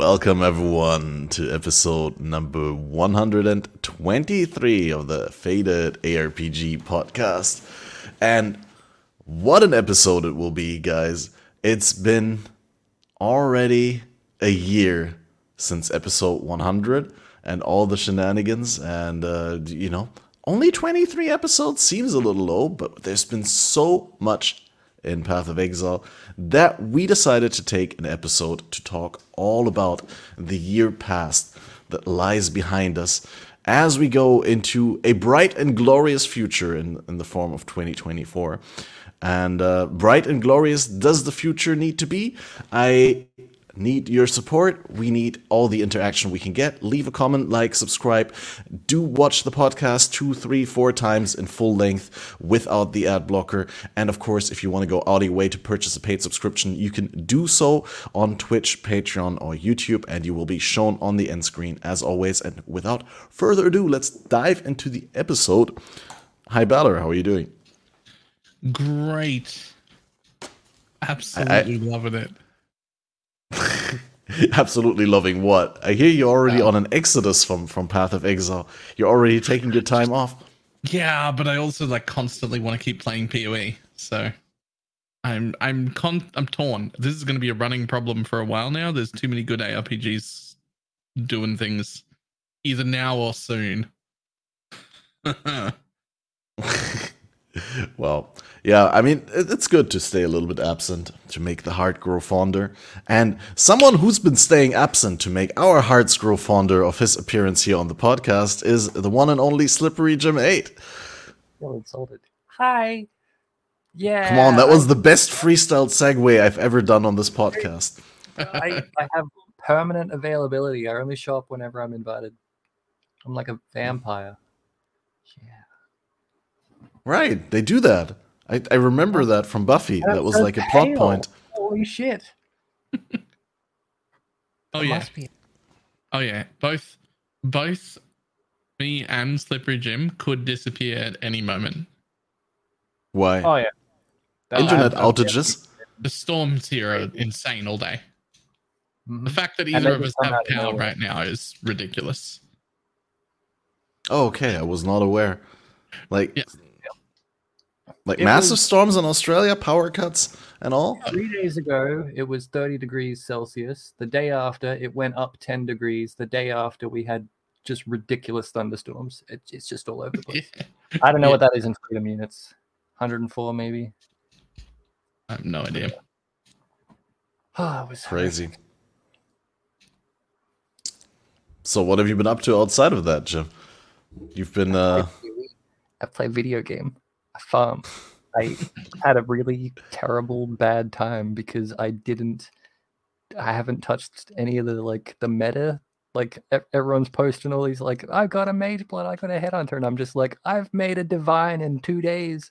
Welcome, everyone, to episode number 123 of the Fated ARPG podcast. And what an episode it will be, guys. It's been already a year since episode 100 and all the shenanigans. And, uh, you know, only 23 episodes seems a little low, but there's been so much in Path of Exile that we decided to take an episode to talk all about the year past that lies behind us as we go into a bright and glorious future in, in the form of 2024. And uh, bright and glorious does the future need to be? I need your support. We need all the interaction we can get. Leave a comment, like, subscribe. Do watch the podcast two, three, four times in full length without the ad blocker. And of course, if you want to go out of your way to purchase a paid subscription, you can do so on Twitch, Patreon, or YouTube, and you will be shown on the end screen as always. And without further ado, let's dive into the episode. Hi, Balor. How are you doing? Great. Absolutely I, loving it. Absolutely loving what? I hear you're already on an exodus from from Path of Exile. You're already taking your time off. Yeah, but I also like constantly want to keep playing PoE. So I'm I'm con I'm torn. This is going to be a running problem for a while now. There's too many good ARPGs doing things either now or soon. well, yeah, I mean, it's good to stay a little bit absent to make the heart grow fonder. And someone who's been staying absent to make our hearts grow fonder of his appearance here on the podcast is the one and only Slippery Jim 8. Feel insulted. Hi. Yeah. Come on, that was the best freestyle segue I've ever done on this podcast. I, I have permanent availability. I only show up whenever I'm invited. I'm like a vampire. Yeah. Right, they do that. I, I remember that from Buffy. That was like a plot point. Holy shit! oh yeah. Oh yeah. Both both me and Slippery Jim could disappear at any moment. Why? Oh yeah. That Internet outages. The storms here are insane all day. Mm-hmm. The fact that either of us have power right now is ridiculous. Oh, okay. I was not aware. Like, yeah. Like it massive was, storms in Australia, power cuts, and all. Three days ago, it was 30 degrees Celsius. The day after, it went up 10 degrees. The day after, we had just ridiculous thunderstorms. It, it's just all over the place. I don't know yeah. what that is in freedom units. 104, maybe. I have no idea. Oh, it was crazy. So, what have you been up to outside of that, Jim? You've been. uh I play video game farm. I had a really terrible bad time because I didn't I haven't touched any of the like the meta. Like everyone's posting all these like I've got a mage blood, I got a headhunter, and I'm just like I've made a divine in two days.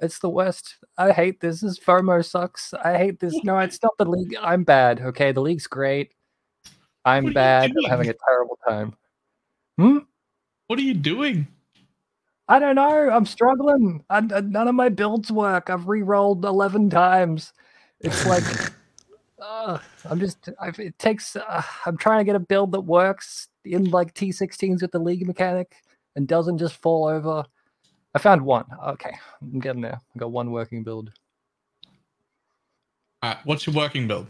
It's the worst. I hate this. This FOMO sucks. I hate this. No, it's not the league. I'm bad. Okay, the league's great. I'm bad. I'm having a terrible time. Hmm. What are you doing? I don't know. I'm struggling. and none of my builds work. I've re-rolled eleven times. It's like uh, I'm just. I've, it takes. Uh, I'm trying to get a build that works in like T16s with the league mechanic and doesn't just fall over. I found one. Okay, I'm getting there. I got one working build. All right, what's your working build?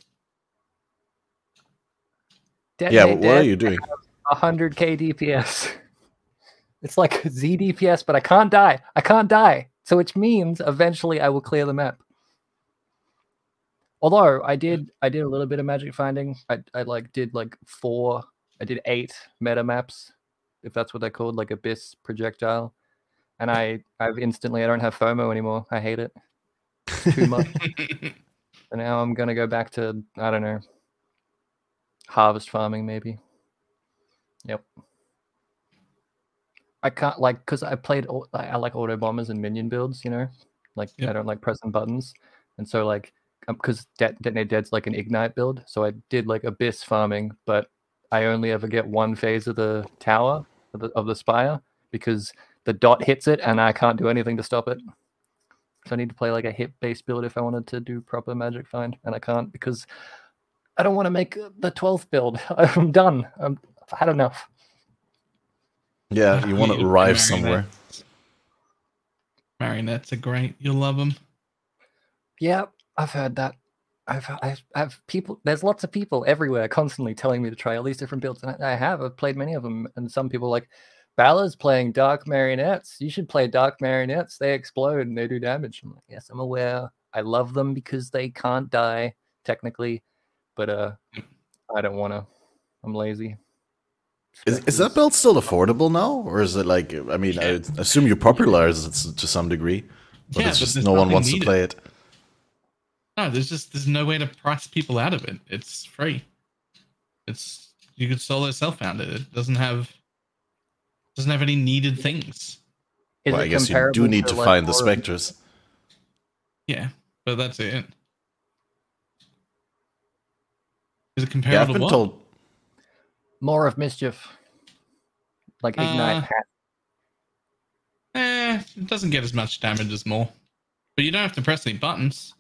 Dead yeah, what are you doing? 100k DPS. It's like Z DPS, but I can't die. I can't die. So which means eventually I will clear the map. Although I did I did a little bit of magic finding. I, I like did like four I did eight meta maps, if that's what they're called, like abyss projectile. And I I've instantly I don't have FOMO anymore. I hate it. Too much. and now I'm gonna go back to I don't know harvest farming maybe. Yep. I can't like because I played I like auto bombers and minion builds, you know, like yep. I don't like pressing buttons, and so like because um, De- detonate dead's like an ignite build, so I did like abyss farming, but I only ever get one phase of the tower of the, of the spire because the dot hits it and I can't do anything to stop it. So I need to play like a hit based build if I wanted to do proper magic find, and I can't because I don't want to make the 12th build. I'm done. I'm, I've had enough. Yeah, you want to arrive somewhere. Marionettes are great. You'll love them. Yeah, I've heard that. I've, I've, I've people. There's lots of people everywhere constantly telling me to try all these different builds, and I, I have. I've played many of them, and some people like, Balor's playing Dark Marionettes. You should play Dark Marionettes. They explode and they do damage. I'm like, yes, I'm aware. I love them because they can't die technically, but uh, I don't want to. I'm lazy. Is, is that belt still affordable now, or is it like? I mean, I assume you popularized it to some degree, but Yeah, it's just there's no one nothing wants to play it. No, there's just there's no way to price people out of it. It's free. It's you could solo self found it. It doesn't have doesn't have any needed things. Is well, I guess you do need to like, find the more of- specters. Yeah, but that's it. Is it Yeah, comparable I've to been what? told. More of mischief, like ignite. Uh. Eh, it doesn't get as much damage as more. But you don't have to press any buttons.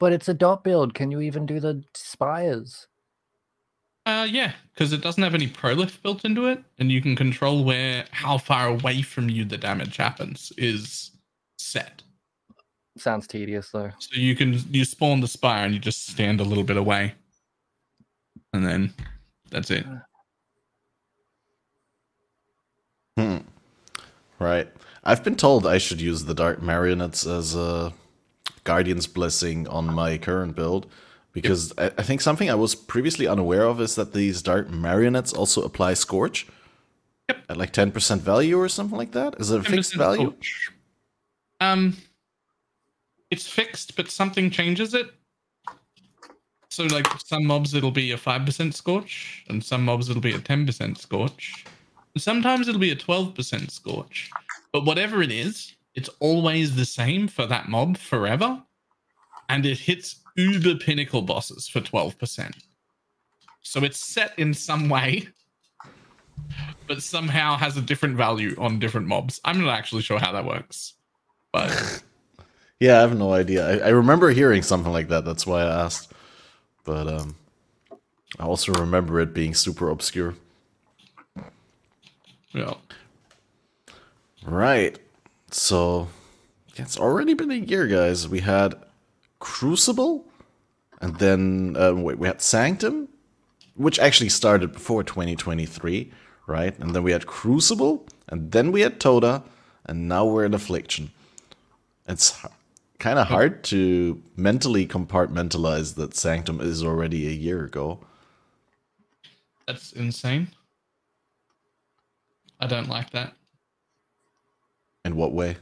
But it's a dot build. Can you even do the spires? Uh, yeah, because it doesn't have any prolift built into it, and you can control where how far away from you the damage happens is set. Sounds tedious though. So you can you spawn the spire and you just stand a little bit away, and then that's it. Hmm. Right. I've been told I should use the Dark Marionettes as a Guardian's Blessing on my current build. Because I, I think something I was previously unaware of is that these Dark Marionettes also apply Scorch. Yep. At like 10% value or something like that? Is it a fixed value? scorch. Um, it's fixed, but something changes it. So, like some mobs, it'll be a five percent scorch, and some mobs it'll be a ten percent scorch. Sometimes it'll be a twelve percent scorch. But whatever it is, it's always the same for that mob forever, and it hits uber pinnacle bosses for twelve percent. So it's set in some way but somehow has a different value on different mobs. I'm not actually sure how that works, but Yeah, I have no idea. I, I remember hearing something like that. That's why I asked. But um, I also remember it being super obscure. Yeah, Right. So it's already been a year, guys. We had Crucible, and then uh, wait, we had Sanctum, which actually started before 2023, right? And then we had Crucible, and then we had Toda, and now we're in Affliction. It's kind of hard to mentally compartmentalize that Sanctum is already a year ago. that's insane. I don't like that. In what way?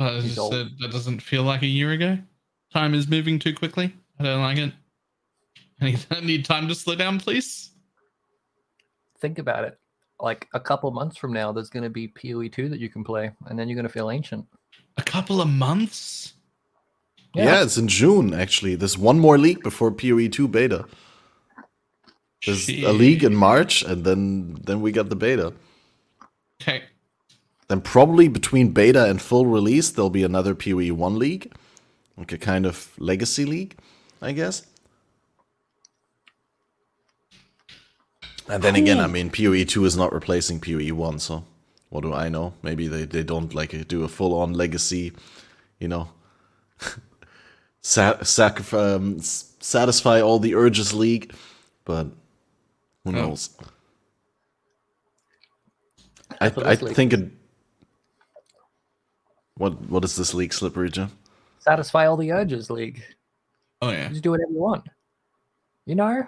Uh, He's just, old. uh, that doesn't feel like a year ago. Time is moving too quickly. I don't like it. I need, I need time to slow down, please. Think about it. Like a couple months from now, there's going to be PoE two that you can play, and then you're going to feel ancient. A couple of months. Yeah. it's in June, actually. There's one more league before PoE 2 beta. There's a league in March, and then then we got the beta. Okay. Then probably between beta and full release, there'll be another PoE one league, like a kind of legacy league, I guess. And then again, I mean, PoE two is not replacing PoE one, so what do I know? Maybe they, they don't like do a full on legacy, you know, sa- sac- um, satisfy all the urges league, but who knows? I, I think it. What what is this league, Slippery Jim? Satisfy all the urges, league. Oh yeah. Just do whatever you want. You know,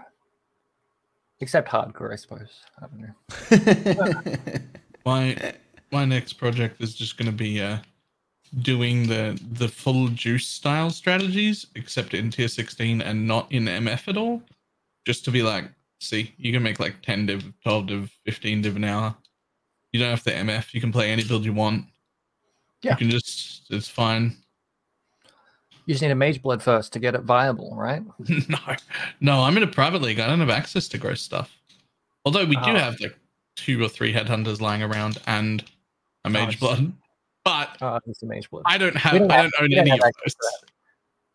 except hardcore, I suppose. I don't know. my my next project is just going to be uh doing the the full juice style strategies except in tier 16 and not in mf at all just to be like see you can make like 10 div 12 div 15 div an hour you don't have to mf you can play any build you want Yeah. you can just it's fine You just need a mage blood first to get it viable, right? no no i'm in a private league i don't have access to gross stuff although we do Oh. have like two or three headhunters lying around and a mage Nice. blood but Oh, it's a mage blood. I don't have. don't I have- don't own don't any of those.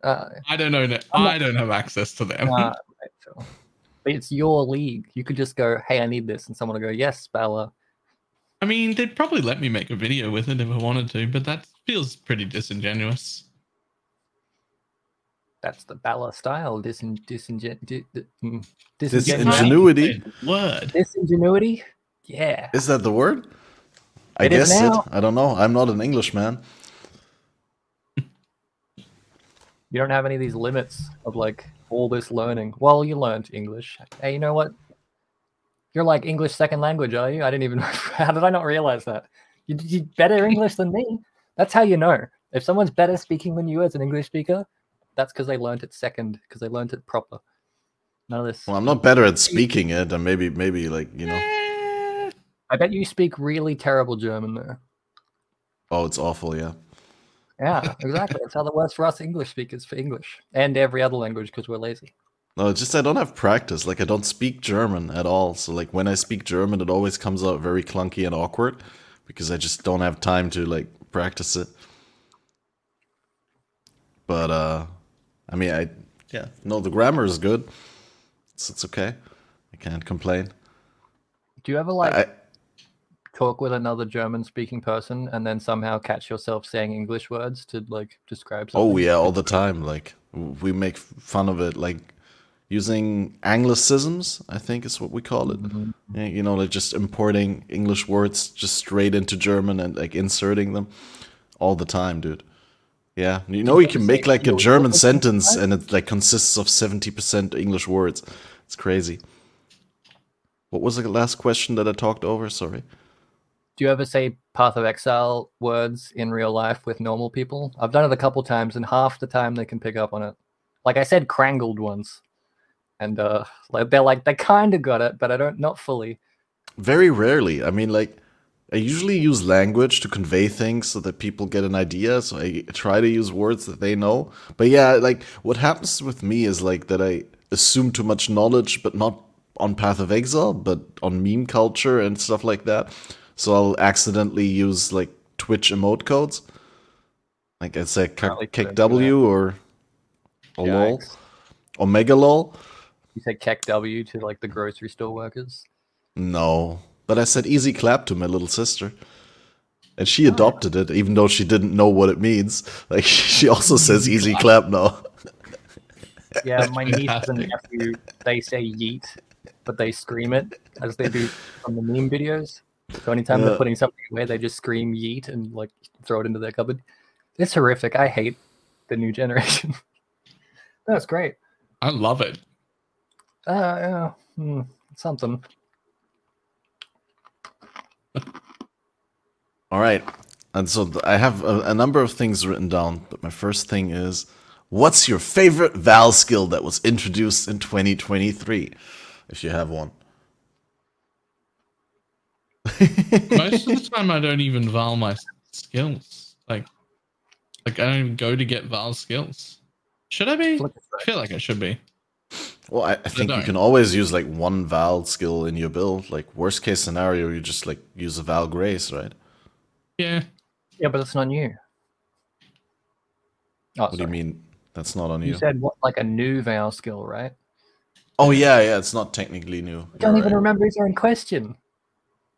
Uh, I don't own it. Not- I don't have access to them. uh, Right, so- But it's your league. You could just go, "Hey, I need this," and someone will go, "Yes, Bella." I mean, they'd probably let me make a video with it if I wanted to, but that feels pretty disingenuous. That's the Bella style. Disin, disingen, di, di, mm, Disingenuity. disingenuity. Ingenuity? Word. Disingenuity. Yeah. Is that the word? I It is guess it. I don't know. I'm not an Englishman. You don't have any of these limits of like all this learning. Well, you learned English. Hey, you know what? You're like English second language, are you? I didn't even. How did I not realize that? You you better English than me. That's how you know. If someone's better speaking than you as an English speaker, that's because they learned it second, because they learned it proper. None of this. Well, I'm not better at speaking it, and maybe, maybe like you know. I bet you speak really terrible German there. Oh, it's awful. Yeah. Yeah, exactly. That's how it works for us English speakers for English and every other language because we're lazy. No, it's just I don't have practice. Like I don't speak German at all. So like when I speak German, it always comes out very clunky and awkward because I just don't have time to like practice it. But uh I mean I yeah, no the grammar is good. It's it's okay. I can't complain. Do you ever like I, talk with another German speaking person and then somehow catch yourself saying English words to like describe something? oh yeah, all the time. Like we make fun of it like using anglicisms, I think is what we call it. Mhm. Yeah, you know, like just importing English words just straight into German and like inserting them all the time, dude. Yeah, you know, you can make like a German sentence and it like consists of seventy percent English words. It's crazy. What was the last question that I talked over? Sorry. Do you ever say Path of Exile words in real life with normal people? I've done it a couple times, and half the time they can pick up on it. Like I said, crangled once, and uh, like they're like they kind of got it, but I don't, not fully. Very rarely. I mean, like, I usually use language to convey things so that people get an idea. So I try to use words that they know. But yeah, like, what happens with me is like that I assume too much knowledge, but not on Path of Exile, but on meme culture and stuff like that. So I'll accidentally use like Twitch emote codes. Like I say, KEKW or, or lol. Omega lol. You said KEKW to like the grocery store workers. No, but I said easy clap to my little sister. And she adopted it, even though she didn't know what it means. Like she also oh says easy clap now. Yeah, my niece and Fantastic. nephew, they say yeet, but they scream it as they do on the meme videos. So anytime Yeah. they're putting something away, they just scream yeet and like throw it into their cupboard. It's horrific. I hate the new generation. That's great. I love it. Uh, yeah, hmm, something. All right. And so th- I have a, a number of things written down, but my first thing is what's your favorite Vaal skill that was introduced in 2023? If you have one. Most of the time, I don't even vaal my skills. Like, like I don't even go to get vaal skills. Should I be? I feel like I should be. Well, I, I think you can always use like one Vaal skill in your build. Like worst case scenario, you just like use a Vaal Grace, right? Yeah. Yeah, but it's not new. Oh, What do you mean? That's not on you. You said what, like a new Vaal skill, right? oh yeah, yeah. It's not technically new. I don't You're even right. remember his own question.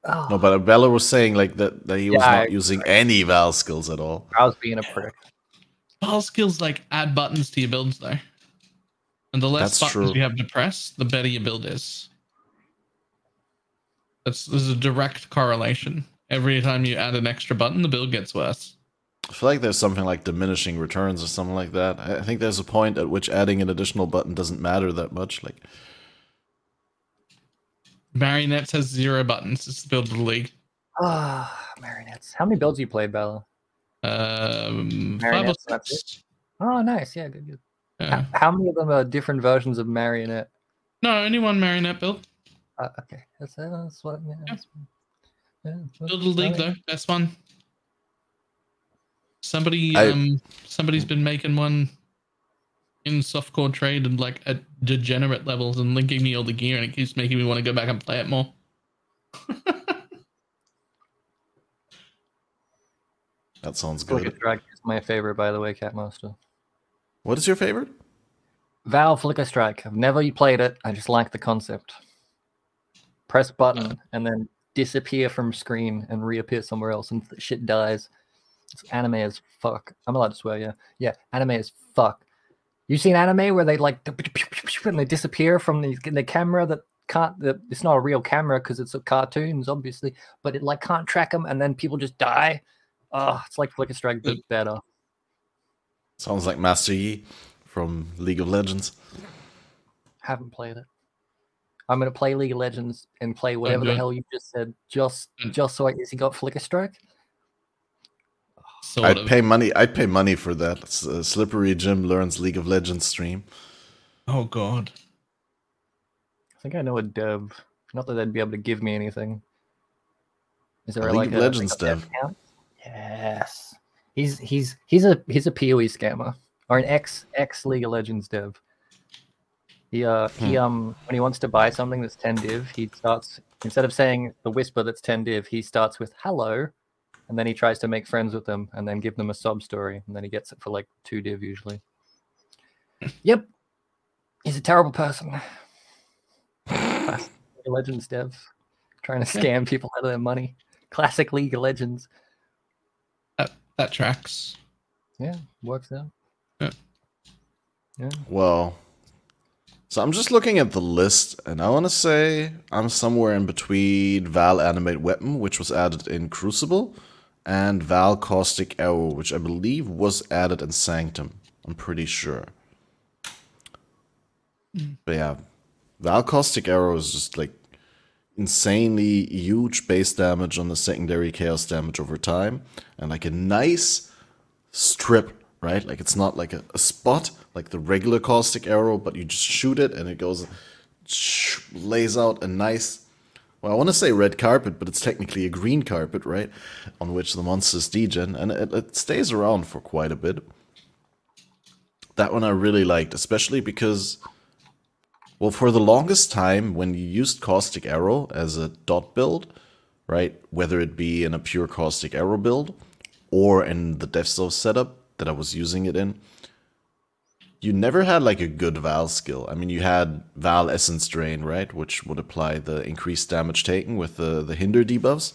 Oh, No, but Bella was saying like that, that he was Yeah, not I- using any Vaal skills at all. I was being a prick. Vaal skills like add buttons to your builds though. And the less That's buttons true. you have to press, the better your build is. That's there's a direct correlation. Every time you add an extra button, the build gets worse. I feel like there's something like diminishing returns or something like that. I I think there's a point at which adding an additional button doesn't matter that much. Like, Marionettes has zero buttons. It's the build of the league. Ah, marionettes. How many builds you played, Bella? Um, five or six. Oh, nice. Yeah, good, good. Yeah. H- How many of them are different versions of marionette? No, only one marionette build. Uh, okay, that's, uh, that's what. Yeah, that's, yeah, that's- Build of the league alright. though. Best one. Somebody I- um somebody's been making one in softcore trade and like at degenerate levels and linking me all the gear and it keeps making me want to go back and play it more. that sounds Look good. at Drag is my favorite, by the way, Catmaster. What is your favorite? Vaal Flicker Strike. I've never played it. I just like the concept. Press button and then disappear from screen and reappear somewhere else, and shit dies. It's anime as fuck. I'm allowed to swear, yeah. Yeah, anime as fuck. You seen anime where they like and they disappear from the the camera that can't. The, it's not a real camera because it's a cartoons, obviously, but it like can't track them, and then people just die. Oh, it's like Flicker Strike, but better. Sounds like Master Yi from League of Legends. Haven't played it. I'm gonna play League of Legends and play whatever the hell you just said, just Mm. just so I is he got Flicker Strike? Sort I'd of. pay money. I'd pay money for that. Uh, Slippery Jim learns League of Legends stream. Oh god. I think I know a dev. Not that they'd be able to give me anything. Is there A like League a of Legends like a dev. account? Yes. He's he's he's a he's a PoE scammer or an ex ex League of Legends dev. He uh Hmm. he um when he wants to buy something that's 10 div, he starts instead of saying the whisper that's 10 div, he starts with hello and then he tries to make friends with them and then give them a sob story and then he gets it for like 2 div usually. yep. He's a terrible person. Classic League of Legends dev trying to scam people out of their money. Classic League of Legends. That tracks. Yeah, works out. Yeah. Yeah. Well, so I'm just looking at the list, and I want to say I'm somewhere in between Vaal Animate Weapon, which was added in Crucible, and Vaal Caustic Arrow, which I believe was added in Sanctum. I'm pretty sure. Hmm. But yeah, Vaal Caustic Arrow is just like insanely huge base damage on the secondary chaos damage over time, and like a nice strip, right? Like it's not like a, a spot like the regular caustic arrow, but you just shoot it and it goes, lays out a nice, well, I want to say red carpet, but it's technically a green carpet, right? On which the monsters degen, and it, it stays around for quite a bit. That one I really liked, especially because, well, for the longest time, when you used caustic arrow as a dot build, right? Whether it be in a pure caustic arrow build or in the DevSource setup that I was using it in, you never had like a good Vaal skill. I mean, you had Vaal Essence Drain, right? Which would apply the increased damage taken with the, the hinder debuffs.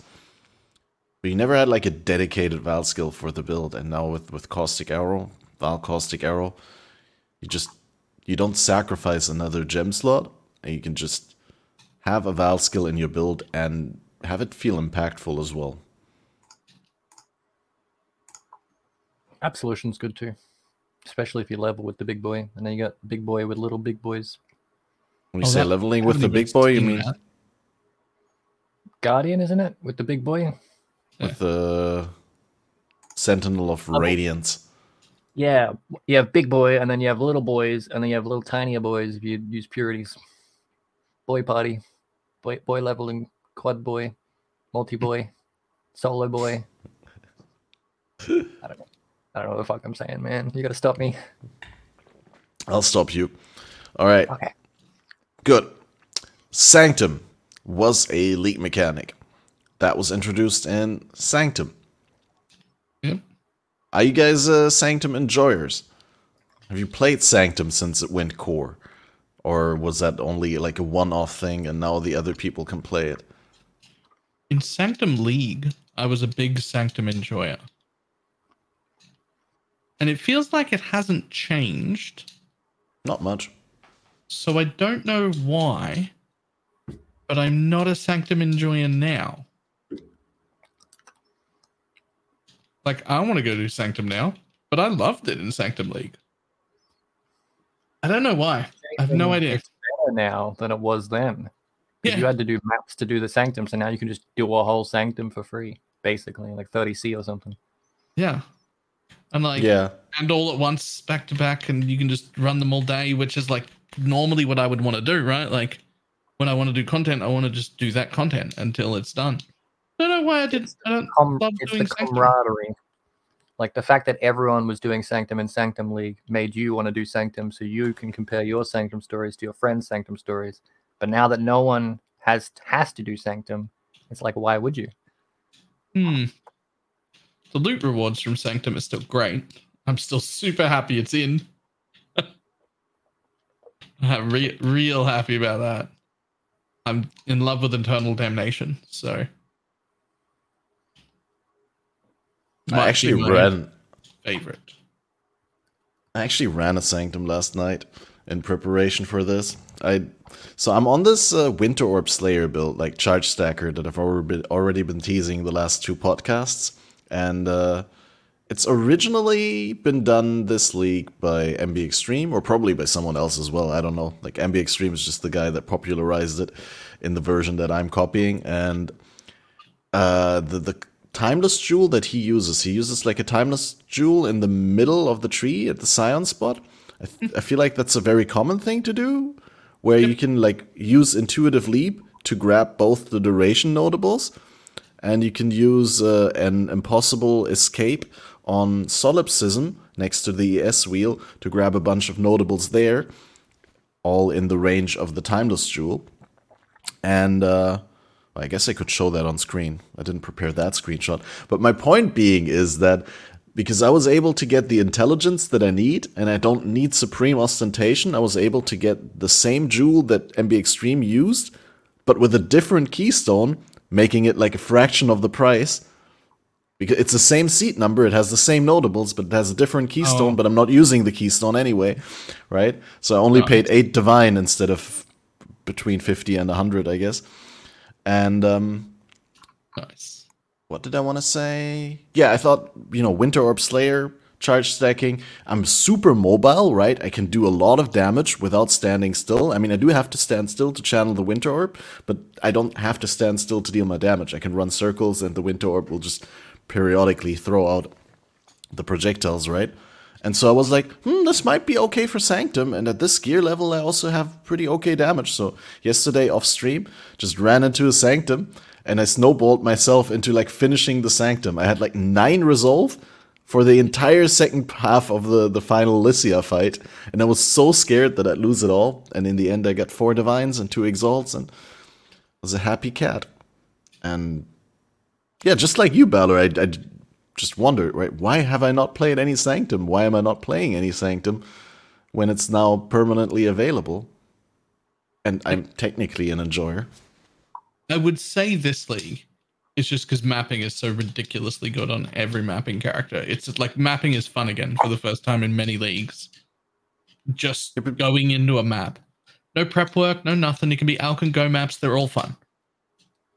But you never had like a dedicated Vaal skill for the build. And now with, with Caustic Arrow, Vaal Caustic Arrow, you just you don't sacrifice another gem slot, and you can just have a Vaal skill in your build and have it feel impactful as well. Absolution's good too. Especially if you level with the big boy. And then you got big boy with little big boys. When you Oh, say that- leveling with the big boy, you mean that. Guardian, isn't it? With the big boy? with the Sentinel of Level. Radiance? Yeah. You have big boy and then you have little boys and then you have little tinier boys if you use purities. Boy party. Boy boy leveling, quad boy, multi boy, solo boy. I don't know. I don't know what the fuck I'm saying, man. You gotta stop me. I'll stop you. All right, Okay. good. Sanctum was a league mechanic that was introduced in Sanctum. Are you guys uh, Sanctum enjoyers? Have you played Sanctum since it went core? Or was that only like a one off thing and now the other people can play it? In Sanctum League, I was a big Sanctum enjoyer. And it feels like it hasn't changed. Not much. So I don't know why, but I'm not a Sanctum enjoyer now. Like, I want to go do Sanctum now, but I loved it in Sanctum League. I don't know why. I have no idea. It's better now than it was then. Yeah. You had to do maps to do the sanctum, so now you can just do a whole sanctum for free, basically, like 30c or something. Yeah. And like, yeah. and all at once, back to back, and you can just run them all day, which is like normally what I would want to do, right? Like, when I want to do content, I want to just do that content until it's done. I don't know why I didn't. I don't Com- love it's doing the Sanctum. camaraderie. Like the fact that everyone was doing Sanctum and Sanctum League made you want to do Sanctum so you can compare your Sanctum stories to your friends' Sanctum stories. But now that no one has has to do Sanctum, it's like why would you? Hmm. The loot rewards from Sanctum are still great. I'm still super happy it's in. I'm re- real happy about that. I'm in love with Eternal Damnation, so. I Might be actually ran. favorite. I actually ran a Sanctum last night in preparation for this. I so I'm on this uh, Winter Orb Slayer build, like charge stacker that I've already been, already been teasing the last two podcasts, and uh, it's originally been done this league by mbXtreme or probably by someone else as well. I don't know. Like mbXtreme is just the guy that popularized it in the version that I'm copying, and uh, the the timeless jewel that he uses, he uses like a timeless jewel in the middle of the tree at the Scion spot. I, th- I feel like that's a very common thing to do, where you can like use intuitive leap to grab both the duration notables, and you can use uh, an impossible escape on solipsism next to the ES wheel to grab a bunch of notables there, all in the range of the timeless jewel. And uh, I guess I could show that on screen. I didn't prepare that screenshot. But my point being is that because I was able to get the intelligence that I need, and I don't need supreme ostentation, I was able to get the same jewel that mbXtreme used, but with a different keystone, making it like a fraction of the price. Because it's the same seat number, it has the same notables, but it has a different keystone, Oh. but I'm not using the keystone anyway, right? So I only Right. paid 8 divine instead of between 50 and 100, I guess. And um, Nice. what did I want to say? Yeah, I thought, you know, Winter Orb Slayer, charge stacking. I'm super mobile, right? I can do a lot of damage without standing still. I mean, I do have to stand still to channel the Winter Orb, but I don't have to stand still to deal my damage. I can run circles and the Winter Orb will just periodically throw out the projectiles, right? And so I was like, hmm, this might be okay for Sanctum. And at this gear level, I also have pretty okay damage. So yesterday off stream, just ran into a Sanctum and I snowballed myself into like finishing the Sanctum. I had like nine resolve for the entire second half of the, the final Lycia fight. And I was so scared that I'd lose it all. And in the end, I got four Divines and two Exalts and was a happy cat. And yeah, just like you, Balor, I, I just wonder, right? Why have I not played any Sanctum? Why am I not playing any Sanctum when it's now permanently available? And I'm technically an enjoyer. I would say this league is just because mapping is so ridiculously good on every mapping character. It's like mapping is fun again for the first time in many leagues. Just going into a map. No prep work, no nothing. It can be Alc and Go maps. They're all fun.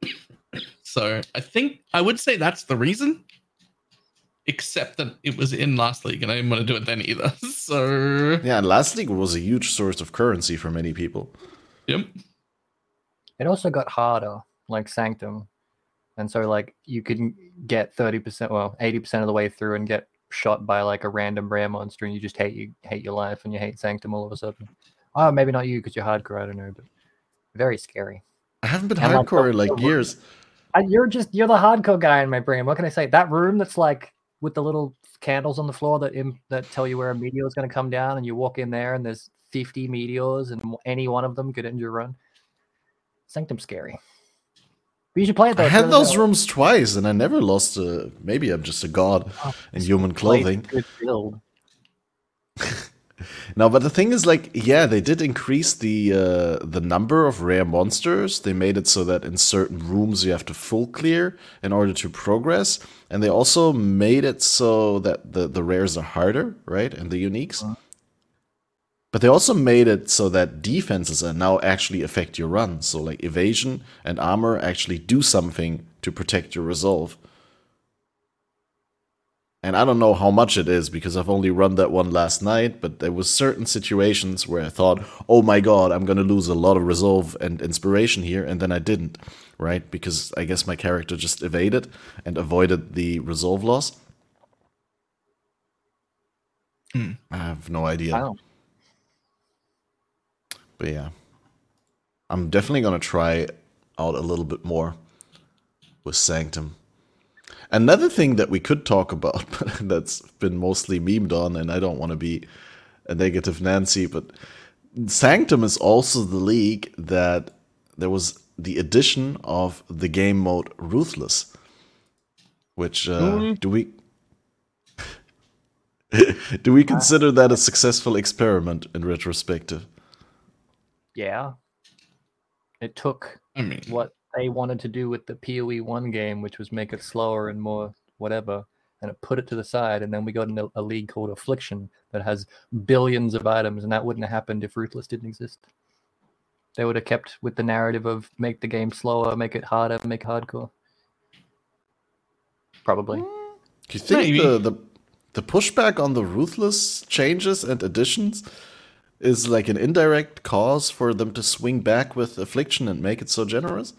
so I think I would say that's the reason. Except that it was in last league and I didn't want to do it then either. So Yeah, and last league was a huge source of currency for many people. yep. It also got harder, like Sanctum. And so like you can get 30%, well, 80% of the way through and get shot by like a random rare monster and you just hate you hate your life and you hate Sanctum all of a sudden. Oh, maybe not you because you're hardcore, I don't know, but very scary. I haven't been And, hardcore in like years. I, you're just you're the hardcore guy in my brain. What can I say? That room that's like with the little candles on the floor that Im- that tell you where a meteor is going to come down, and you walk in there and there's 50 meteors, and any one of them could end your run. Sanctum scary. But you should play it though. I had really those rooms twice and I never lost a. Maybe I'm just a god Oh, in human clothing. good build. No, but the thing is, like, yeah, they did increase the uh, the number of rare monsters. They made it so that in certain rooms you have to full clear in order to progress, and they also made it so that the the rares are harder, right, and the uniques. But they also made it so that defenses are now actually affect your run. So like evasion and armor actually do something to protect your resolve. And I don't know how much it is because I've only run that one last night, but there was certain situations where I thought, "Oh my god, I'm going to lose a lot of resolve and inspiration here," and then I didn't, right? Because I guess my character just evaded and avoided the resolve loss. Hmm. I have no idea. Wow. But yeah, I'm definitely gonna try out a little bit more with Sanctum. Another thing that we could talk about, but that's been mostly memed on, and I don't want to be a negative Nancy, but Sanctum is also the league that there was the addition of the game mode Ruthless, which uh, Mm. do we do we consider that a successful experiment in retrospective? yeah. It took I mean, what they wanted to do with the PoE one game, which was make it slower and more whatever, and it put it to the side. And then we got in a, a league called Affliction that has billions of items, and that wouldn't have happened if Ruthless didn't exist. They would have kept with the narrative of make the game slower, make it harder, make it hardcore. Probably. Hmm. Do you think Maybe. the, the the pushback on the ruthless changes and additions is like an indirect cause for them to swing back with affliction and make it so generous?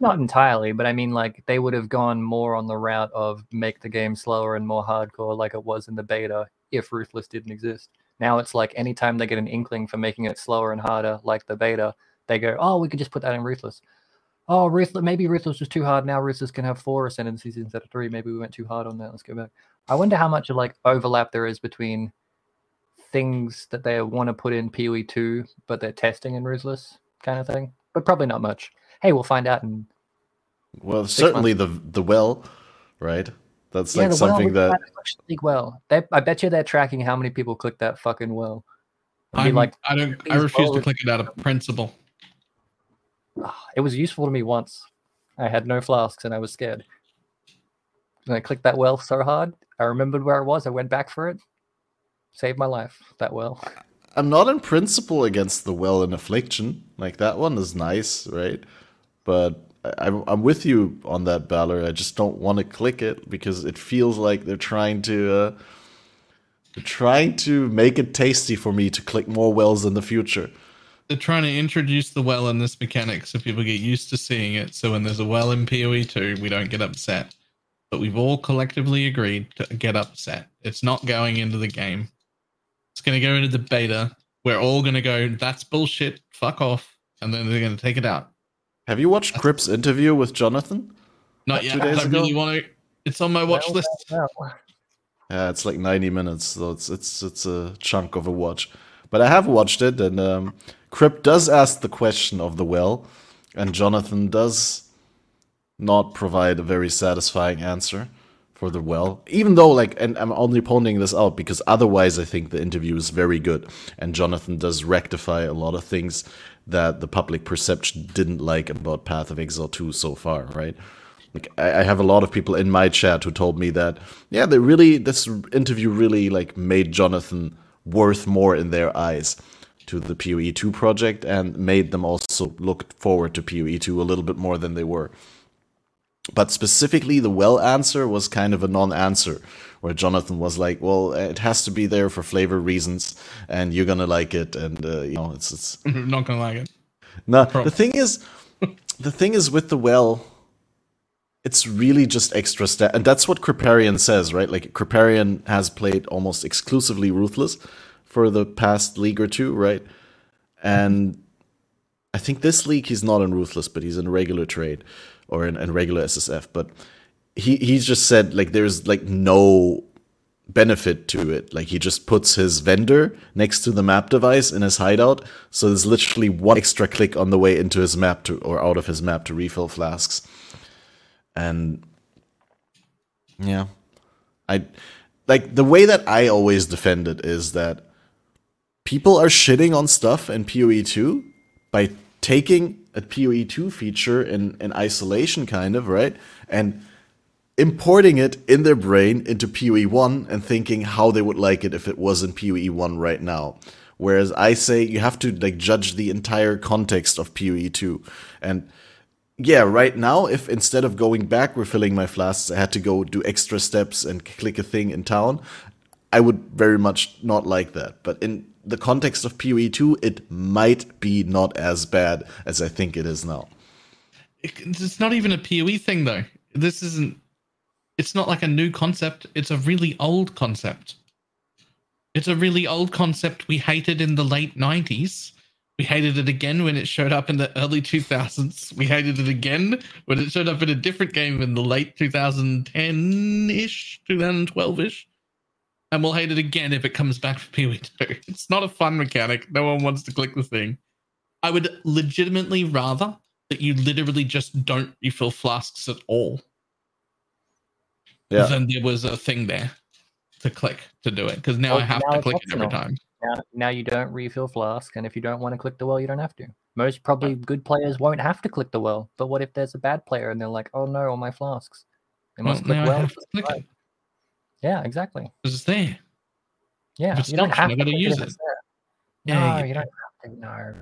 Not entirely, but I mean, like they would have gone more on the route of make the game slower and more hardcore, like it was in the beta, if Ruthless didn't exist. Now it's like anytime they get an inkling for making it slower and harder, like the beta, they go, "Oh, we could just put that in Ruthless." Oh, Ruthless, maybe Ruthless was too hard. Now Ruthless can have four ascendancies instead of three. Maybe we went too hard on that. Let's go back. I wonder how much of like overlap there is between things that they want to put in PoE two, but they're testing in Ruthless kind of thing. But probably not much. Hey, we'll find out in Well, certainly the the well, right? That's like the something well, that Affliction well. They, I bet you they're tracking how many people click that fucking well. I'm, like I don't. I these refuse to click it out of principle. "Ah, it was useful to me once. I had no flasks and I was scared. And I clicked that well so hard. I remembered where I was. I went back for it. Saved my life. That well. I'm not in principle against the well in affliction. Like that one is nice, right? But I, I'm I'm with you on that, Balor. I just don't want to click it because it feels like they're trying to uh, they're trying to make it tasty for me to click more wells in the future. They're trying to introduce the well in this mechanic so people get used to seeing it. So when there's a well in PoE two, we don't get upset. But we've all collectively agreed to get upset. It's not going into the game. It's going to go into the beta. We're all going to go. That's bullshit. Fuck off. And then they're going to take it out. Have you watched Kripp's interview with Jonathan? Not yet. I ago? really want to. It's on my watch Well, list. well, well. Yeah, it's like 90 minutes, so it's it's it's a chunk of a watch. But I have watched it, and um, Crip does ask the question of the well, and Jonathan does not provide a very satisfying answer for the well. Even though, like, and I'm only pointing this out because otherwise, I think the interview is very good, and Jonathan does rectify a lot of things that the public perception didn't like about Path of Exile 2 so far, right? Like I, I have a lot of people in my chat who told me that yeah, they really this interview really like made Jonathan worth more in their eyes to the PoE two project and made them also look forward to PoE two a little bit more than they were. But specifically, the well answer was kind of a non-answer, where Jonathan was like, "Well, it has to be there for flavor reasons, and you're gonna like it, and uh, you know, it's it's not to like it. no, the thing is, the thing is with the well, it's really just extra step, and that's what Kripparrian says, right? Like Kripparrian has played almost exclusively Ruthless for the past league or two, right? And I think this league he's not in Ruthless, but he's in regular trade or in, in regular SSF. But he he's just said like there's like no benefit to it. Like he just puts his vendor next to the map device in his hideout, so there's literally one extra click on the way into his map to or out of his map to refill flasks. And yeah, I like the way that I always defend it is that people are shitting on stuff in PoE 2 by taking a PoE 2 feature in, in isolation, kind of, right? And importing it in their brain into PoE 1 and thinking how they would like it if it was in PoE 1 right now. Whereas I say you have to like judge the entire context of PoE 2. And yeah, right now, if instead of going back refilling my flasks, I had to go do extra steps and click a thing in town, I would very much not like that. But in the context of PoE 2, it might be not as bad as I think it is now. It's not even a PoE thing though. This isn't. It's not like a new concept. It's a really old concept. It's a really old concept we hated in the late nineties. We hated it again when it showed up in the early 2000s. We hated it again when it showed up in a different game in the late 2010 ish, 2012 ish. And we'll hate it again if it comes back for PoE 2. It's not a fun mechanic. No one wants to click the thing. I would legitimately rather that you literally just don't refill flasks at all. Yeah. Then there was a thing there to click to do it because now Well, I have now to it's click it every optional. time. Now, now you don't refill flask, and if you don't want to click the well, you don't have to. Most probably good players won't have to click the well. But what if there's a bad player and they're like, "Oh no, all my flasks." They Well, must click well. to click it Yeah, exactly. because it's there. Yeah, it's you don't have to I gotta click use if it. Yeah, no, you you don't have to. No.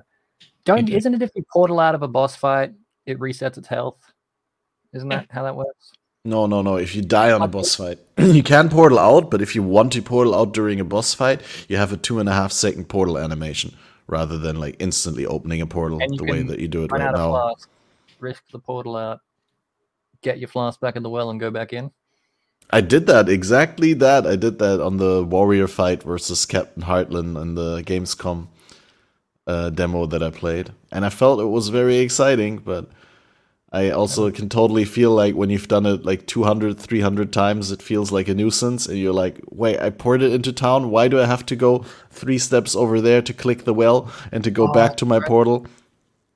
Don't. do. Isn't it if you portal out of a boss fight, it resets its health? Isn't Yeah. that how that works? No, no, no. If you die on a boss fight, you can portal out, but if you want to portal out during a boss fight, you have a two and a half second portal animation rather than like instantly opening a portal the way that you do it right now. flask, risk the portal out, get your flask back in the well, and go back in. I did that exactly that. I did that on the warrior fight versus Captain Heartland in the Gamescom uh, demo that I played, and I felt it was very exciting. But I also can totally feel like when you've done it like 200, 300 times, it feels like a nuisance, and you're like, "Wait, I poured it into town. Why do I have to go three steps over there to click the well and to go Oh, back to my right. portal?"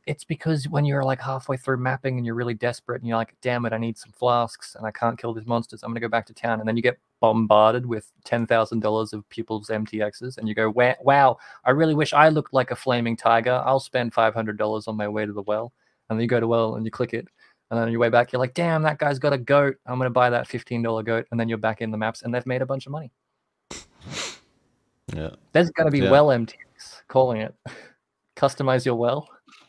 It's because when you're like halfway through mapping and you're really desperate and you're like, damn it, I need some flasks and I can't kill these monsters. I'm going to go back to town. And then you get bombarded with $10,000 of people's MTXs and you go, wow, I really wish I looked like a flaming tiger. I'll spend $500 on my way to the well. And then you go to well and you click it. And then on your way back, you're like, damn, that guy's got a goat. I'm going to buy that $15 goat. And then you're back in the maps and they've made a bunch of money. Yeah, There's going to be Yeah. well MTX calling it. Customize your well.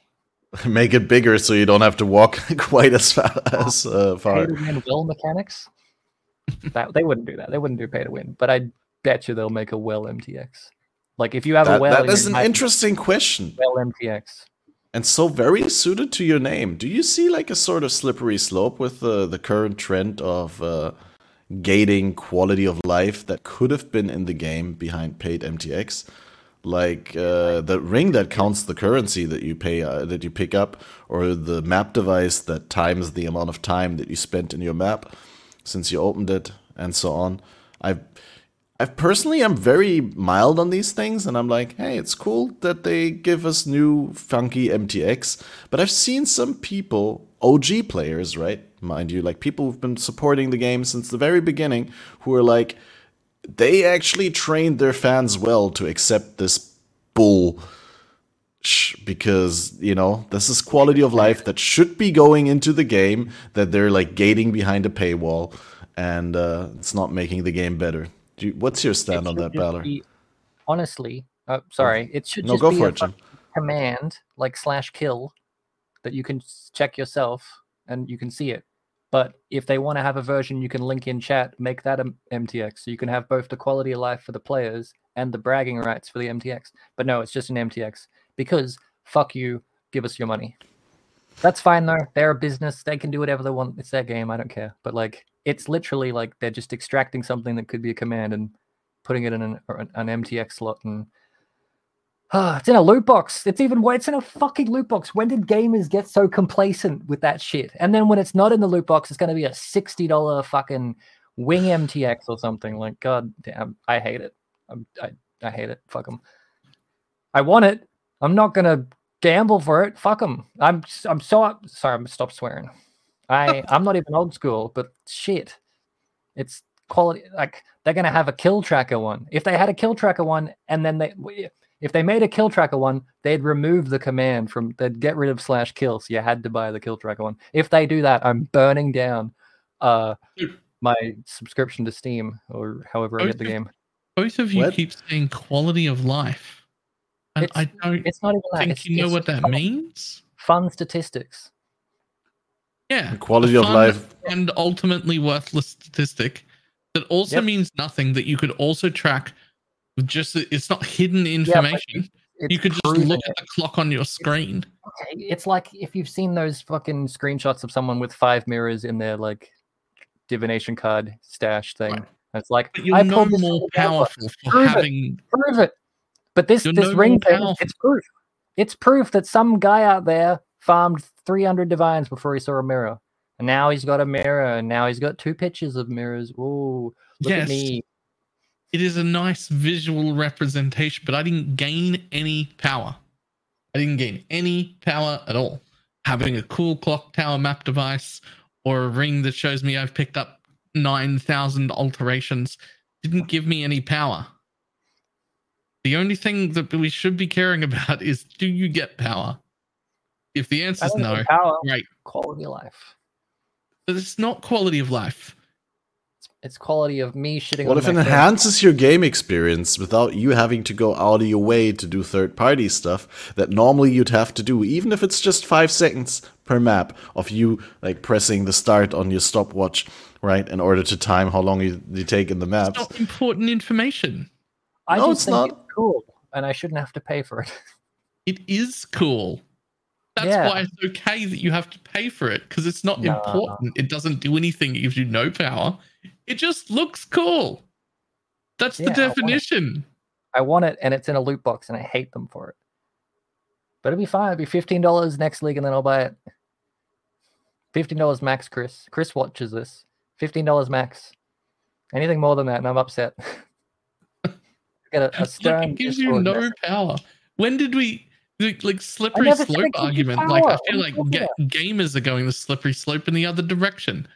make it bigger so you don't have to walk quite as far as uh, pay far. to win well mechanics. that they wouldn't do that. They wouldn't do pay to win. But I bet you they'll make a well MTX. Like if you have a well, that is an interesting question. well MTX. And so very suited to your name. Do you see like a sort of slippery slope with the the current trend of uh, gating quality of life that could have been in the game behind paid MTX? Like uh, the ring that counts the currency that you pay uh, that you pick up, or the map device that times the amount of time that you spent in your map since you opened it, and so on. I've I personally am very mild on these things, and I'm like, hey, it's cool that they give us new funky MTX. But I've seen some people, OG players, right, mind you, like people who've been supporting the game since the very beginning, who are like, they actually trained their fans well to accept this bull. Because you know this is quality of life that should be going into the game that they're like gating behind a paywall, and uh, it's not making the game better. Do you, what's your stand on that, Balor? be- honestly, uh, sorry, it should No, just go be for a it, Jim. command like slash kill that you can check yourself and you can see it. But if they want to have a version you can link in chat, make that a MTX so you can have both the quality of life for the players and the bragging rights for the MTX. But no, it's just an MTX because fuck you, give us your money. That's fine though. They're a business. They can do whatever they want. It's their game. I don't care. But like, it's literally like they're just extracting something that could be a command and putting it in an, an, an MTX slot and Ah, it's in a loot box. It's even it's in a fucking loot box. When did gamers get so complacent with that shit? And then when it's not in the loot box, it's going to be a sixty dollar fucking wing MTX or something. Like, god damn, I hate it. I'm, I I hate it. Fuck them. I want it. I'm not gonna gamble for it. Fuck them. I'm I'm so up- sorry. I'm stop swearing. I I'm not even old school, but shit, it's quality. Like they're gonna have a kill tracker one. If they had a kill tracker one, and then they if they made a kill tracker one, they'd remove the command from they'd get rid of slash kill. So you had to buy the kill tracker one. If they do that, I'm burning down uh my subscription to Steam or however I get the Okay. game. Both of you What? keep saying quality of life. And It's- I don't It's not even that. think It's, you know what that fun, means. Fun statistics. Yeah. The quality a of life. And ultimately worthless statistic that also Yep. means nothing that you could also track with just it's not hidden information. It's you could just look it. at the clock on your screen. Okay, it's like if you've seen those fucking screenshots of someone with five mirrors in their like divination card stash thing. Right. It's like But you're I no pulled this more from the game, but powerful for Prove it. prove it. But this You're this no ring thing, it's proof. It's proof that some guy out there farmed 300 divines before he saw a mirror. And now he's got a mirror, and now he's got two pictures of mirrors. Ooh, look Yes. at me. it is a nice visual representation, but I didn't gain any power. I didn't gain any power at all. Having a cool clock tower map device or a ring that shows me I've picked up 9,000 alterations didn't give me any power. The only thing that we should be caring about is do you get power? If the answer is no, think power, great. quality of life. But it's not quality of life. It's, it's quality of me shitting What on if it my friends. enhances your game experience without you having to go out of your way to do third party stuff that normally you'd have to do, even if it's just five seconds per map of you like pressing the start on your stopwatch, right, in order to time how long you, you take in the It's maps. not important information. I No, just it's think not. it's cool, and I shouldn't have to pay for it. It is cool. That's Yeah. why it's okay that you have to pay for it because it's not No. important. It doesn't do anything. It gives you no power. It just looks cool. That's Yeah, the I want definition. I want it, and it's in a loot box, and I hate them for it. But it'll be fine. It'll be fifteen dollars next league, and then I'll buy it. Fifteen dollars max, Chris. Chris watches this. Fifteen dollars max. Anything more than that, and I'm upset. Get a, a stern. it gives you no power. When did we like, like slippery slope it gives you argument? Like I feel like ga- gamers are going the slippery slope in the other direction.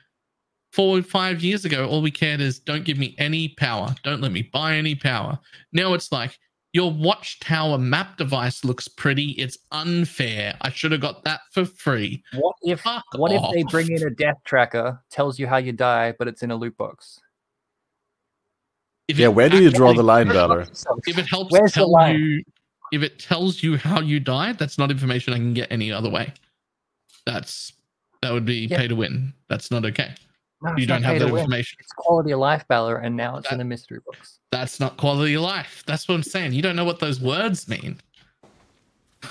Four or five years ago, all we cared is don't give me any power. Don't let me buy any power. Now it's like your watchtower map device looks pretty. It's unfair. I should have got that for free. What if Fuck what if they bring in a death tracker, tells you how you die, but it's in a loot box? If Yeah, where do you draw the line, Balor? If it helps Where's tell you, if it tells you how you died, that's not information I can get any other way. That's that would be Yeah. pay to win. That's not okay. No, you don't have that information. It's quality of life, Balor, and now it's in the mystery box. That's not quality of life. That's what I'm saying. You don't know what those words mean.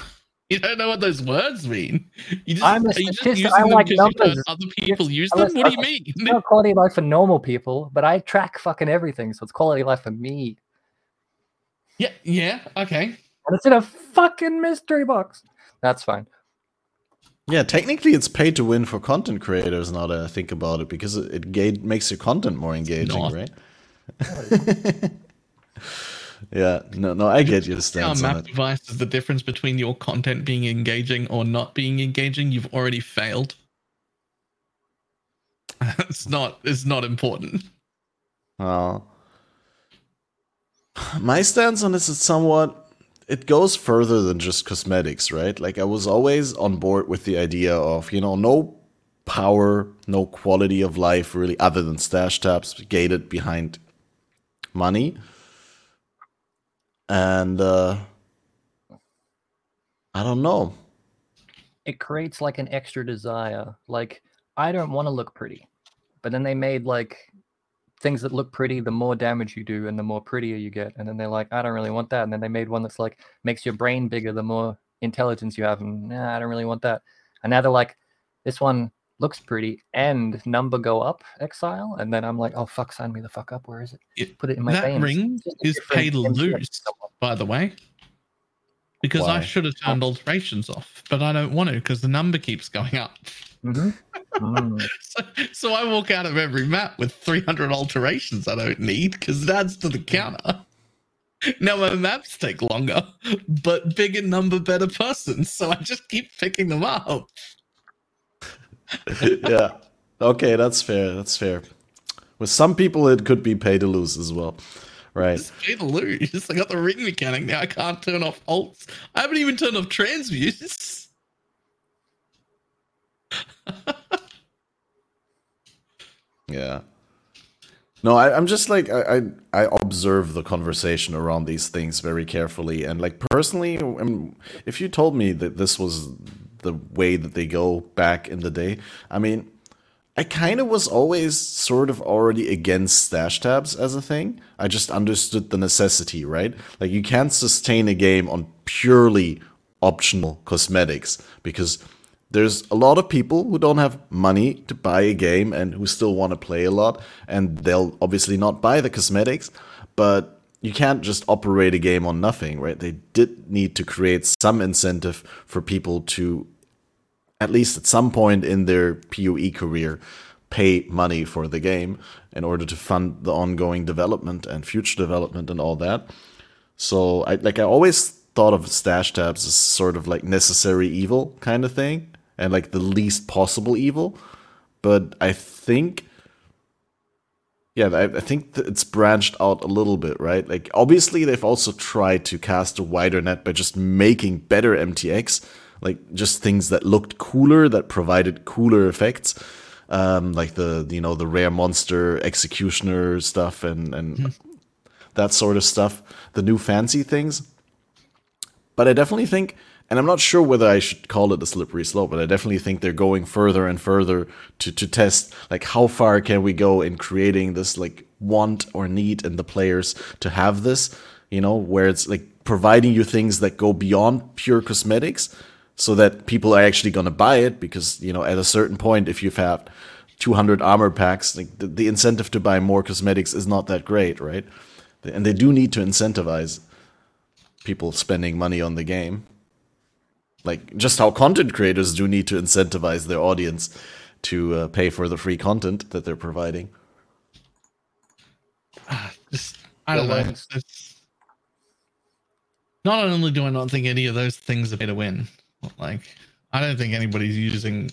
You don't know what those words mean. You just, I'm a are you just statistician. using I like numbers. other people use them? What do you mean? It's not quality of life for normal people, but I track fucking everything, so it's quality of life for me. Yeah, yeah, okay. And it's in a fucking mystery box. That's fine. Yeah, technically it's pay to win for content creators now that I think about it because it, it ga- makes your content more engaging, not. right? yeah, no, no, I get your Our stance on map it. device is the difference between your content being engaging or not being engaging. You've already failed. it's not. It's not important. Oh. My stance on this is somewhat. It goes further than just cosmetics, right? Like, I was always on board with the idea of, you know, no power, no quality of life really, other than stash tabs gated behind money. And, uh, I don't know. It creates like an extra desire. Like, I don't want to look pretty. But then they made like things that look pretty, the more damage you do and the more prettier you get. And then they're like, I don't really want that. And then they made one that's like makes your brain bigger the more intelligence you have. And nah, I don't really want that. And now they're like, this one looks pretty and number go up, exile. And then I'm like, oh fuck, sign me the fuck up. Where is it? It- Put it in my that veins. ring is paid pay to MCF lose, someone. by the way. Because I should have turned alterations off, but I don't want to because the number keeps going up. Mhm. Mm. So, so I walk out of every map with 300 alterations I don't need because it adds to the counter. Now my maps take longer, but bigger number, better persons. So I just keep picking them up. yeah. Okay, that's fair. That's fair. With some people, it could be pay to lose as well, right? Just pay to lose. I got the ring mechanic now. I can't turn off alts. I haven't even turned off transmutes. Yeah. No, I, I'm just like I, I I observe the conversation around these things very carefully, and like personally, if you told me that this was the way that they go back in the day, I mean, I kind of was always sort of already against stash tabs as a thing. I just understood the necessity, right? Like you can't sustain a game on purely optional cosmetics because there's a lot of people who don't have money to buy a game and who still want to play a lot and they'll obviously not buy the cosmetics but you can't just operate a game on nothing right they did need to create some incentive for people to at least at some point in their PoE career pay money for the game in order to fund the ongoing development and future development and all that so I like I always thought of stash tabs as sort of like necessary evil kind of thing and like the least possible evil. But I think Yeah, I, I think it's branched out a little bit, right? Like, obviously, they've also tried to cast a wider net by just making better MTX, like just things that looked cooler, that provided cooler effects, um, like the you know the rare monster executioner stuff and and mm. that sort of stuff, the new fancy things. But I definitely think and I'm not sure whether I should call it a slippery slope, but I definitely think they're going further and further to to test like how far can we go in creating this like want or need in the players to have this, you know, where it's like providing you things that go beyond pure cosmetics so that people are actually going to buy it because, you know, at a certain point if you've had 200 armor packs, like the, the incentive to buy more cosmetics is not that great, right? And they do need to incentivize people spending money on the game like just how content creators do need to incentivize their audience to uh, pay for the free content that they're providing. Uh, just, I don't know. It's, not only do I not think any of those things are going to win, like I don't think anybody's using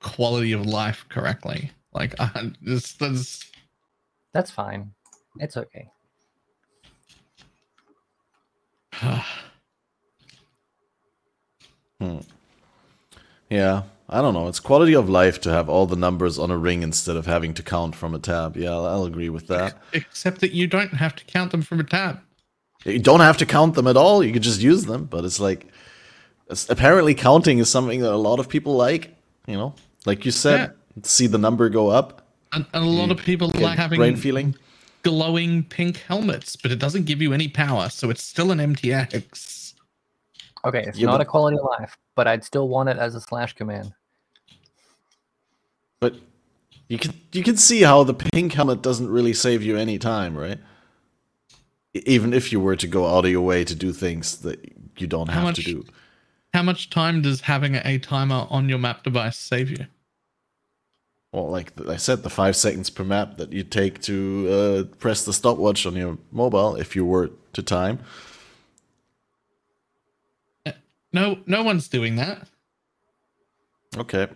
quality of life correctly. Like I just that's that's fine. It's okay. Hmm. Yeah, I don't know. It's quality of life to have all the numbers on a ring instead of having to count from a tab. Yeah, I'll, I'll agree with that. Except that you don't have to count them from a tab. You don't have to count them at all. You could just use them. But it's like, it's, apparently, counting is something that a lot of people like. You know, like you said, yeah. see the number go up. And, and a lot of people like having brain feeling glowing pink helmets, but it doesn't give you any power, so it's still an MTX. Okay, it's yeah, not but, a quality of life, but I'd still want it as a slash command. But you can you can see how the pink helmet doesn't really save you any time, right? Even if you were to go out of your way to do things that you don't how have much, to do. How much time does having a timer on your map device save you? Well, like I said, the five seconds per map that you take to uh, press the stopwatch on your mobile if you were to time. No, no one's doing that. Okay.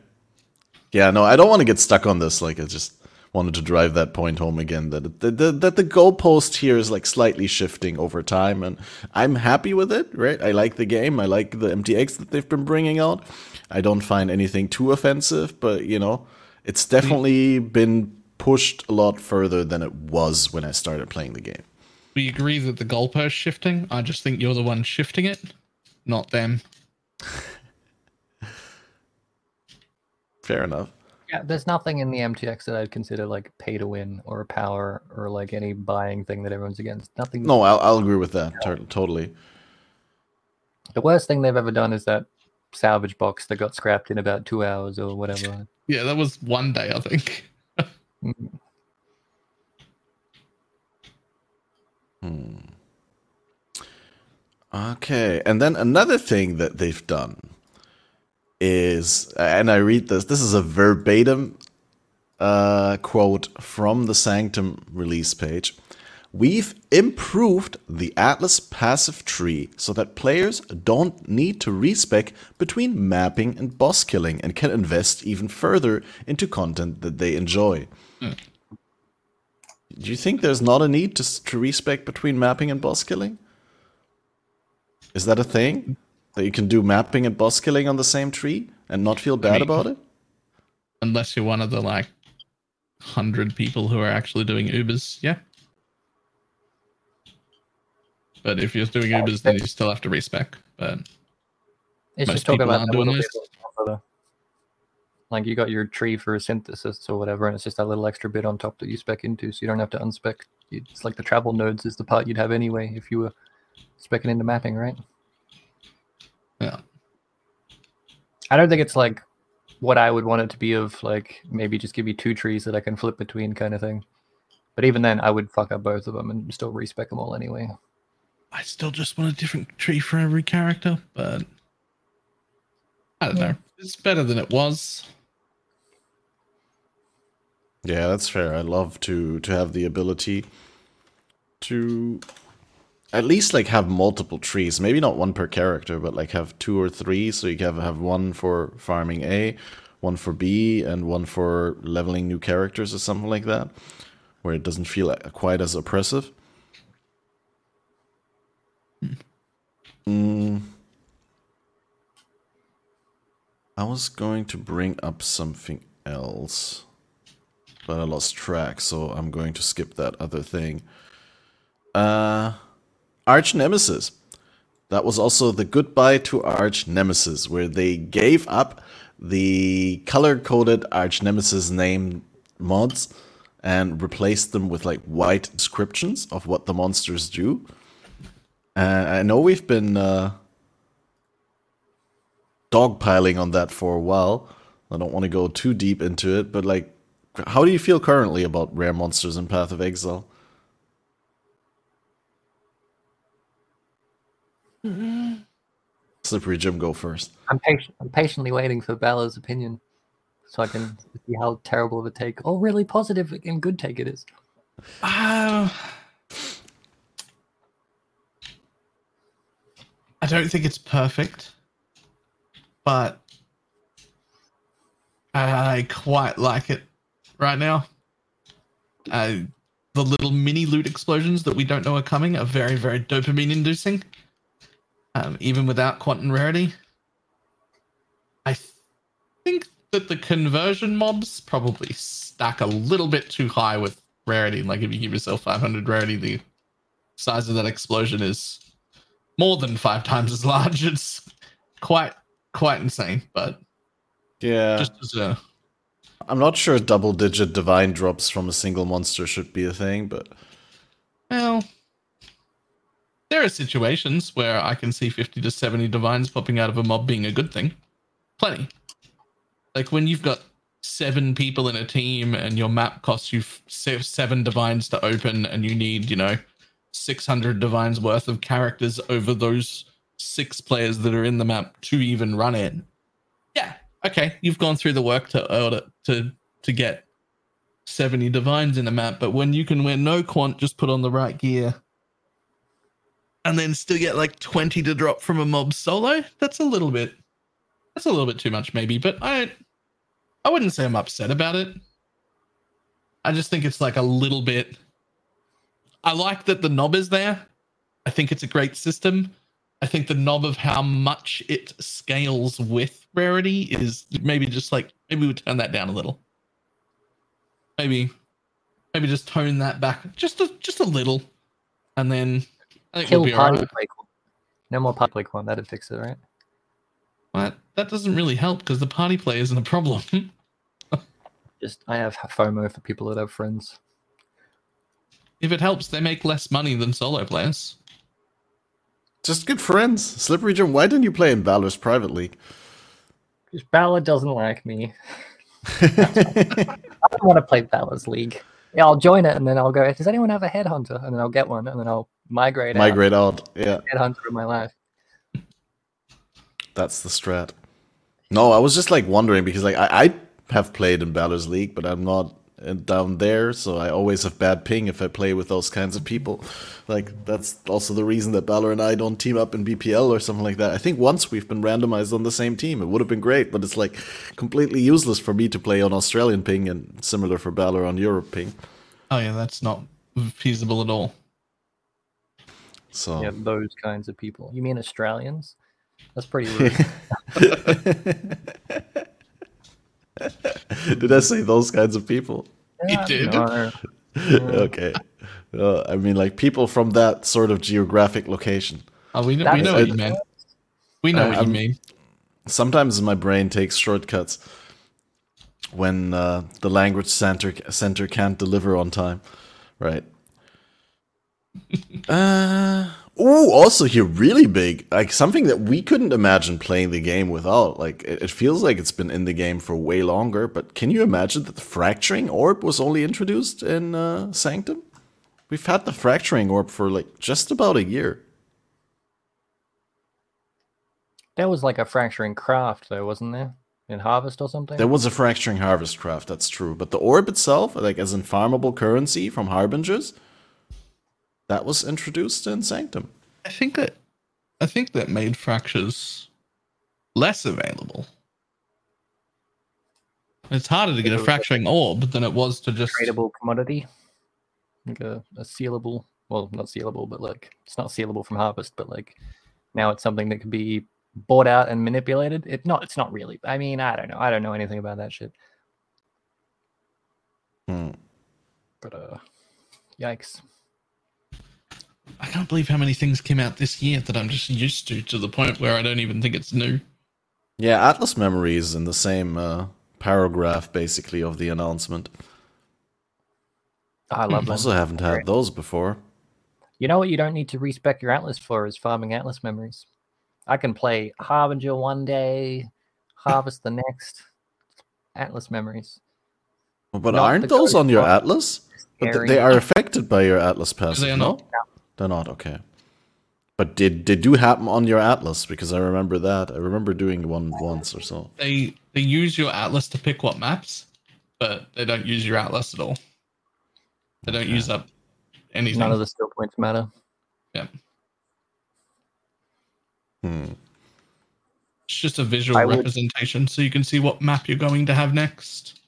Yeah, no, I don't want to get stuck on this. Like, I just wanted to drive that point home again that the, the, that the goalpost here is like slightly shifting over time, and I'm happy with it. Right? I like the game. I like the MTX that they've been bringing out. I don't find anything too offensive, but you know, it's definitely been pushed a lot further than it was when I started playing the game. We agree that the goalpost shifting. I just think you're the one shifting it not them. Fair enough. Yeah, there's nothing in the MTX that I'd consider like pay to win or power or like any buying thing that everyone's against. Nothing. No, I'll, I'll agree with that yeah. totally. The worst thing they've ever done is that salvage box that got scrapped in about two hours or whatever. Yeah, that was one day, I think. hmm. hmm. Okay, and then another thing that they've done is, and I read this. This is a verbatim uh, quote from the Sanctum release page. We've improved the Atlas passive tree so that players don't need to respec between mapping and boss killing and can invest even further into content that they enjoy. Mm. Do you think there's not a need to, to respec between mapping and boss killing? Is that a thing? That you can do mapping and boss killing on the same tree and not feel bad I mean, about it? Unless you're one of the like hundred people who are actually doing Ubers, yeah. But if you're doing Ubers, then you still have to respec. But it's just talking about doing this. Like you got your tree for synthesis or whatever, and it's just that little extra bit on top that you spec into, so you don't have to unspec. It's like the travel nodes is the part you'd have anyway if you were Specking into mapping, right? Yeah. I don't think it's like what I would want it to be of like maybe just give me two trees that I can flip between kind of thing. But even then, I would fuck up both of them and still respec them all anyway. I still just want a different tree for every character, but I don't know. It's better than it was. Yeah, that's fair. I love to to have the ability to at least like have multiple trees. Maybe not one per character, but like have two or three. So you have have one for farming A, one for B and one for leveling new characters or something like that, where it doesn't feel quite as oppressive. Mm. I was going to bring up something else, but I lost track, so I'm going to skip that other thing. Uh, Arch Nemesis. That was also the goodbye to Arch Nemesis, where they gave up the color coded Arch Nemesis name mods and replaced them with like white descriptions of what the monsters do. Uh, I know we've been uh, dogpiling on that for a while. I don't want to go too deep into it, but like, how do you feel currently about rare monsters in Path of Exile? Mm-hmm. Slippery Jim, go first. I'm patient. I'm patiently waiting for Bella's opinion, so I can see how terrible of a take, or really positive and good take it is. Uh, I don't think it's perfect, but I quite like it right now. Uh, the little mini loot explosions that we don't know are coming are very, very dopamine inducing um, even without quantum rarity. I think that the conversion mobs probably stack a little bit too high with rarity. Like if you give yourself 500 rarity, the size of that explosion is more than five times as large. It's quite quite insane. But yeah, just as a I'm not sure double digit divine drops from a single monster should be a thing, but well, there are situations where I can see 50 to 70 divines popping out of a mob being a good thing. Plenty. Like when you've got seven people in a team and your map costs you seven divines to open and you need, you know, 600 divines worth of characters over those six players that are in the map to even run it. Yeah, okay, you've gone through the work to order to to get 70 divines in a map, but when you can wear no quant, just put on the right gear and then still get like 20 to drop from a mob solo? That's a little bit that's a little bit too much maybe but i i wouldn't say i'm upset about it. I just think it's like a little bit i like that the knob is there. I think it's a great system. I think the knob of how much it scales with rarity is maybe just like maybe we turn that down a little. Maybe maybe just tone that back just a just a little and then I think Kill we'll party right. play. No more party play one. That'd fix it, right? But that doesn't really help because the party play isn't a problem. Just I have FOMO for people that have friends. If it helps, they make less money than solo players. Just good friends. Slippery Jim, why didn't you play in Balor's private league? Because Balor doesn't like me. I don't want to play Balor's league. Yeah, I'll join it and then I'll go. Does anyone have a headhunter? And then I'll get one and then I'll migrate migrate out. out. Yeah, headhunter in my life. That's the strat. No, I was just like wondering because like I, I have played in Balor's League, but I'm not uh, down there, so I always have bad ping if I play with those kinds of people. Like that's also the reason that Balor and I don't team up in BPL or something like that. I think once we've been randomized on the same team, it would have been great, but it's like completely useless for me to play on Australian ping and similar for Balor on Europe ping. Oh yeah, that's not feasible at all. So yeah, those kinds of people. You mean Australians? That's pretty rude. did I say those kinds of people? Yeah, you did. okay. Uh, I mean, like people from that sort of geographic location. Oh, we know, we know what you mean. We know what you mean. Sometimes my brain takes shortcuts when uh, the language center center can't deliver on time, right? uh, oh, also here, really big, like something that we couldn't imagine playing the game without. Like it, it, feels like it's been in the game for way longer. But can you imagine that the fracturing orb was only introduced in uh, Sanctum? We've had the fracturing orb for like just about a year. That was like a fracturing craft, though, wasn't there? In Harvest or something? There was a fracturing harvest craft, that's true. But the orb itself, like as in farmable currency from Harbingers, that was introduced in Sanctum. I think that I think that made fractures less available. It's harder to get a fracturing orb than it was to just. tradable commodity, like a, a sealable. Well, not sealable, but like it's not sealable from harvest, but like now it's something that can be bought out and manipulated. It not. It's not really. I mean, I don't know. I don't know anything about that shit. Hmm. But uh, yikes. I can't believe how many things came out this year that I'm just used to to the point where I don't even think it's new. Yeah, Atlas Memories in the same uh, paragraph, basically, of the announcement. I love them. Also, haven't had those before. You know what you don't need to respec your Atlas for is farming Atlas memories. I can play Harbinger one day, Harvest the next. Atlas memories. But Not aren't those on your. Atlas? But they are affected by your Atlas pass. They are no? not. They're not, okay. But did they do happen on your Atlas? Because I remember that. I remember doing one once or so. They they use your atlas to pick what maps, but they don't use your atlas at all. They don't Okay. use up anything. None of the skill points matter. Hmm. It's just a visual I would- representation, so you can see what map you're going to have next.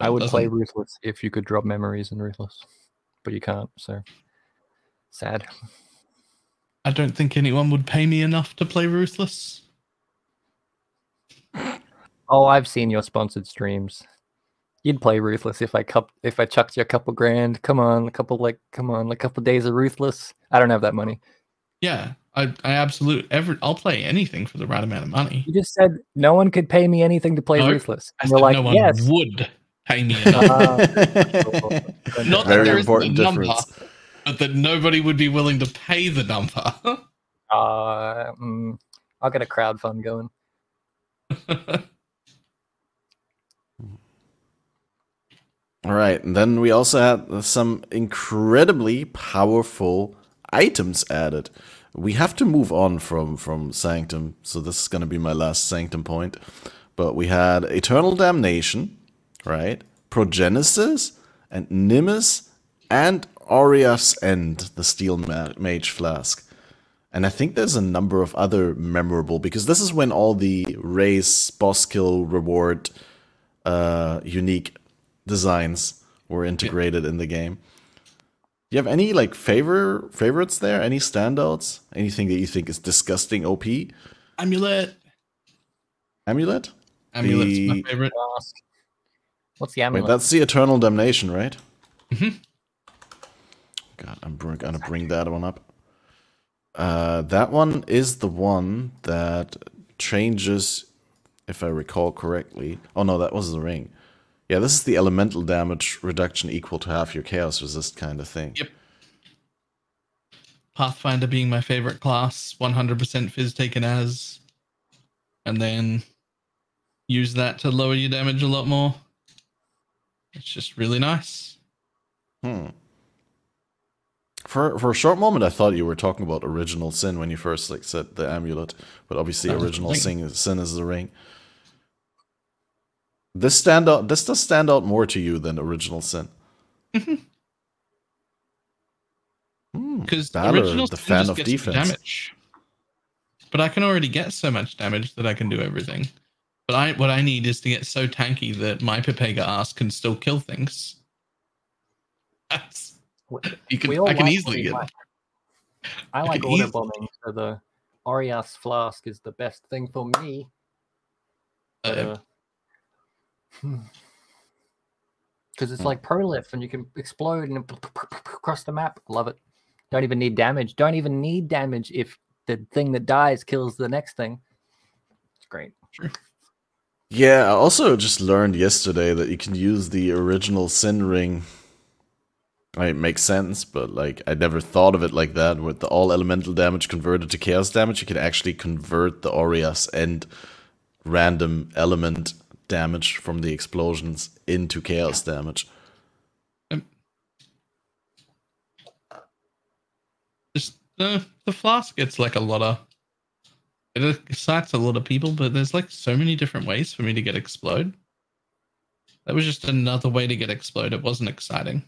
I would play doesn't- Ruthless if you could drop memories in Ruthless, but you can't. So sad. I don't think anyone would pay me enough to play Ruthless. Oh, I've seen your sponsored streams. You'd play Ruthless if I cup if I chucked you a couple grand. Come on, a couple like come on, a couple days of Ruthless. I don't have that money. Yeah, I I absolutely ever I'll play anything for the right amount of money. You just said no one could pay me anything to play No, Ruthless. I And said you're like, no one yes. would pay me enough. Uh, Not that Very there isn't a important number, difference. But that nobody would be willing to pay the number. uh, mm, I'll get a crowd fund going. All right, and then we also had some incredibly powerful items added. We have to move on from from Sanctum, so this is going to be my last Sanctum point. But we had Eternal Damnation, right? Progenesis and Nimis and Oriath's End, the Steel Ma- Mage Flask. And I think there's a number of other memorable because this is when all the race, boss kill, reward, uh, unique designs were integrated in the game. Do you have any like favor favorites there? Any standouts? Anything that you think is disgusting OP? Amulet. Amulet? Amulet's The- my favorite. Ask. What's the Wait, amulet? that's the Eternal Damnation, right? Mhm. God, I'm br- gonna bring that one up. Uh, that one is the one that changes, if I recall correctly. Oh no, that was the ring. Yeah, this is the elemental damage reduction equal to half your chaos resist kind of thing. Yep. Pathfinder being my favorite class, 100% phys taken as, and then use that to lower your damage a lot more. It's just really nice. Hmm. For for a short moment, I thought you were talking about original sin when you first like said the amulet, but obviously original sin is, sin is the ring. This stand out. This does stand out more to you than original sin. Mhm. Hmm, Because Balor, original the sin fan just of gets defense. damage. But I can already get so much damage that I can do everything. But I what I need is to get so tanky that my Pepega ass can still kill things. That's you can we all I can like easily get like. I I like can auto easily- bombing, so the Oriath's flask is the best thing for me. But, uh, because it's Hmm. like prolif and you can explode and across the map. Love it. Don't even need damage. Don't even need damage if the thing that dies kills the next thing. It's great. Yeah, I also just learned yesterday that you can use the original sin ring. It makes sense, but like I never thought of it like that. With the all elemental damage converted to chaos damage, you can actually convert the Oriath's and random element damage from the explosions into chaos damage. Um, just the the flask gets like a lot of it excites a lot of people, but there's like so many different ways for me to get explode. That was just another way to get explode. It wasn't exciting.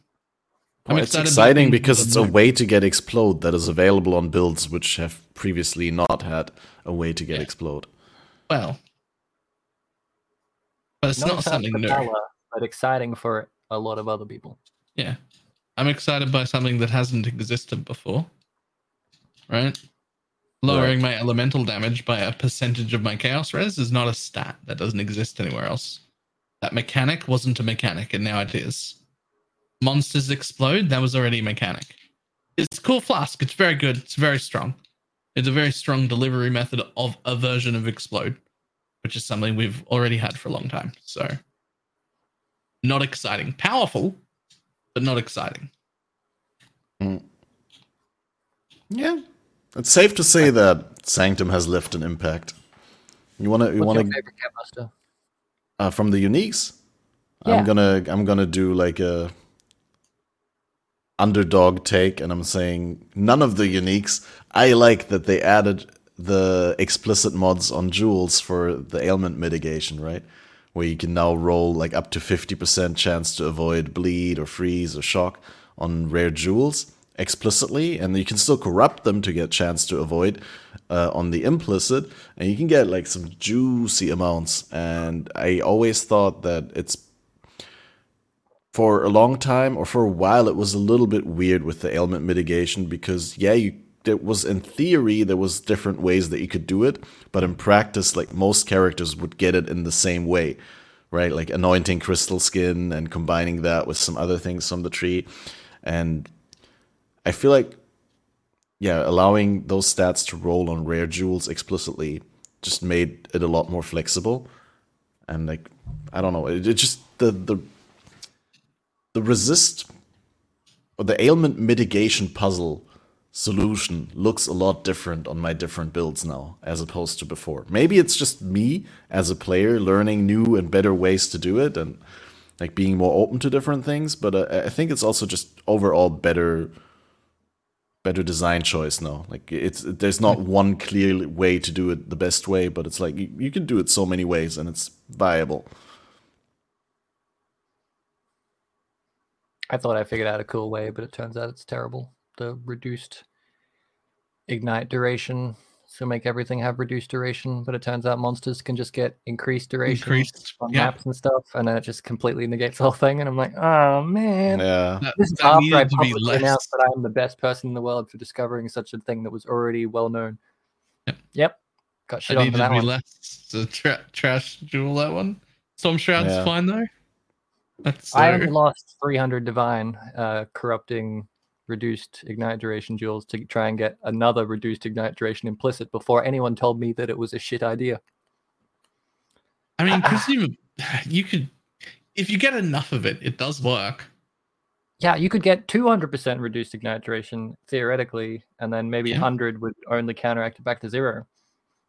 I'm Well, it's exciting because it's a way to get explode that is available on builds which have previously not had a way to get Yeah. explode. Well, but it's not, exciting something for new. Bella, but exciting for a lot of other people. Yeah. I'm excited by something that hasn't existed before. Right? Lowering my elemental damage by a percentage of my chaos res is not a stat that doesn't exist anywhere else. That mechanic wasn't a mechanic, and now it is. Monsters explode, that was already a mechanic. It's cool flask, it's very good, it's very strong. It's a very strong delivery method of a version of explode, which is something we've already had for a long time. So not exciting. Powerful, but not exciting. Yeah, it's safe to say that Sanctum has left an impact. You wanna, you wanna, your favorite Catmaster? uh, from the uniques. Yeah. I'm gonna, I'm gonna do like a underdog take, and I'm saying none of the uniques. I like that they added the explicit mods on jewels for the ailment mitigation, right? Where you can now roll like up to 50% chance to avoid bleed or freeze or shock on rare jewels explicitly, and you can still corrupt them to get chance to avoid uh, on the implicit, and you can get like some juicy amounts. And I always thought that it's for a long time or for a while it was a little bit weird with the ailment mitigation because yeah you there was in theory there was different ways that you could do it but in practice like most characters would get it in the same way right? Like anointing crystal skin and combining that with some other things from the tree. And i feel like yeah allowing those stats to roll on rare jewels explicitly just made it a lot more flexible. And like i don't know it, it just the the the resist or the ailment mitigation puzzle solution looks a lot different on my different builds now as opposed to before. Maybe it's just me as a player learning new and better ways to do it and like being more open to different things, but uh, I think it's also just overall better better design choice now. Like it's there's not one clear way to do it the best way, but it's like you, you can do it so many ways and it's viable. I thought I figured out a cool way, but it turns out it's terrible. The reduced ignite duration, so make everything have reduced duration, but it turns out monsters can just get increased duration Increased. on Yeah. maps and stuff, and then it just completely negates the whole thing. And I'm like, oh man. Yeah. That, This is that after I needed to be publicly less. announced that I am the best person in the world for discovering such a thing that was already well known. Yep. Yep. Got shit That on needed for to that be one. less. The tra- trash jewel that one. Storm Shroud's Yeah. fine though. That's I lost 300 divine uh, corrupting reduced ignite duration jewels to try and get another reduced ignite duration implicit before anyone told me that it was a shit idea. I mean, because you you could if you get enough of it, it does work. Yeah, you could get 200% reduced ignite duration theoretically, and then maybe Yeah. 100 would only counteract it back to zero.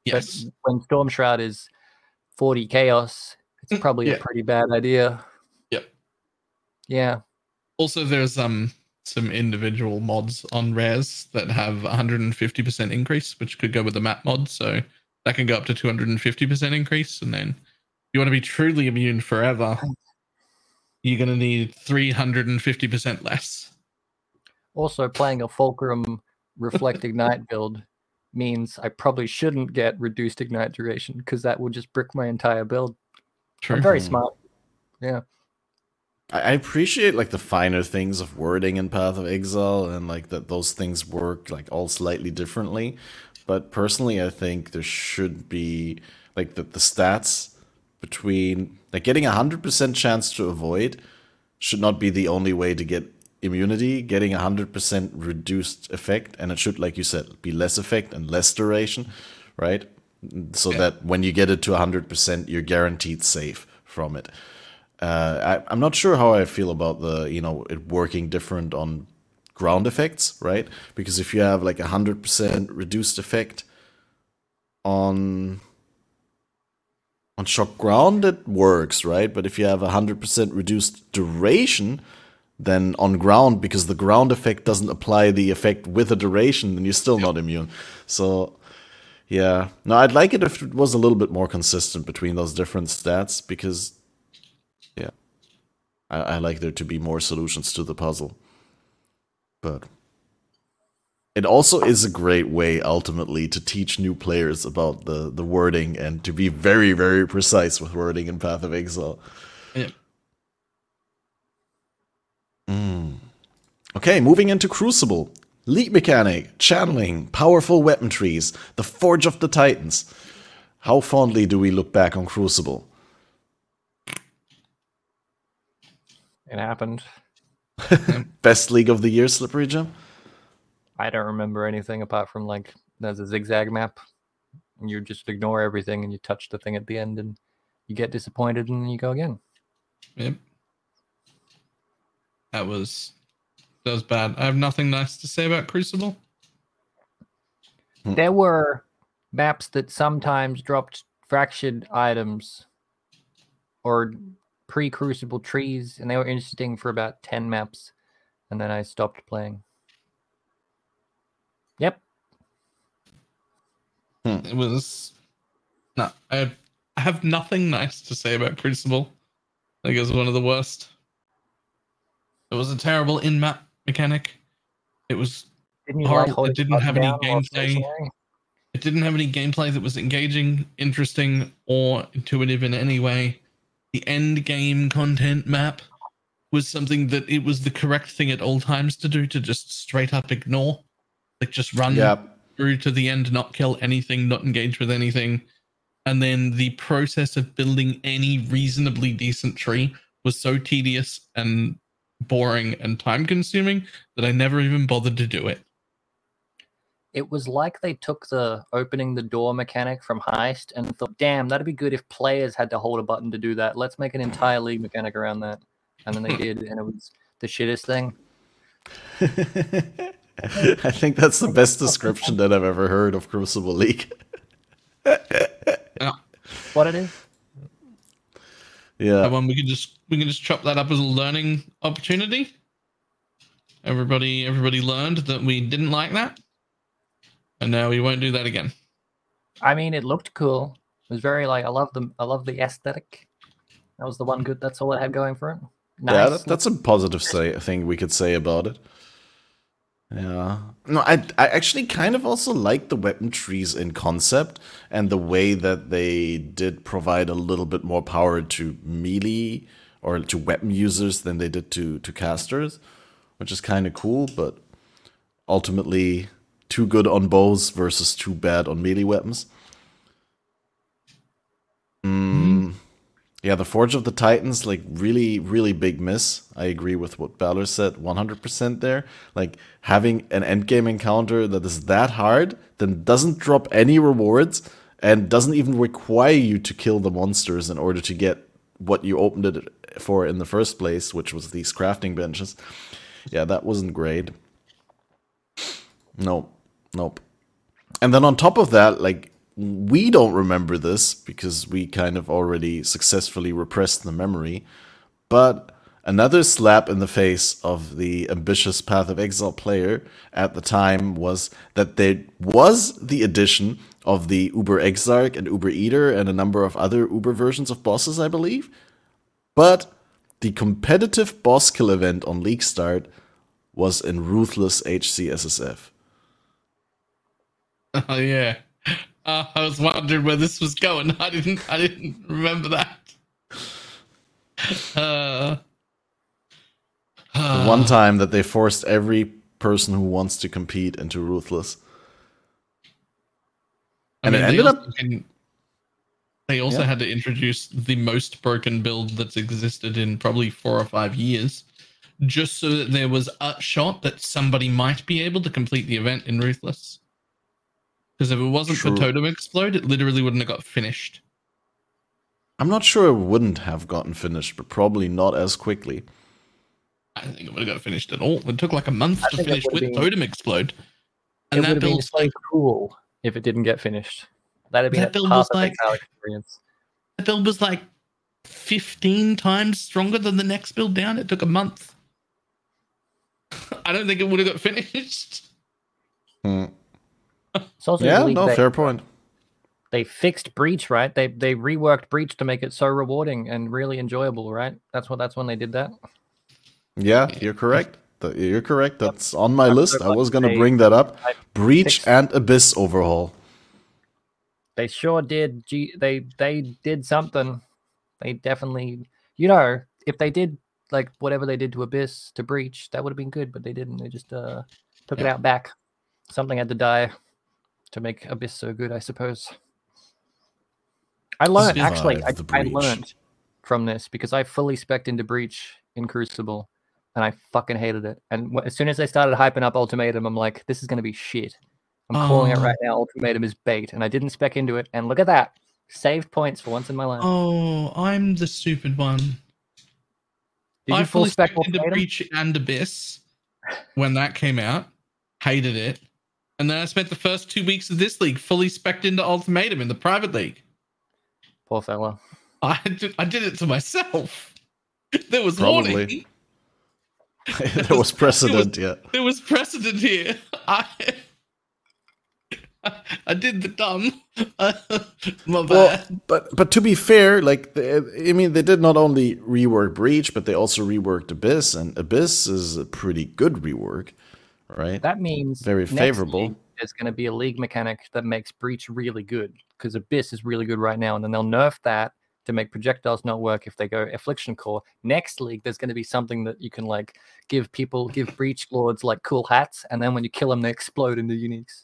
Yes. But when Storm Shroud is 40 chaos, it's Mm, probably yeah. a pretty bad idea. Yeah. Also, there's um some individual mods on rares that have 150% increase, which could go with the map mod. So that can go up to 250% increase, and then you want to be truly immune forever. You're gonna need 350% less. Also, playing a Fulcrum Reflect Ignite build means I probably shouldn't get reduced ignite duration because that will just brick my entire build. True. I'm very smart. Yeah. I appreciate like the finer things of wording in Path of Exile and like that those things work like all slightly differently. But personally, I think there should be like the, the stats between like getting a hundred percent chance to avoid should not be the only way to get immunity. Getting a hundred percent reduced effect, and it should, like you said, be less effect and less duration, right? So Yeah. that when you get it to hundred percent, you're guaranteed safe from it. Uh, I, I'm not sure how I feel about the you know it working different on ground effects, right? Because if you have like a hundred percent reduced effect on on shock ground, it works, right? But if you have a hundred percent reduced duration, then on ground, because the ground effect doesn't apply the effect with a duration, then you're still not immune. So yeah, no, I'd like it if it was a little bit more consistent between those different stats because I, I like there to be more solutions to the puzzle. But it also is a great way ultimately to teach new players about the the wording and to be very very precise with wording in Path of Exile. Yeah. Mm. Okay, moving into Crucible. Lead mechanic, channeling, powerful weapon trees, the Forge of the Titans. How fondly do we look back on Crucible? It happened. Best League of the Year, Slippery Jim? I don't remember anything apart from like there's a zigzag map, and you just ignore everything and you touch the thing at the end and you get disappointed and you go again. Yep. That was that was bad. I have nothing nice to say about Crucible. Hmm. There were maps that sometimes dropped fractured items or pre crucible trees, and they were interesting for about 10 maps, and then I stopped playing. Yep. Hmm. It was no. I I have nothing nice to say about Crucible. I think it was one of the worst. It was a terrible in-map mechanic. It was Didn't you Horrible. like It didn't have any button down while gameplay. it didn't have any gameplay that was engaging, interesting, or intuitive in any way. The end game content map was something that it was the correct thing at all times to do to just straight up ignore. Like just run Yeah. through to the end, not kill anything, not engage with anything. And then the process of building any reasonably decent tree was so tedious and boring and time consuming that I never even bothered to do it. It was like they took the opening the door mechanic from Heist and thought, damn, that'd be good if players had to hold a button to do that. Let's make an entire league mechanic around that. And then they did, and it was the shittest thing. I think that's the best description that I've ever heard of Crucible League. What it is? Yeah. And when we can just we can just chop that up as a learning opportunity. Everybody everybody learned that we didn't like that. And now we won't do that again. I mean, it looked cool. It was very like I love the I love the aesthetic. That was the one good. That's all it had going for it. Nice. Yeah, that, that's a positive say thing we could say about it. Yeah. No, I I actually kind of also like the weapon trees in concept and the way that they did provide a little bit more power to melee or to weapon users than they did to to casters, which is kind of cool, but ultimately too good on bows versus too bad on melee weapons. Mm, yeah, the Forge of the Titans, like really, really big miss. I agree with what Balor said, 100% there. Like having an endgame encounter that is that hard, then doesn't drop any rewards and doesn't even require you to kill the monsters in order to get what you opened it for in the first place, which was these crafting benches. Yeah, that wasn't great. Nope. Nope. And then on top of that, like we don't remember this because we kind of already successfully repressed the memory. But another slap in the face of the ambitious Path of Exile player at the time was that there was the addition of the Uber Exarch and Uber Eater and a number of other Uber versions of bosses, I believe. But the competitive boss kill event on League Start was in Ruthless HCSSF. Oh yeah. Uh, I was wondering where this was going. I didn't I didn't remember that. Uh, The one time that they forced every person who wants to compete into Ruthless. I And it ended they up- can- They also Yeah. had to introduce the most broken build that's existed in probably four or five years, just so that there was a shot that somebody might be able to complete the event in Ruthless. Because if it wasn't True. for Totem Explode, it literally wouldn't have got finished. I'm not sure it wouldn't have gotten finished, but probably not as quickly. I don't think it would have got finished at all. It took like a month I to finish with been- Totem Explode. it And would that have been so like cool if it didn't get finished. That'd be That a build was like- experience. that build was like 15 times stronger than the next build down. It took a month. I don't think it would have got finished. Hmm. It's also Yeah, no, they, fair point. they fixed Breach, right? They they reworked Breach to make it so rewarding and really enjoyable, right? That's what that's when they did that. Yeah, you're correct. You're correct. That's on my I'm list. so I was going to they- bring that up. I Breach fixed- and Abyss overhaul. They sure did. G- they they did something. They definitely, you know, if they did like whatever they did to Abyss to Breach, that would have been good. But they didn't. They just uh took it out back. Something had to die to make Abyss so good, I suppose. I learned actually. I, I learned from this because I fully spec into Breach in Crucible, and I fucking hated it. And wh- as soon as they started hyping up Ultimatum, I'm like, this is gonna be shit. I'm calling it Oh. right now. Ultimatum is bait, and I didn't spec into it. And look at that, saved points for once in my life. Oh, I'm the stupid one. Did I you fully spec spec into Breach and Abyss when that came out. Hated it. And then I spent the first two weeks of this league fully spec into Ultimatum in the private league. Poor fella. I did, I did it to myself. There was Probably. warning. there was precedent, yeah. There was precedent here. I I did the dumb. My Well, bad. but but to be fair, like the, I mean, they did not only rework Breach, but they also reworked Abyss, and Abyss is a pretty good rework, right? That means Very favorable. There's going to be a league mechanic that makes Breach really good because Abyss is really good right now, and then they'll nerf that to make projectiles not work if they go Affliction Core. Next league, there's going to be something that you can like give people, give Breach Lords like cool hats, and then when you kill them, they explode into uniques.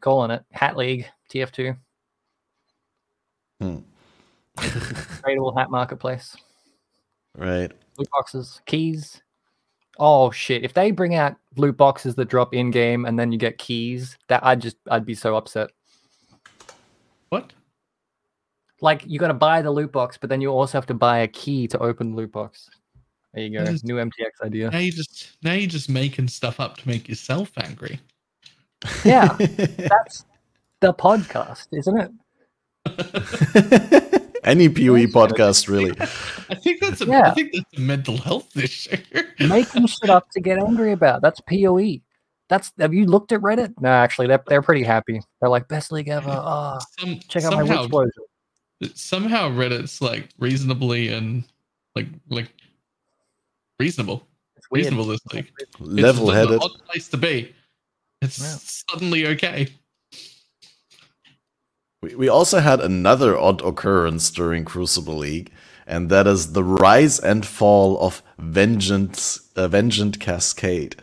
Calling it Hat League TF2. Hmm. Tradable hat marketplace. right. loot boxes, keys. Oh shit! If they bring out loot boxes that drop in game and then you get keys, that I'd just I'd be so upset. What? Like you got to buy the loot box, but then you also have to buy a key to open the loot box. There you go, is- new MTX idea. Now you just now you're just making stuff up to make yourself angry. Yeah, that's the podcast, isn't it? Any PoE podcast, really. I think that's a I Yeah. think that's a mental health issue. Making shit up to get angry about. That's Poe. That's have you looked at Reddit? No, actually, they're they're pretty happy. They're like best league ever. Ah, Some, check out my somehow, explosion. somehow Reddit's like reasonably and like like reasonable. It's weird. Reasonable this league. Level headed odd place to be. It's Yeah. suddenly okay. We, we also had another odd occurrence during Crucible League, and that is the rise and fall of Vengeance, uh, Vengeant Cascade,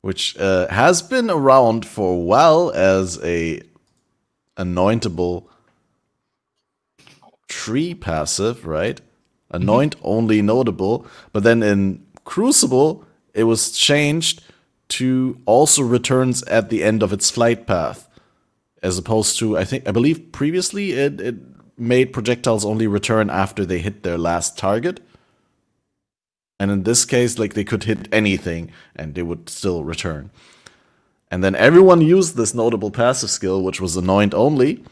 which uh, has been around for a while as a anointable tree passive, right? Anoint only notable, but then in Crucible, it was changed to also returns at the end of its flight path as opposed to I think I believe previously it, it made projectiles only return after they hit their last target. And in this case, like they could hit anything and they would still return. And then everyone used this notable passive skill, which was anoint only.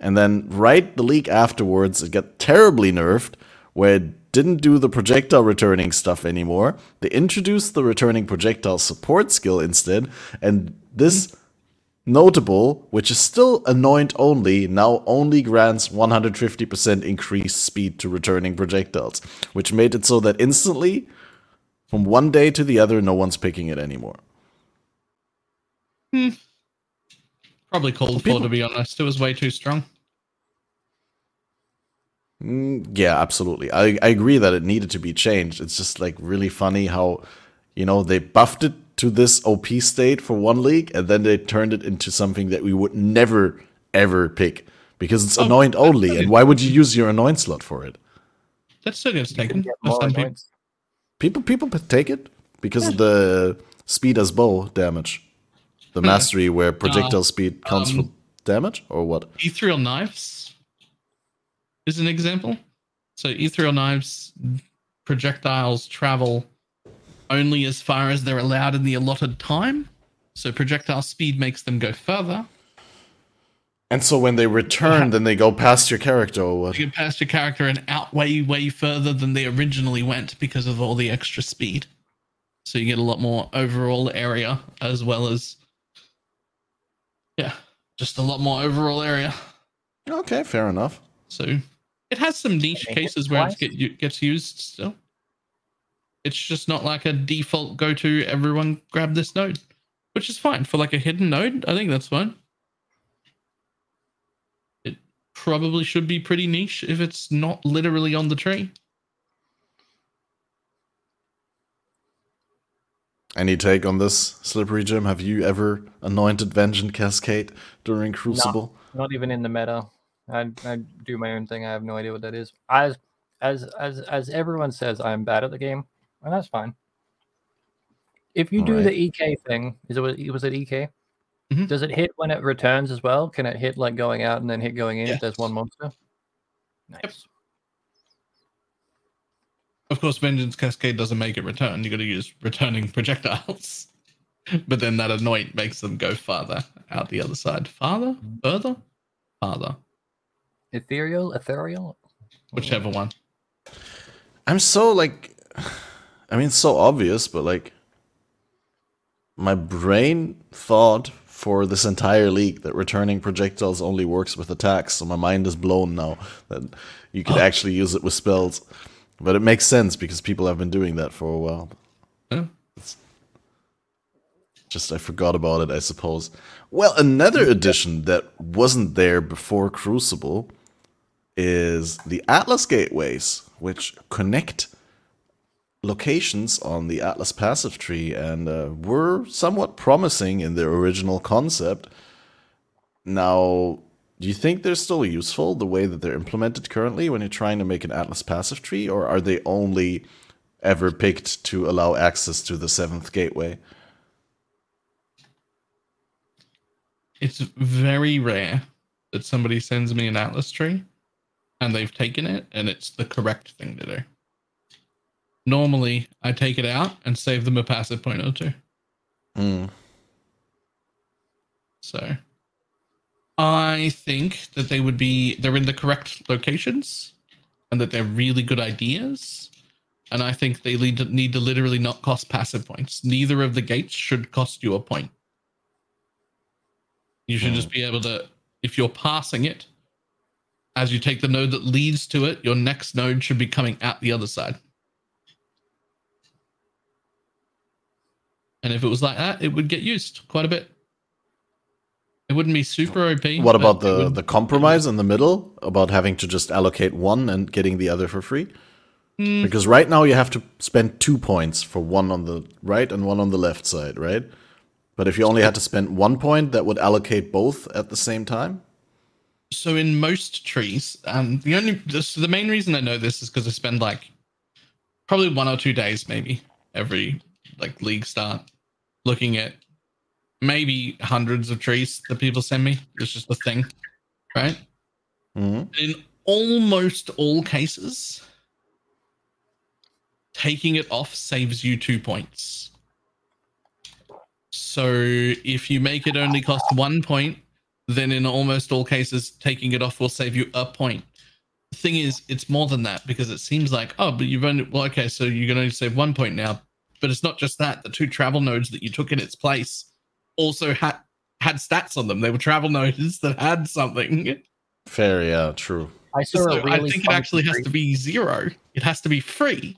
And then right the league afterwards, it got terribly nerfed, where it didn't do the projectile returning stuff anymore. They introduced the returning projectile support skill instead, and this notable, which is still anoint only, now only grants 150% increased speed to returning projectiles, which made it so that instantly, from one day to the other, no one's picking it anymore. Probably called People- for to be honest. It was way too strong. Mm, yeah, absolutely. I, I agree that it needed to be changed. It's just like really funny how, you know, they buffed it to this OP state for one league and then they turned it into something that we would never, ever pick because it's Oh, anoint only. And why would you use your anoint slot for it? That still gets You taken. get by more some people. People people take it because of the speed as bow damage, the mastery where projectile speed counts um, for damage or what? Ethereal knives is an example. So ethereal knives projectiles travel only as far as they're allowed in the allotted time. So projectile speed makes them go further. And so when they return, then they go past your character or what? You get past your character and out way, way further than they originally went because of all the extra speed. So you get a lot more overall area as well as, yeah, just a lot more overall area. Okay, fair enough. So it has some niche Can they hit cases where it get, gets used still. It's just not like a default go to everyone grab this node, which is fine for like a hidden node. I think that's fine. It probably should be pretty niche if it's not literally on the tree. Any take on this, Slippery Jim? Have you ever anointed Vengeance Cascade during Crucible? Not even in the meta. I, I do my own thing. I have no idea what that is. As as as as everyone says, I'm bad at the game, and that's fine. If you do Alright. the EK thing, is it was it EK? Mhm. Does it hit when it returns as well? Can it hit like going out and then hit going in if there's one monster? Nice. Of course, Vengeance Cascade doesn't make it return. You got to use returning projectiles. but then that anoint makes them go farther out the other side. Farther? Further? Farther. Ethereal, ethereal. Whichever one. I'm so like, I mean, it's so obvious, but like, my brain thought for this entire league that returning projectiles only works with attacks, so my mind is blown now that you could actually use it with spells. But it makes sense because people have been doing that for a while. Yeah. Just I forgot about it, I suppose. Well, another addition that wasn't there before Crucible is the Atlas gateways, which connect locations on the Atlas passive tree and uh, were somewhat promising in their original concept. Now, do you think they're still useful the way that they're implemented currently when you're trying to make an Atlas passive tree, or are they only ever picked to allow access to the seventh gateway? It's very rare that somebody sends me an Atlas tree and they've taken it and it's the correct thing to do. Normally, I take it out and save them a passive point or two. Hmm. So I think that they would be they're in the correct locations and that they're really good ideas. And I think they need to, need to literally not cost passive points. Neither of the gates should cost you a point. You should just be able to, if you're passing it, as you take the node that leads to it, your next node should be coming out the other side. And if it was like that, it would get used quite a bit. It wouldn't be super OP. What about the, the compromise in the middle about having to just allocate one and getting the other for free? Hmm, Because right now you have to spend two points for one on the right and one on the left side, right? But if you only had to spend one point, that would allocate both at the same time? so in most trees, um, the only this, the main reason I know this is because I spend like probably one or two days, maybe every like league start, looking at maybe hundreds of trees that people send me. It's just a thing, right? hmm in almost all cases, taking it off saves you two points. So if you make it only cost one point, then in almost all cases, taking it off will save you a point. The thing is, it's more than that because it seems like, oh, but you've only, well, okay, so you're going to save one point now. But it's not just that. The two travel nodes that you took in its place also had had stats on them. They were travel nodes that had something. Fair, yeah, true. I saw So a really I think it funky actually has to be zero. It has to be free.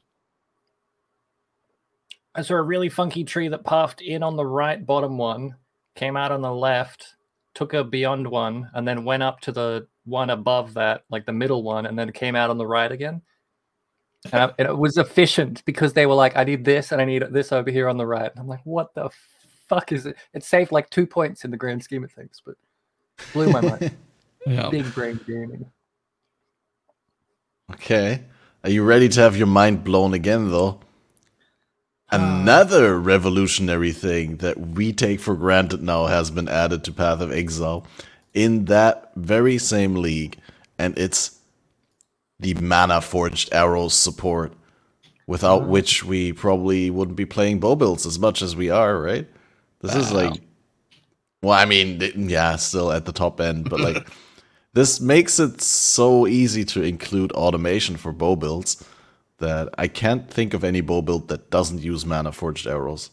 I saw a really funky tree that puffed in on the right bottom one, came out on the left, took a beyond one, and then went up to the one above that, like the middle one, and then came out on the right again. And, I- and it was efficient because they were like, I need this and I need this over here on the right. And I'm like, what the fuck is it? It saved like two points in the grand scheme of things, but blew my mind. Yeah. Big brain gaming. Okay. Are you ready to have your mind blown again, though? Uh. Another revolutionary thing that we take for granted now has been added to Path of Exile in that very same league, and it's the Mana Forged Arrows support, without mm. which we probably wouldn't be playing bow builds as much as we are, right? This is like, well, I mean, yeah, still at the top end, but like, this makes it so easy to include automation for bow builds that I can't think of any bow build that doesn't use mana forged arrows.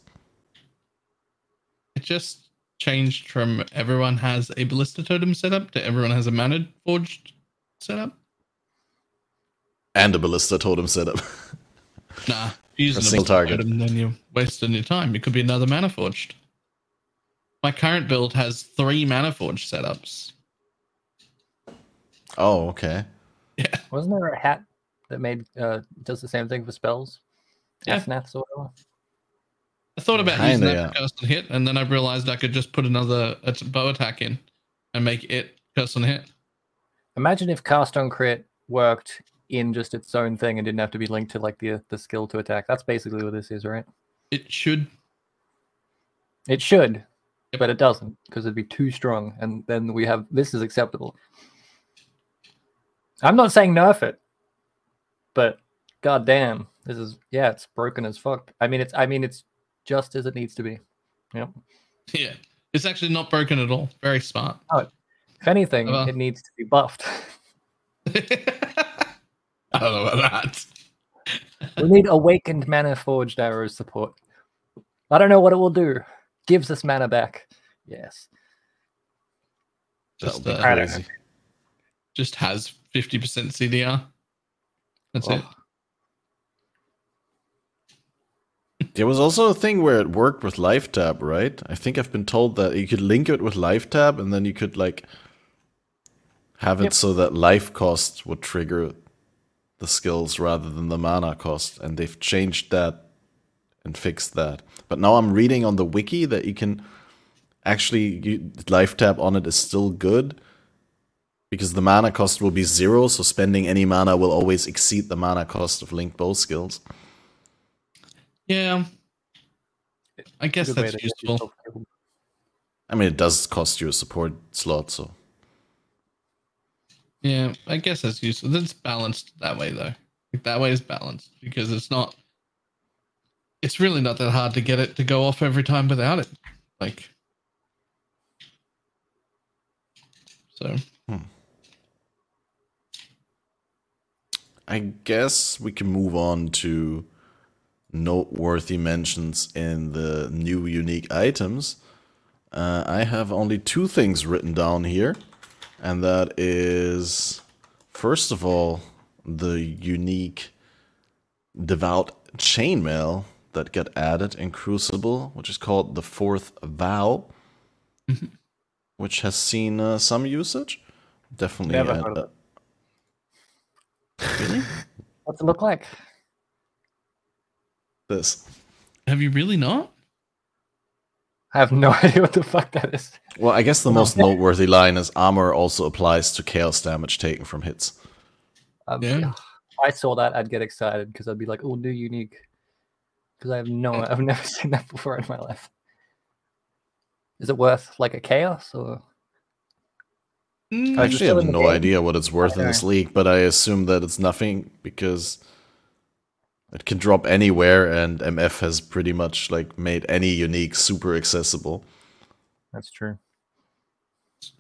It just changed from everyone has a ballista totem setup to everyone has a mana forged setup. And a ballista totem setup. Nah, using A a single target. item, then you're wasting your time. It could be another mana forged. My current build has three mana forged setups. Oh, okay. Yeah. Wasn't there a hat that made uh does the same thing for spells? Yeah. Snaps or. I thought about using Kinda, that yeah. for curse and hit, and then I realized I could just put another bow attack in and make it curse and hit. Imagine if cast on crit worked in just its own thing and didn't have to be linked to like the the skill to attack. That's basically what this is, right? It should. It should, Yep. but it doesn't because it'd be too strong, and then we have this is acceptable. I'm not saying nerf it, but goddamn, this is yeah, it's broken as fuck. I mean, it's I mean, it's just as it needs to be. Yep. Yeah, it's actually not broken at all. Very smart. If anything, Uh, it needs to be buffed. I don't know about that. we need awakened mana forged arrows support. I don't know what it will do. Gives us mana back. Yes. Just, That'll be uh, just has 50% CDR. That's it. There was also a thing where it worked with Lifetap, right? I think I've been told that you could link it with Lifetap, and then you could like have it Yep. so that life cost would trigger the skills rather than the mana cost, and they've changed that and fixed that. But now I'm reading on the wiki that you can actually you, Lifetap on it is still good because the mana cost will be zero, so spending any mana will always exceed the mana cost of linked bow skills. Yeah. I guess good that's useful. I mean, it does cost you a support slot, so Yeah, I guess that's useful. That's balanced that way though. Like, that way is balanced because it's not. It's really not that hard to get it to go off every time without it. Like. So I guess we can move on to noteworthy mentions in the new unique items. Uh, I have only two things written down here, and that is, first of all, the unique devout chainmail that got added in Crucible, which is called the Fourth Vow, Mhm. which has seen uh, some usage. Definitely. Never heard of uh, really? What's it look like? This. have you really not? I have no idea what the fuck that is. Well, I guess the most noteworthy line is armor also applies to chaos damage taken from hits. Um, Yeah. yeah. I saw that, I'd get excited because I'd be like, "Oh, new unique," because I have no, I've never seen that before in my life. Is it worth like a chaos or? Mm, I actually have no game? idea what it's worth in this league, but I assume that it's nothing because it can drop anywhere, and MF has pretty much like made any unique super accessible. That's true.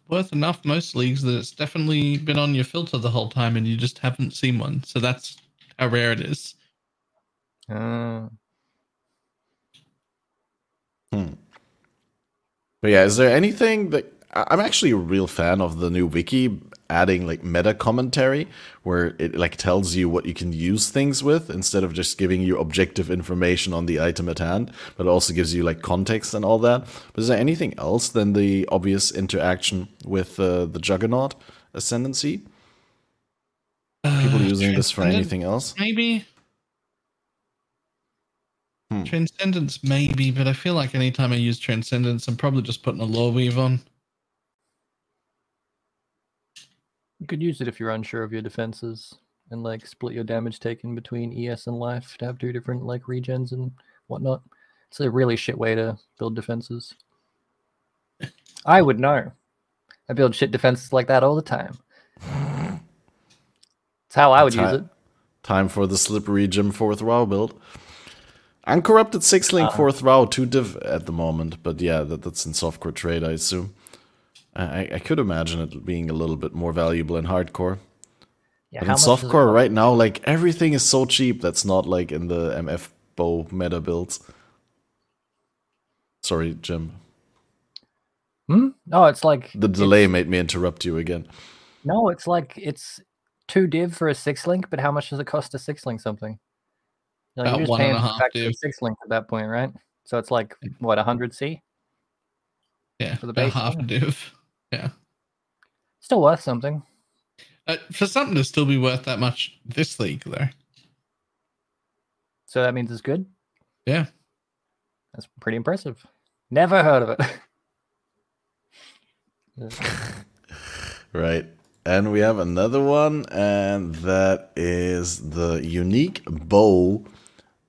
worth enough most leagues that it's definitely been on your filter the whole time and you just haven't seen one. So that's how rare it is. Uh, But yeah, is there anything that I'm actually a real fan of the new wiki adding like meta commentary where it like tells you what you can use things with instead of just giving you objective information on the item at hand, but it also gives you like context and all that. But is there anything else than the obvious interaction with uh, the Juggernaut ascendancy? People Uh, using this for anything else? Maybe. Hmm. Transcendence, maybe, but I feel like anytime I use Transcendence, I'm probably just putting a Loreweave on. You could use it if you're unsure of your defenses and like split your damage taken between ES and life to have two different like regens and whatnot. It's a really shit way to build defenses. I would know. I build shit defenses like that all the time. It's how I would That's use it. Time for the slippery Jim Fourth Vow build. Uncorrupted six link Uh-uh. Fourth Vow two div at the moment, but yeah, that, that's in softcore trade, I assume. I, I- I could imagine it being a little bit more valuable in hardcore. Yeah, but in much softcore right now, like everything is so cheap that's not like in the MF bow meta builds. Sorry, Jim. Hmm? No, it's like The it's- delay made me interrupt you again. No, it's like it's two div for a six link, but how much does it cost to six link something? You're, like, About you're just one and a half div. six links at that point, right? So it's like what 100 C, Yeah, For the about base half a one? div. Yeah. still worth something. Uh, for something to still be worth that much this league, though. So that means it's good. Yeah. That's pretty impressive. Never heard of it. Right. And we have another one, and that is the unique bow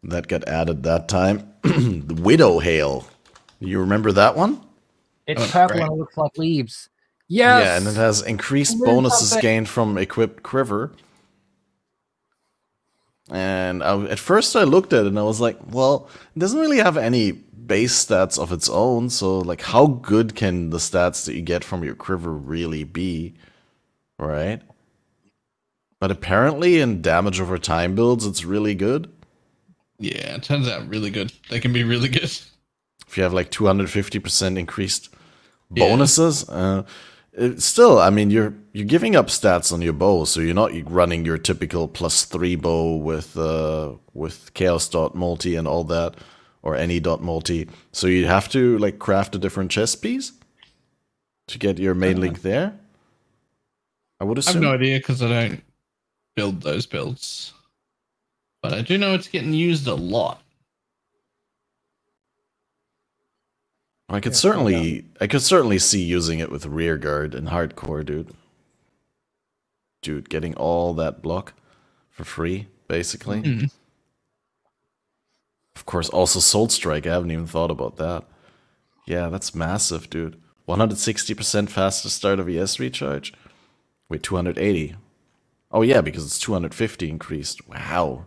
that got added that time. the Widowhail. You remember that one? It's Oh, purple great. and it looks like leaves. Yes. Yeah, and it has increased Really bonuses gained from equipped quiver. And I, at first I looked at it and I was like, well, it doesn't really have any base stats of its own. So, like, how good can the stats that you get from your quiver really be? Right? But apparently, in damage over time builds, it's really good. Yeah, it turns out really good. They can be really good. If you have like 250% increased Yeah. bonuses, uh, it, still, I mean, you're you're giving up stats on your bow, so you're not running your typical plus three bow with uh, with chaos dot multi and all that, or any dot multi. So you have to like craft a different chest piece to get your main Uh-huh. link there. I would assume. I have no idea because I don't build those builds. But I do know it's getting used a lot. I could Yeah, certainly, I could certainly see using it with rear guard and hardcore, dude. Dude, getting all that block for free, basically. Mm. Of course, also Soul Strike. I haven't even thought about that. Yeah, that's massive, dude. 160% faster start of ES recharge. Wait, 280. Oh yeah, because it's 250 increased. Wow,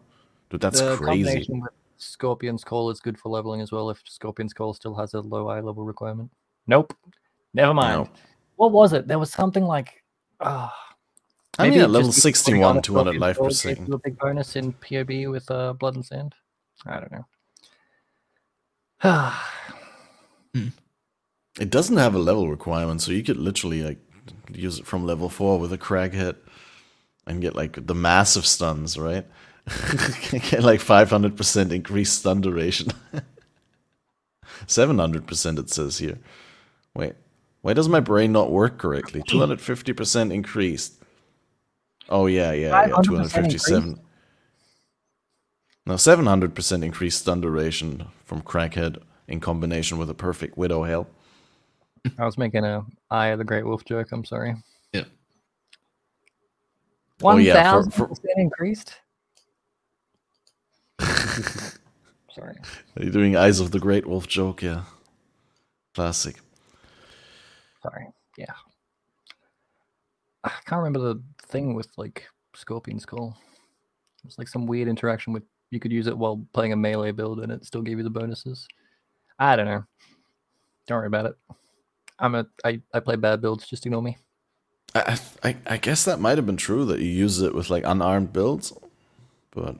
dude, that's the crazy. combination with Scorpion's Call is good for leveling as well. If Scorpion's Call still has a low eye level requirement. Nope. Never mind. No. What was it? There was something like. ah, I mean, maybe at level just because putting 61, on a 200 life Call per second. A big bonus in POB with uh, Blood and Sand. I don't know. It doesn't have a level requirement, so you could literally like use it from level four with a Craghead and get like the massive stuns, right? get like 500% increased stun duration. 700% it says here. Wait, why does my brain not work correctly? 250% increased. Oh yeah, yeah, yeah, 500% 257. No, 700% increased stun duration from Craghead in combination with a perfect Widowhail. I was making a Eye of the Great Wolf joke. I'm sorry. Yep. Oh, One yeah, for- thousand for- percent increased. Sorry. Are you doing Eyes of the Great Wolf joke? Yeah. Classic. Sorry. Yeah. Ah, I can't remember the thing with like Scorpion's Call. It's like some weird interaction with you could use it while playing a melee build and it still gave you the bonuses. I don't know. Don't worry about it. I'm a I, I play bad builds, just ignore me. I, I I guess that might have been true that you use it with like unarmed builds, but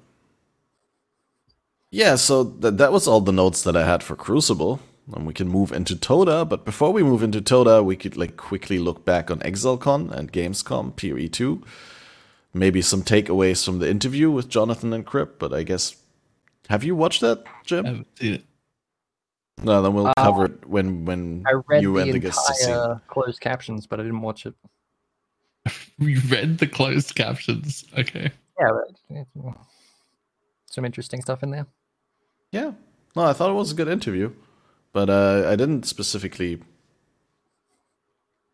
yeah. So that that was all the notes that I had for Crucible, and we can move into Toda. But before we move into Toda, we could like quickly look back on ExileCon and Gamescom PoE two. Maybe some takeaways from the interview with Jonathan and Kripp. But I guess have you watched that, Jim? I haven't seen it. no, then we'll Uh, cover it when when I read you the and the guests to see. entire closed captions, but I didn't watch it. We read the closed captions. Okay. Yeah, but, some interesting stuff in there. Yeah. No, I thought it was a good interview, but uh, I didn't specifically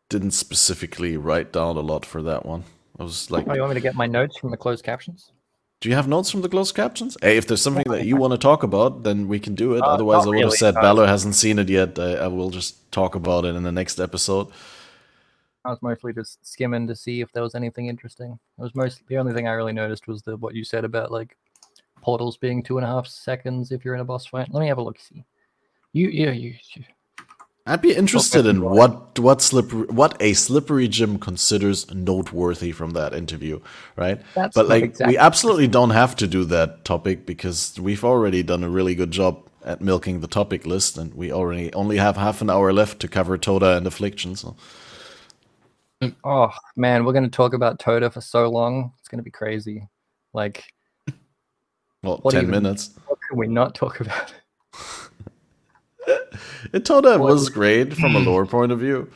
didn't specifically write down a lot for that one. I was like, Oh, you want me to get my notes from the closed captions? "Do you have notes from the closed captions?" Hey, if there's something that you want to talk about, then we can do it. Uh, Otherwise, I would have said no. Balor hasn't seen it yet. I, I will just talk about it in the next episode. I was mostly just skimming to see if there was anything interesting. It was most the only thing I really noticed was the what you said about like portals being two and a half seconds if you're in a boss fight. Let me have a look. See, you yeah you. you- I'd be interested in what what slippery what a slippery Jim considers noteworthy from that interview, right? That's but like exactly we absolutely don't have to do that topic because we've already done a really good job at milking the topic list, and we already only have half an hour left to cover Toda and Affliction. So Oh man, we're gonna talk about Toda for so long. It's gonna be crazy. Like What 10 even- minutes. What can we not talk about? It Toda was great from a lore point of view.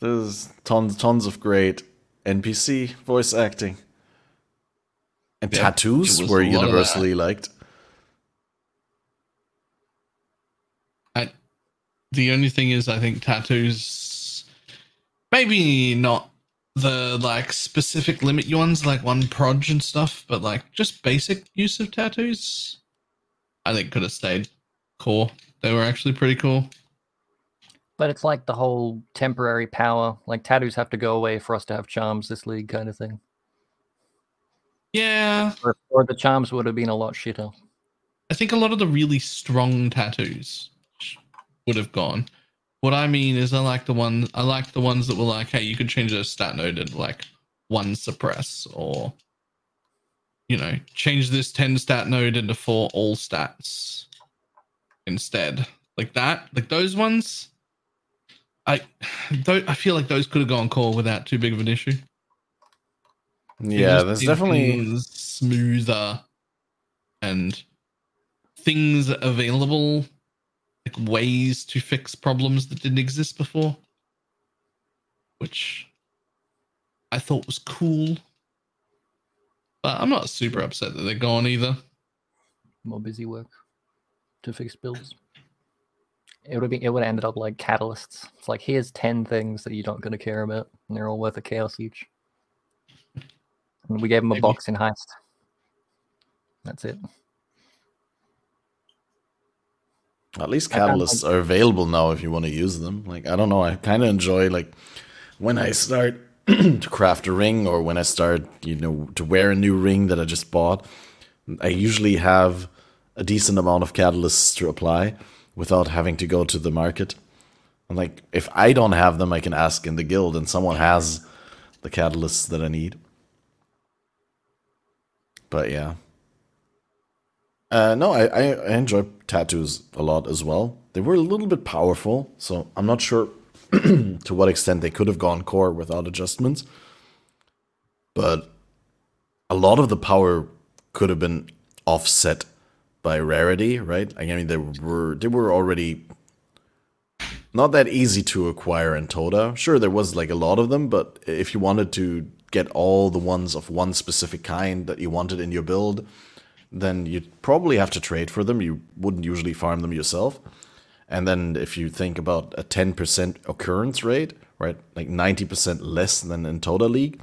There's tons, tons of great NPC voice acting. And Yeah, tattoos were a lot of that. universally liked. I, the only thing is, I think tattoos, maybe not the like specific limit ones like one proj and stuff, but like just basic use of tattoos, I think could have stayed core. They were actually pretty cool. But it's like the whole temporary power. Like tattoos have to go away for us to have charms this league kind of thing. Yeah, Or, or the charms would have been a lot shitter. I think a lot of the really strong tattoos would have gone. What I mean is, I like the one. I like the ones that were like, hey, you could change a stat node and like one suppress, or you know, change this ten stat node into four all stats instead, like that. Like those ones, I don't. I feel like those could have gone core without too big of an issue. Yeah, there's definitely. smoother and things available, like ways to fix problems that didn't exist before, which I thought was cool. But I'm not super upset that they're gone either. More busy work to fix builds. It would have been. It would have ended up like catalysts. It's like here's ten things that you're not going to care about, and they're all worth a chaos each. And we gave them a Maybe. box in heist. That's it. At least catalysts are available now if you want to use them. Like I don't know, I kind of enjoy like when I start to craft a ring or when I start, you know, to wear a new ring that I just bought. I usually have a decent amount of catalysts to apply without having to go to the market. And like if I don't have them, I can ask in the guild and someone has the catalysts that I need. But yeah. Uh, no, I, I, I enjoy tattoos a lot as well. They were a little bit powerful, so I'm not sure to what extent they could have gone core without adjustments. But a lot of the power could have been offset by rarity, right? I mean, they were they were already not that easy to acquire in Toda. Sure, there was like a lot of them, but if you wanted to get all the ones of one specific kind that you wanted in your build, then you'd probably have to trade for them. You wouldn't usually farm them yourself. And then if you think about a 10% occurrence rate, right, like 90% less than in Total League,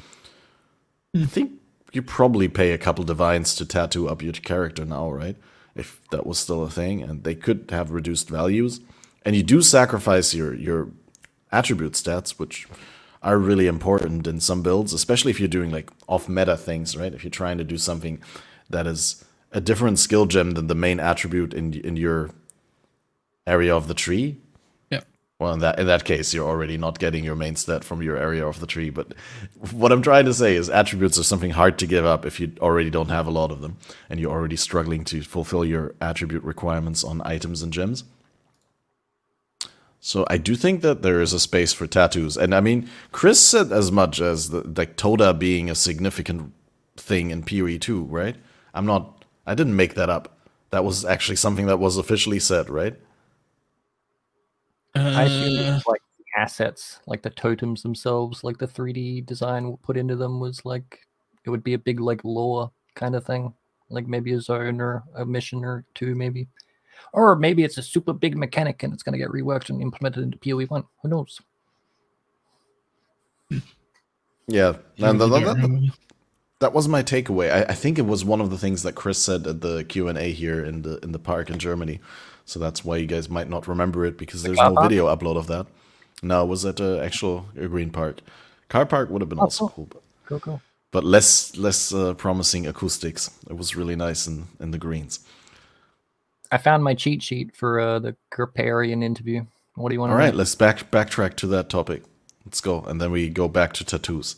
I hmm. think you probably pay a couple divines to tattoo up your character now, right? If that was still a thing, and they could have reduced values. And you do sacrifice your your attribute stats, which are really important in some builds, especially if you're doing like off meta things, right? If you're trying to do something that is a different skill gem than the main attribute in in your area of the tree. Yeah. Well, in that in that case, you're already not getting your main stat from your area of the tree. But what I'm trying to say is, attributes are something hard to give up if you already don't have a lot of them, and you're already struggling to fulfill your attribute requirements on items and gems. So I do think that there is a space for tattoos, and I mean, Chris said as much as the, like Toda being a significant thing in PoE too, right? I'm not. I didn't make that up. That was actually something that was officially said, right? I assume Uh, like the assets, like the totems themselves, like the 3D design put into them was like it would be a big like lore kind of thing, like maybe a zone or a mission or two, maybe, or maybe it's a super big mechanic and it's going to get reworked and implemented into PoE one. Who knows? Yeah, I and the- really the- the- remember. That was my takeaway. I, I think it was one of the things that Chris said at the Q and A here in the in the park in Germany. So that's why you guys might not remember it because there's no park? video upload of that. No, it was at the actual Green Park. Car park would have been Oh, also cool. cool, but, Cool, cool. but less less uh, promising acoustics. It was really nice in in the greens. I found my cheat sheet for uh, the Kripparrian interview. What do you want All right, let's back backtrack to that topic. Let's go, and then we go back to tattoos.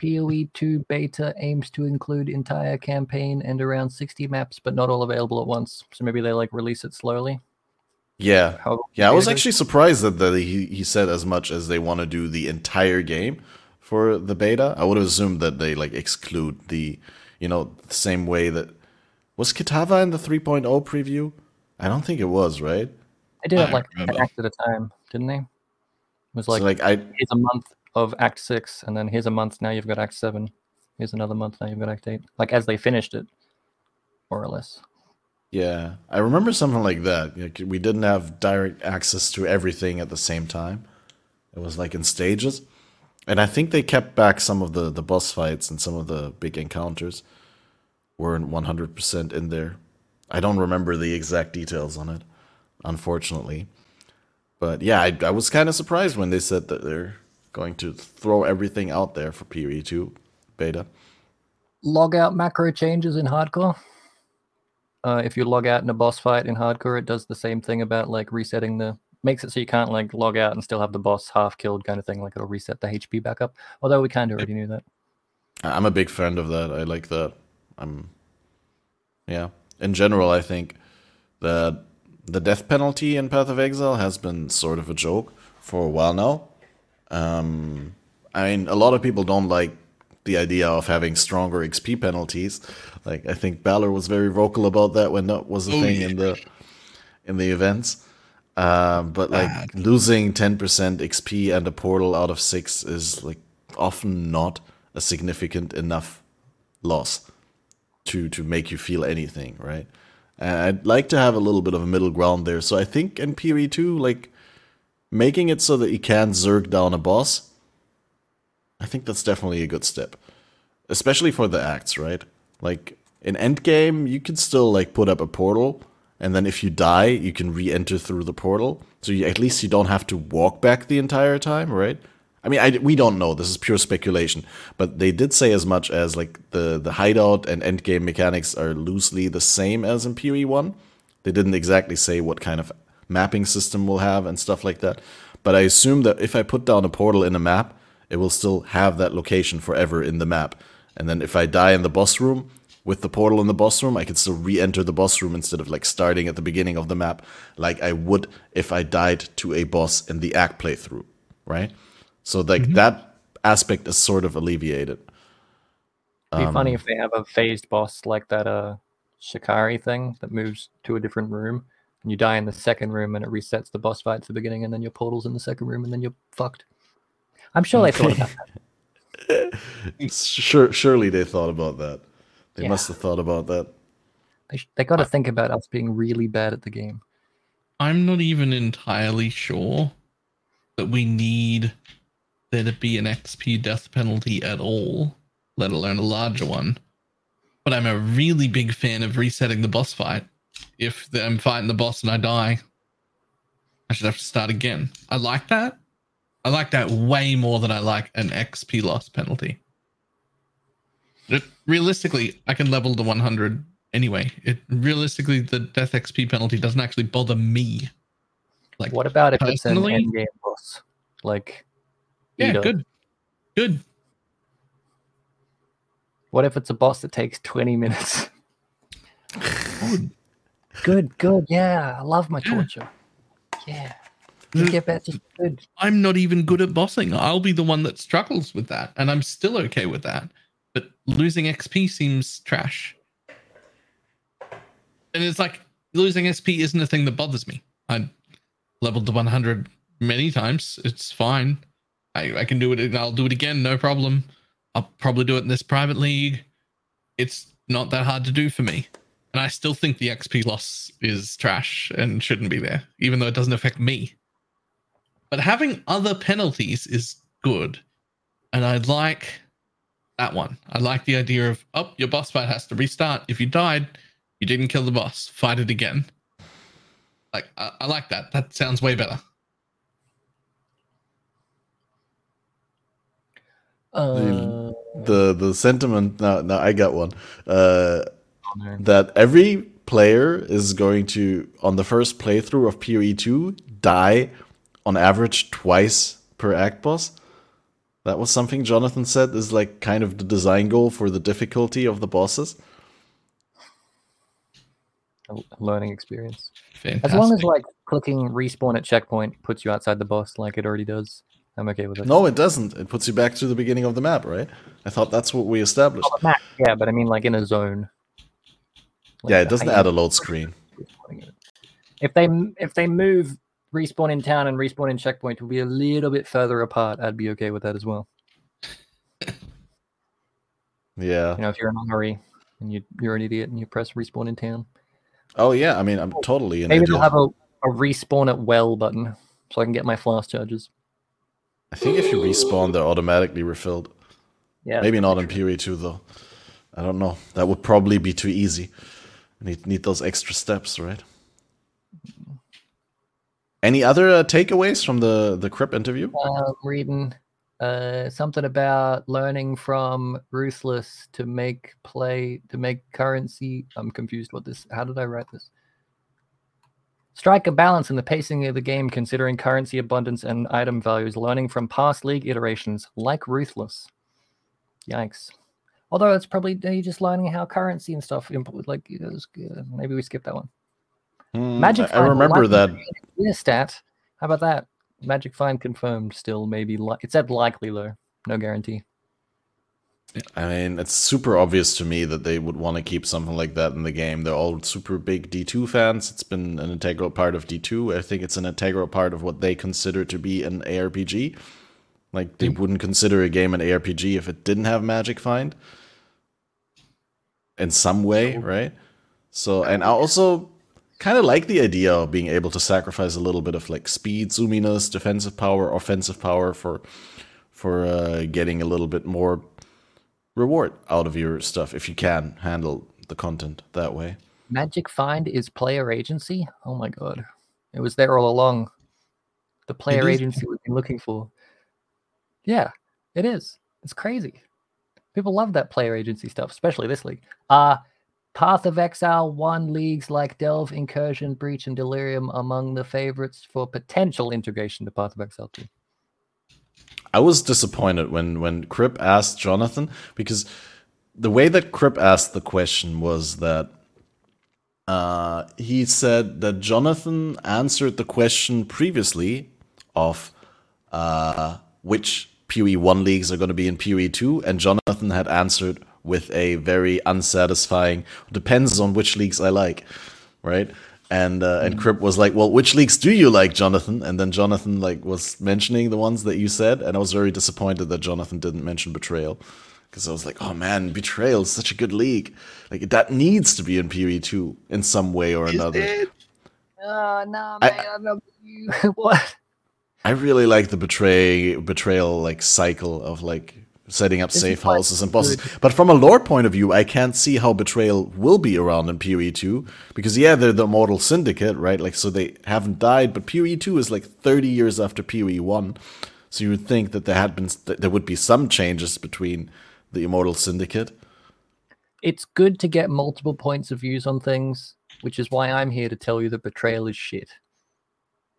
PoE 2 beta aims to include entire campaign and around 60 maps, but not all available at once. So maybe they like release it slowly. Yeah, How Yeah, I was actually surprised that, that he, he said as much as they want to do the entire game for the beta. I would have assumed that they like exclude the, you know, the same way that Was Kitava in the 3.0 preview? I don't think it was, right? They did it like an act at a time, didn't they? It was So, like, like I it's a month of Act Six, and then here's a month. Now you've got Act Seven. Here's another month. Now you've got Act Eight. Like as they finished it, more or less. yeah, I remember something like that. Like, we didn't have direct access to everything at the same time. It was like in stages. And I think they kept back some of the the boss fights and some of the big encounters weren't 100% in there. I don't remember the exact details on it, unfortunately. But yeah, I, I was kind of surprised when they said that they're going to throw everything out there for PoE2 beta. Log out macro changes in hardcore. Uh, if you log out in a boss fight in hardcore, it does the same thing about like resetting the makes it so you can't like log out and still have the boss half killed kind of thing. Like it'll reset the HP back up. Although we kind of already knew that. I'm a big fan of that. I like that. I'm, yeah. In general, I think that the death penalty in Path of Exile has been sort of a joke for a while now. Um, I mean, a lot of people don't like the idea of having stronger XP penalties. Like, I think Balor was very vocal about that when that was a Oh, thing yeah. in the in the events. Um, but like Bad. losing 10% XP and a portal out of six is like often not a significant enough loss to to make you feel anything, right? And I'd like to have a little bit of a middle ground there. So I think in PoE 2, like making it so that you can zerg down a boss, I think that's definitely a good step. Especially for the acts, right? Like in endgame, you can still like put up a portal, and then if you die, you can re-enter through the portal. So you, at least you don't have to walk back the entire time, right? I mean, I, we don't know. This is pure speculation, but they did say as much as like the the hideout and endgame mechanics are loosely the same as in PoE one. They didn't exactly say what kind of mapping system we'll have and stuff like that. But I assume that if I put down a portal in a map, it will still have that location forever in the map. And then if I die in the boss room with the portal in the boss room, I can still re-enter the boss room instead of like starting at the beginning of the map, like I would if I died to a boss in the act playthrough, right? So like that aspect is sort of alleviated. It'd be funny Um, if they have a phased boss like that uh Shikari thing that moves to a different room and you die in the second room and it resets the boss fight to the beginning and then your portal's in the second room and then you're fucked. I'm sure they thought about that. Sure, surely they thought about that. They Yeah. must have thought about that. They, sh- they got to think about us being really bad at the game. I'm not even entirely sure that we need there to be an XP death penalty at all, let alone a larger one. But I'm a really big fan of resetting the boss fight. If I'm fighting the boss and I die, I should have to start again. I like that. I like that way more than I like an XP loss penalty. It, realistically, I can level to 100 anyway. It realistically the death XP penalty doesn't actually bother me. Like What about if it's an personally- end game boss? Like, yeah, good, good. What if it's a boss that takes 20 minutes? Good. Good, good. Yeah, I love my torture. Yeah. You get better. Good. I'm not even good at bossing. I'll be the one that struggles with that, and I'm still okay with that. But losing XP seems trash. And it's like losing XP isn't a thing that bothers me. I leveled to 100 many times. It's fine. I, I can do it and I'll do it again, no problem. I'll probably do it in this private league. It's not that hard to do for me. And I still think the XP loss is trash and shouldn't be there, even though it doesn't affect me. But having other penalties is good. And I like that one. I like the idea of, oh, your boss fight has to restart. If you died, you didn't kill the boss, fight it again. Like, I, I like that. That sounds way better. Uh, The the sentiment now now I got one. Uh, no. That every player is going to on the first playthrough of PoE two die on average twice per act boss. That was something Jonathan said is like kind of the design goal for the difficulty of the bosses. A l- learning experience. Fantastic. As long as like clicking respawn at checkpoint puts you outside the boss like it already does, I'm okay with it. No, it doesn't. It puts you back to the beginning of the map, right? I thought that's what we established. Oh, the map, yeah, but I mean like in a zone. Like, yeah, it doesn't add a load screen. If they if they move respawn in town and respawn in checkpoint will be a little bit further apart, I'd be okay with that as well. Yeah. You know, if you're in a hurry and you you're an idiot and you press respawn in town, Oh yeah. I mean, I'm totally maybe they'll have a, a respawn at well button so I can get my flask charges. I think if you respawn, they're automatically refilled. Yeah, Maybe not in PoE 2 though. I don't know. That would probably be too easy. Need need those extra steps, right? Any other uh, takeaways from the the Kripp interview? um, reading uh, something about learning from ruthless to make play to make currency. I'm confused. What this? How did I write this? Strike a balance in the pacing of the game, considering currency abundance and item values. Learning from past league iterations, like ruthless. Yikes. Although it's probably uh, you're just learning how currency and stuff like it was, uh, maybe we skip that one. Hmm, Magic. I, remember that. Yeah, stat. How about that? Magic find confirmed. Still, maybe li- it said likely though. No guarantee. I mean, it's super obvious to me that they would want to keep something like that in the game. They're all super big D2 fans. It's been an integral part of D2. I think it's an integral part of what they consider to be an ARPG. Like they wouldn't consider a game an ARPG if it didn't have Magic Find in some way, right? So, and I also kind of like the idea of being able to sacrifice a little bit of like speed, zoominess, defensive power, offensive power for for uh, getting a little bit more reward out of your stuff if you can handle the content that way. Magic find is player agency. Oh my god, it was there all along. The player agency we've been looking for. Yeah, it is. It's crazy. People love that player agency stuff, especially this league. Uh Path of Exile won leagues like Delve, Incursion, Breach, and Delirium among the favorites for potential integration to Path of Exile 2. I was disappointed when when Kripp asked Jonathan because the way that Kripp asked the question was that uh, he said that Jonathan answered the question previously of uh, which PoE one leagues are going to be in PoE two, and Jonathan had answered with a very unsatisfying depends on which leagues I like, right? And uh, and Kripp was like, "Well, which leagues do you like, Jonathan?" And then Jonathan like was mentioning the ones that you said, and I was very disappointed that Jonathan didn't mention Betrayal, because I was like, "Oh man, Betrayal is such a good league. Like that needs to be in PoE two in some way or another." Oh, no, I- man, I, love you. what? I really like the betray betrayal like cycle of like setting up This safe houses and bosses. good. But from a lore point of view, I can't see how betrayal will be around in PoE two because yeah, they're the immortal syndicate, right? Like so they haven't died, but PoE two is like thirty years after PoE one, so you would think that there had been that there would be some changes between the immortal syndicate. It's good to get multiple points of views on things, which is why I'm here to tell you that betrayal is shit.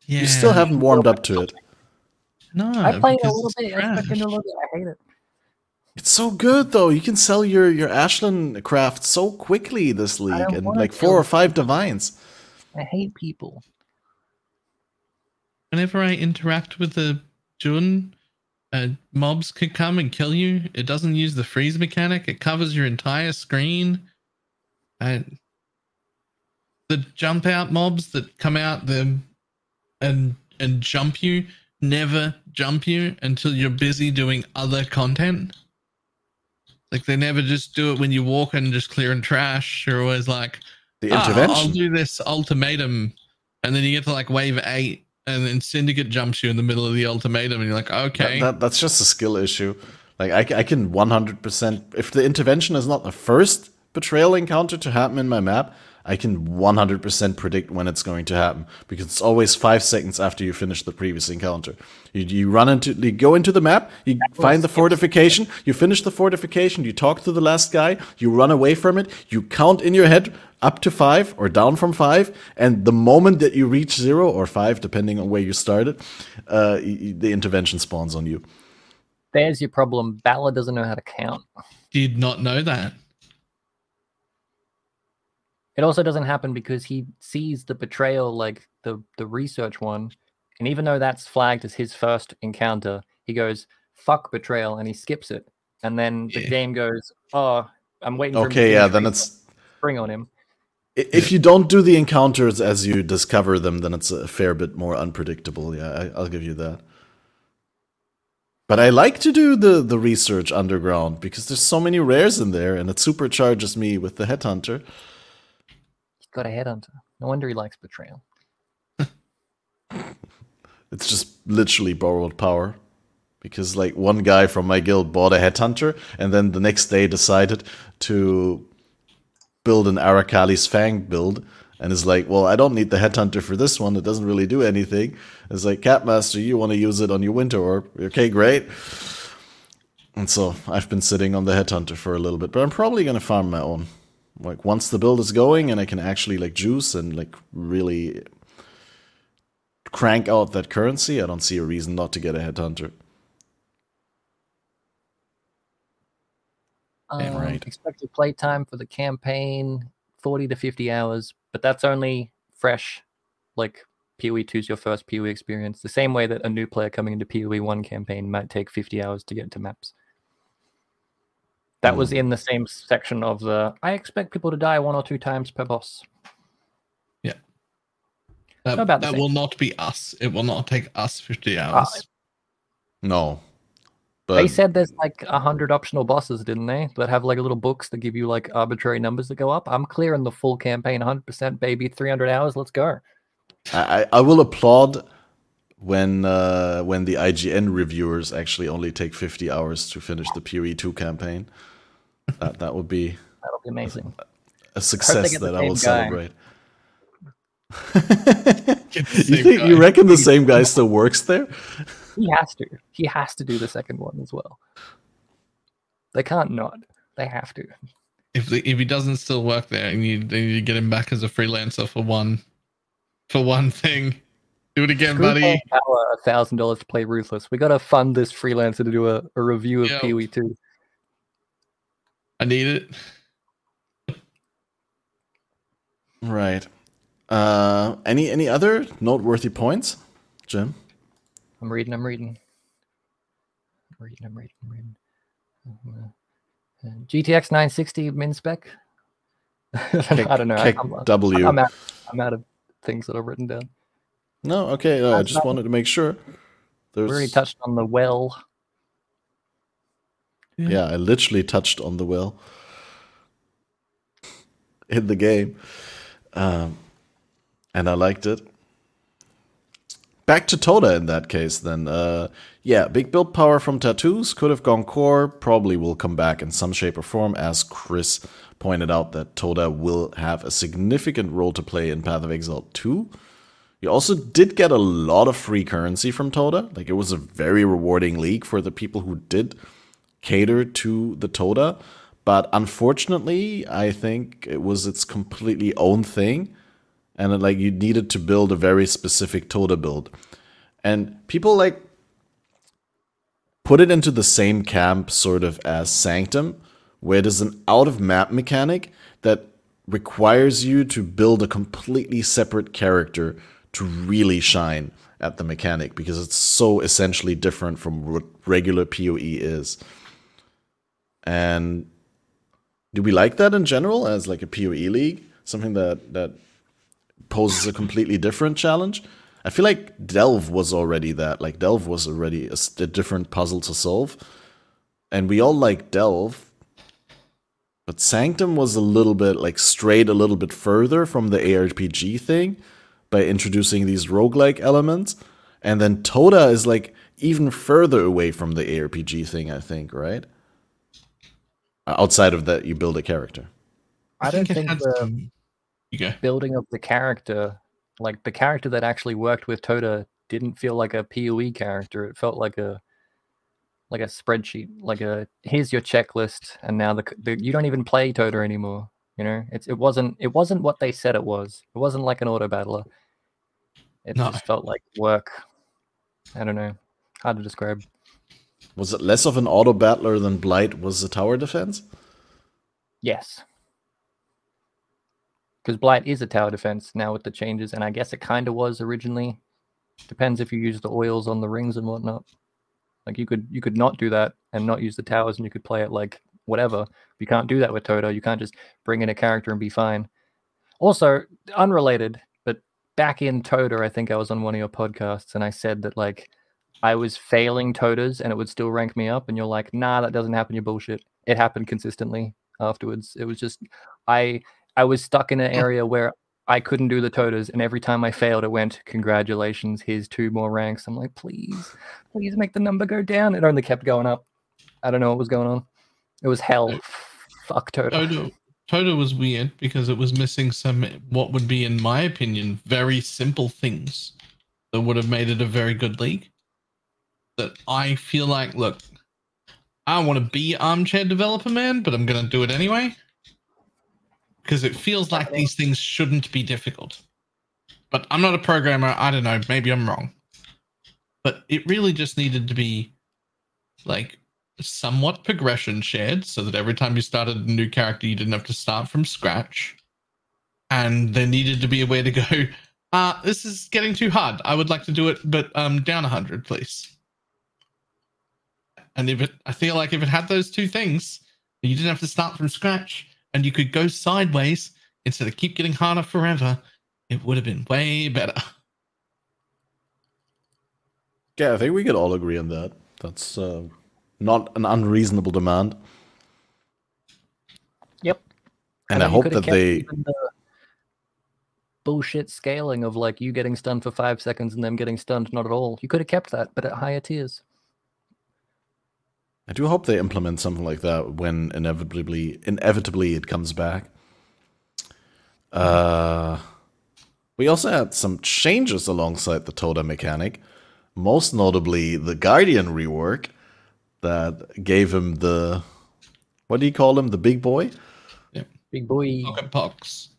Yeah. You still haven't warmed up to it. No, I played a little it's bit. I trash. fucking a little bit. I hate it. It's so good though. You can sell your your Aisling craft so quickly this league, and like four or five divines. I hate people. Whenever I interact with the Jun, uh, mobs could come and kill you. It doesn't use the freeze mechanic. It covers your entire screen. And the jump out mobs that come out them and and jump you never jump you until you're busy doing other content. Like they never just do it when you walk and just clearing trash. You're always like, The "Ah, intervention. I'll do this ultimatum, and then you get to like wave eight, and then Syndicate jumps you in the middle of the ultimatum, and you're like, okay, That, that's just a skill issue. Like I, I can 100% if the intervention is not the first betrayal encounter to happen in my map, I can 100% predict when it's going to happen because it's always 5 seconds after you finish the previous encounter. You, you run into you go into the map, you find the fortification, you finish the fortification, you talk to the last guy, you run away from it, you count in your head up to 5 or down from 5 and the moment that you reach 0 or 5 depending on where you started, uh, y- y- the intervention spawns on you. There's your problem. Balor doesn't know how to count. did not know that. It also doesn't happen because he sees the betrayal, like the the research one, and even though that's flagged as his first encounter, he goes "fuck betrayal" and he skips it, and then the Yeah. game goes, "Oh, I'm waiting." for him to Okay, yeah, then research, it's spring on him, If you don't do the encounters as you discover them, then it's a fair bit more unpredictable. Yeah, I, I'll give you that. But I like to do the, the research underground because there's so many rares in there, and it supercharges me with the headhunter. Got a headhunter. No wonder he likes betrayal. It's just literally borrowed power. Because like one guy from my guild bought a headhunter and then the next day decided to build an Arakaali's Fang build and is like, well, I don't need the headhunter for this one. It doesn't really do anything. It's like, Catmaster, you want to use it on your winter orb. Okay, great. And so I've been sitting on the headhunter for a little bit, but I'm probably gonna farm my own. Like once the build is going and I can actually like juice and like really crank out that currency, I don't see a reason not to get a headhunter. Damn Um, right. Expected playtime for the campaign 40 to 50 hours, but that's only fresh. Like PoE 2 is your first PoE experience, the same way that a new player coming into PoE 1 campaign might take 50 hours to get to maps. That was Mm. in the same section of the I expect people to die one or two times per boss. Yeah. That, about that will not be us. It will not take us 50 hours. No. But they said there's like a hundred optional bosses, didn't they? That have like little books that give you like arbitrary numbers that go up. I'm clearing the full campaign, 100% baby, 300 hours. Let's go. I, I I will applaud when uh, when the IGN reviewers actually only take 50 hours to finish the PoE 2 campaigin. That that would be That'll be amazing. a success that I will guy. celebrate. You think you reckon the same guy still works there? He has to. He has to do the second one as well. They can't not. They have to. if the, if he doesn't still work there, and you, need to get him back as a freelancer for one for one thing. Do it again, Screw buddy. Power a thousand dollars to play Ruthless. We got to fund this freelancer to do a, a review of Pee Wee two. I need it. Right. Uh, any any other noteworthy points, Jim? I'm reading. I'm reading. I'm reading. I'm reading. I'm reading. Uh, uh, GTX 960 min spec. I don't know. I- Kick I'm, W. I'm out. I'm out of things that I've written down. no, okay. uh, I just not- wanted to make sure. We already touched on the well. Yeah, I literally touched on the well in the game, um, and I liked it. Back to Toda in that case, then. Uh, yeah, big build power from tattoos could have gone core. Probably will come back in some shape or form, as Chris pointed out that Toda will have a significant role to play in Path of Exile 2. You also did get a lot of free currency from Toda. Like it was a very rewarding league for the people who did cater to the Toda. But unfortunately, I think it was its completely own thing. And it, like you needed to build a very specific Toda build. And people like put it into the same camp sort of as Sanctum, where it is an out of map mechanic that requires you to build a completely separate character to really shine at the mechanic because it's so essentially different from what regular PoE is. And do we like that in general as like a PoE league? Something that that poses a completely different challenge? I feel like Delve was already that. Like Delve was already a different puzzle to solve. And we all like Delve. But Sanctum was a little bit like strayed a little bit further from the ARPG thing by introducing these roguelike elements. And then Toda is like even further away from the ARPG thing, I think, right? Uh, outside of that, you build a character. I don't it think the some- You building of the character, like the character that actually worked with Toda, didn't feel like a PoE character. It felt like a like a spreadsheet, like a here's your checklist, and now the, the you don't even play Toda anymore. You know, it's it wasn't it wasn't what they said it was. It wasn't like an auto battler. It No. just felt like work. I don't know. Hard to describe. Was it less of an auto battler than Blight was the tower defense? Yes. Because Blight is a tower defense now with the changes, and I guess it kind of was originally. Depends if you use the oils on the rings and whatnot. Like you could you could not do that and not use the towers, and you could play it like whatever. You can't do that with Toto. You can't just bring in a character and be fine. Also, unrelated, but back in Toda, I think I was on one of your podcasts and I said that like I was failing TotAs and it would still rank me up, and you're like, nah, that doesn't happen. You're bullshit. It happened consistently afterwards. It was just I I was stuck in an area where I couldn't do the TotAs, and every time I failed, it went, congratulations, here's two more ranks. I'm like, please, please make the number go down. It only kept going up. I don't know what was going on. It was hell. Fuck Toda. Toto, Toto was weird because it was missing some, what would be, in my opinion, very simple things that would have made it a very good league. That I feel like, look, I want to be armchair developer man, but I'm going to do it anyway because it feels like these things shouldn't be difficult. But I'm not a programmer. I don't know. Maybe I'm wrong. But it really just needed to be like somewhat progression shared so that every time you started a new character, you didn't have to start from scratch. And there needed to be a way to go, uh, this is getting too hard. I would like to do it, but um, down 100, please. And if it, I feel like if it had those two things, you didn't have to start from scratch and you could go sideways instead of keep getting harder forever, it would have been way better. Yeah, I think we could all agree on that. That's uh, not an unreasonable demand. Yep. And I, mean, hope that they. the bullshit scaling of like you getting stunned for five seconds and them getting stunned not at all. You could have kept that, but at higher tiers. I do hope they implement something like that when inevitably, inevitably it comes back. Uh, we also had some changes alongside the Toda mechanic, most notably the Guardian rework that gave him the what do you call him? The big boy? Big boy. Pocket pox.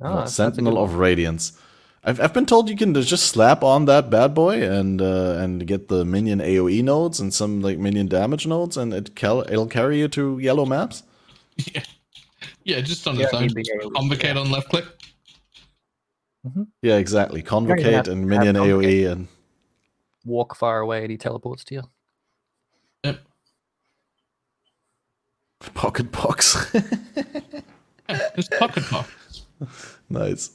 Ah, Sentinel of Radiance. I've, I've been told you can just slap on that bad boy and uh, and get the minion AOE nodes and some like minion damage nodes, and it cal- it'll carry you to yellow maps. Yeah. Yeah, just on Yeah, its own. need the AoE, Convocate on left click. Yeah, exactly. have Convocate to and minion AOE and walk far away and he teleports to you. Yep. pocket box. Yeah, just pocket pox. nice.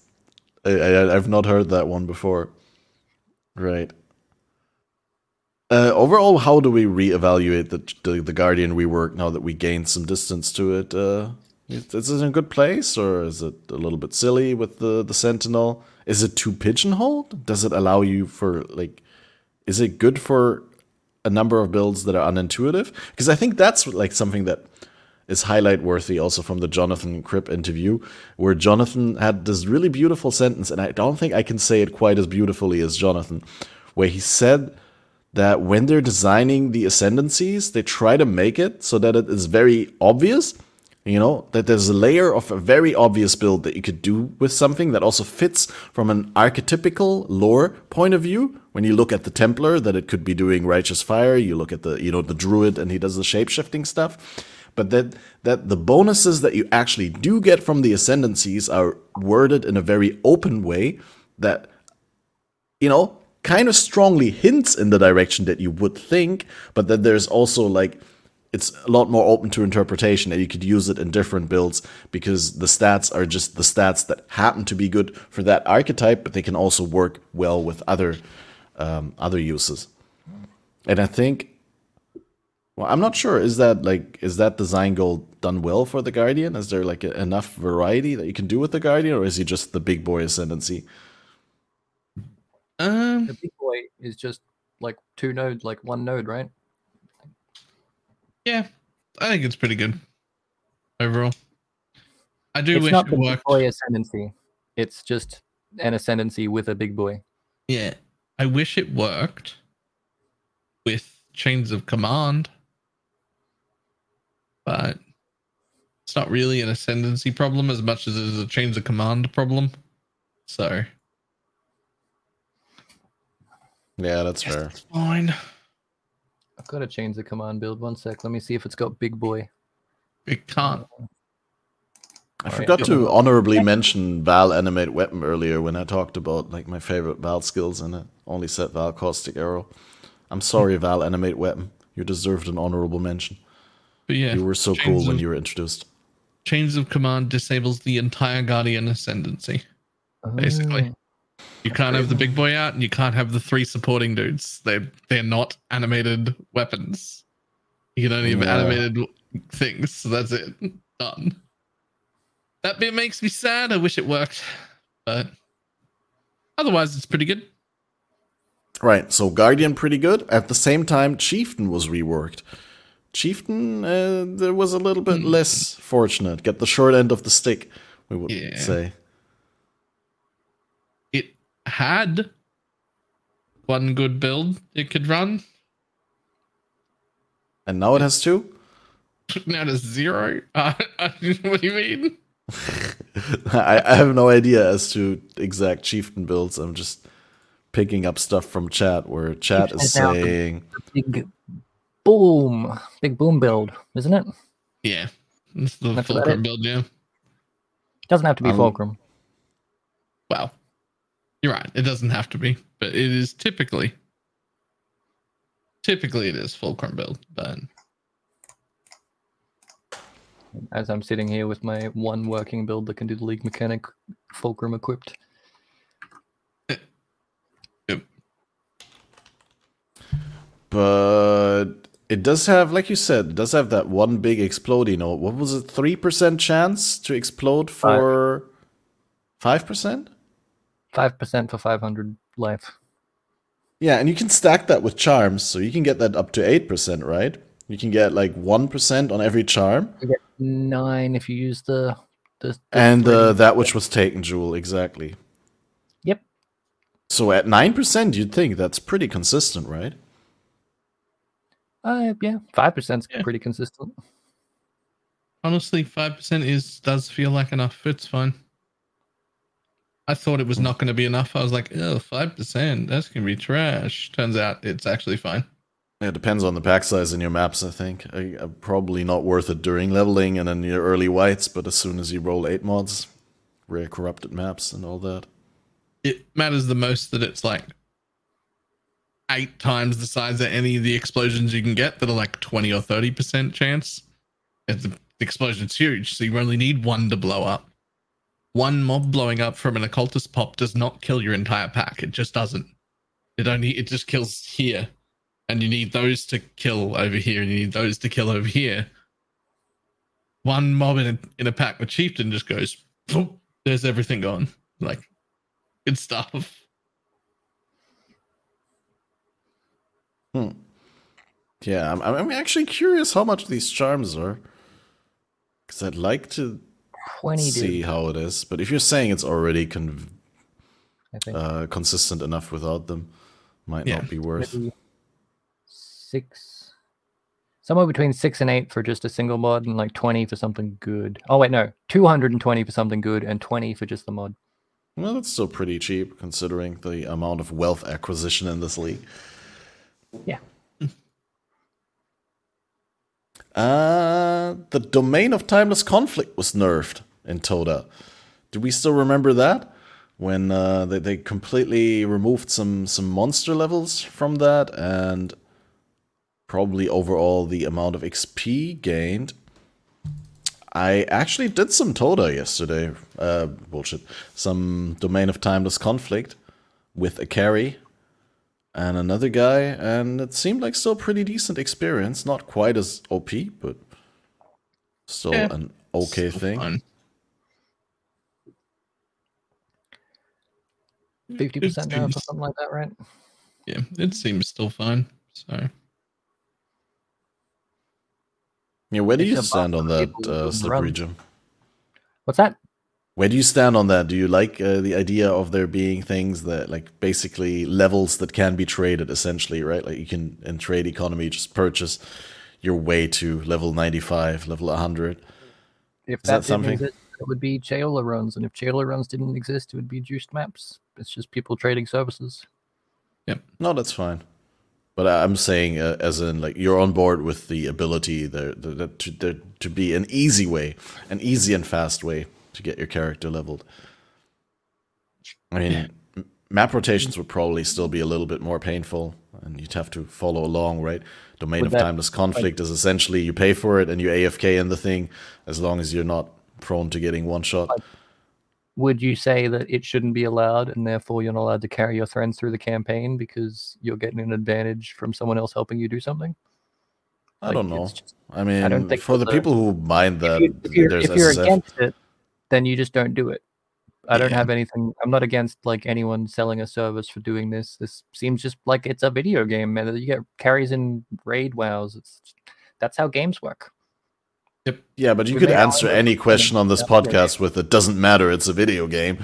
I, I I've not heard that one before. Right. Uh, overall, how do we reevaluate the, the the Guardian rework now that we gained some distance to it? Uh, is, it in a good place, or is it a little bit silly with the the Sentinel? Is it too pigeonholed? Does it allow you for like? Is it good for a number of builds that are unintuitive? Because I think that's like something that is highlight worthy also from the Jonathan Kripp interview, where Jonathan had this really beautiful sentence, and I don't think I can say it quite as beautifully as Jonathan, where he said that when they're designing the ascendancies, they try to make it so that it is very obvious, you know, that there's a layer of a very obvious build that you could do with something that also fits from an archetypical lore point of view. When you look at the Templar, that it could be doing righteous fire, you look at the, you know, the druid and he does the shape shifting stuff but that that the bonuses that you actually do get from the ascendancies are worded in a very open way that you know kind of strongly hints in the direction that you would think but that there's also like it's a lot more open to interpretation and you could use it in different builds because the stats are just the stats that happen to be good for that archetype but they can also work well with other um, other uses. And i think well, I'm not sure. Is that like is that design goal done well for the Guardian? Is there like a, enough variety that you can do with the Guardian, or is he just the big boy ascendancy? Um, The big boy is just like two nodes, like one node, right? yeah, I think it's pretty good overall. I do it's wish not it the big worked. boy ascendancy. It's just an ascendancy with a big boy. Yeah, I wish it worked with chains of command, but it's not really an ascendancy problem as much as it is a chains of command problem. So Yeah, that's yes, fair. it's fine. I've got to change the command build. One sec. Let me see if it's got big boy. It can't. I Alright. forgot to honorably mention Vaal animate weapon earlier when I talked about like my favorite Vaal skills, and it only said Vaal caustic arrow. I'm sorry, Vaal animate weapon. You deserved an honorable mention. But yeah, You were so chains cool when you were introduced. Chains of Command disables the entire Guardian Ascendancy. Basically. Oh, You can't have the big boy out, and you can't have the three supporting dudes. They they're not animated weapons. You can only have Yeah. animated things. So that's it. Done. That bit makes me sad. I wish it worked, but otherwise, it's pretty good. Right, so Guardian pretty good. At the same time, Chieftain was reworked. Chieftain, uh, there was a little bit Hmm. less fortunate. Get the short end of the stick, we would Yeah. say. It had one good build it could run. And now it has two? Now to zero. Uh, what do you mean? I, I have no idea as to exact Chieftain builds. I'm just picking up stuff from chat where chat is Chieftain is now- saying. Big boom, big boom build, isn't it? Yeah, it's the That's about fulcrum it. build. Yeah. Doesn't have to be Um, fulcrum. Well, you're right. It doesn't have to be, but it is typically. Typically, it is fulcrum build, but As I'm sitting here with my one working build that can do the league mechanic, fulcrum equipped. But it does have, like you said, it does have that one big exploding. Or what was it? 3% chance to explode for 5%? Five percent for five hundred life. Yeah, and you can stack that with charms, so you can get that up to 8%, right? You can get like 1% on every charm. You get nine if you use the the, the And uh, that which was taken, Jewel, exactly. Yep. So at 9%, you'd think that's pretty consistent, right? Uh, yeah, five percent Yeah. pretty consistent. honestly, five percent is does feel like enough. It's fine. I thought it was not going to be enough. I was like, oh, 5%, that's going to be trash. Turns out it's actually fine. It depends on the pack size in your maps, I think. Uh, probably not worth it during leveling and in your early whites, but as soon as you roll 8 mods, rare corrupted maps and all that. It matters the most that it's like eight times the size of any of the explosions you can get that are like 20 or 30% chance. If the explosion's huge, so you only need one to blow up. One mob blowing up from an occultist pop does not kill your entire pack. It just doesn't. It only it just kills here. And you need those to kill over here, and you need those to kill over here. One mob in a, in a pack with chieftain just goes, there's everything gone. Like good stuff. Yeah, I'm, I'm actually curious how much these charms are. Because I'd like to Twenty see dude, how it is. But if you're saying it's already con- I think. uh, consistent enough without them, might Yeah. not be worth. Maybe six somewhere between six and eight for just a single mod and like 20 for something good oh wait no 220 for something good and 20 for just the mod Well, that's still pretty cheap considering the amount of wealth acquisition in this league. Yeah Uh, the domain of timeless conflict was nerfed in Toda. Do we still remember that? When uh, they, they completely removed some, some monster levels from that and probably overall the amount of XP gained. I actually did some Toda yesterday. Uh, bullshit. Some domain of timeless conflict with a carry and another guy, and it seemed like still pretty decent experience. Not quite as OP, but still Yeah, an okay Still thing. fine. 50% It now or something like that right Yeah, it seems still fine. So Yeah, where do you stand on that, people uh, Slippery run. Jim? what's that Where do you stand on that? Do you like uh, the idea of there being things that, like, basically levels that can be traded, essentially, right? Like, you can, in trade economy, just purchase your way to level 95, level 100. if Is that, that didn't something? exist it would be Chaola runs and if Chaola runs didn't exist it would be juiced maps it's just people trading services Yep. No, that's fine. But I- I'm saying, uh, as in, like, you're on board with the ability there, there, there, to, there to be an easy way, an easy and fast way to get your character leveled. I mean, Yeah. map rotations would probably still be a little bit more painful, and you'd have to follow along, right? Domain Would of that- Timeless Conflict is essentially you pay for it and you AFK in the thing, as long as you're not prone to getting one shot. Would you say that it shouldn't be allowed, and therefore you're not allowed to carry your friends through the campaign because you're getting an advantage from someone else helping you do something? I Like, don't know. just- I mean, think for the people who mind that, if, you, if you're, if you're against it, then you just don't do it. I don't Yeah. have anything. I'm not against like anyone selling a service for doing this. This seems just like it's a video game, man. You get carries in raid wows. It's that's how games work. Yep. Yeah, but you We could answer any question on this it's a podcast with "It doesn't matter. It's a video game,"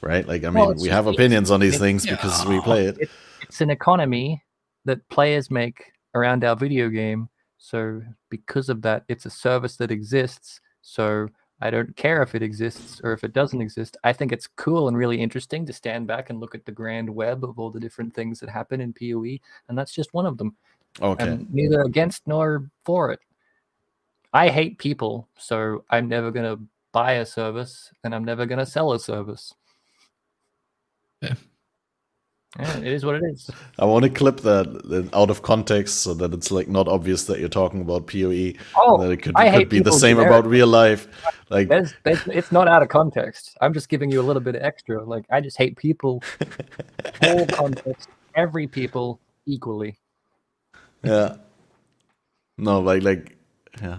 right? Like, I mean, Well, we have opinions on these it's- things because we play it. It, it's an economy that players make around our video game. So because of that, it's a service that exists. So I don't care if it exists or if it doesn't exist. I think it's cool and really interesting to stand back and look at the grand web of all the different things that happen in PoE, and that's just one of them. Okay. I'm neither against nor for it. I hate people, so I'm never going to buy a service and I'm never going to sell a service. Yeah. Yeah, it is what it is. I want to clip that that out of context so that it's like not obvious that you're talking about PoE. Oh, that it could, I could be the same generic- about real life. Like, There's, there's, it's not out of context. I'm just giving you a little bit of extra. Like I just hate people. Whole context. Every people equally. yeah. No, like, like, yeah.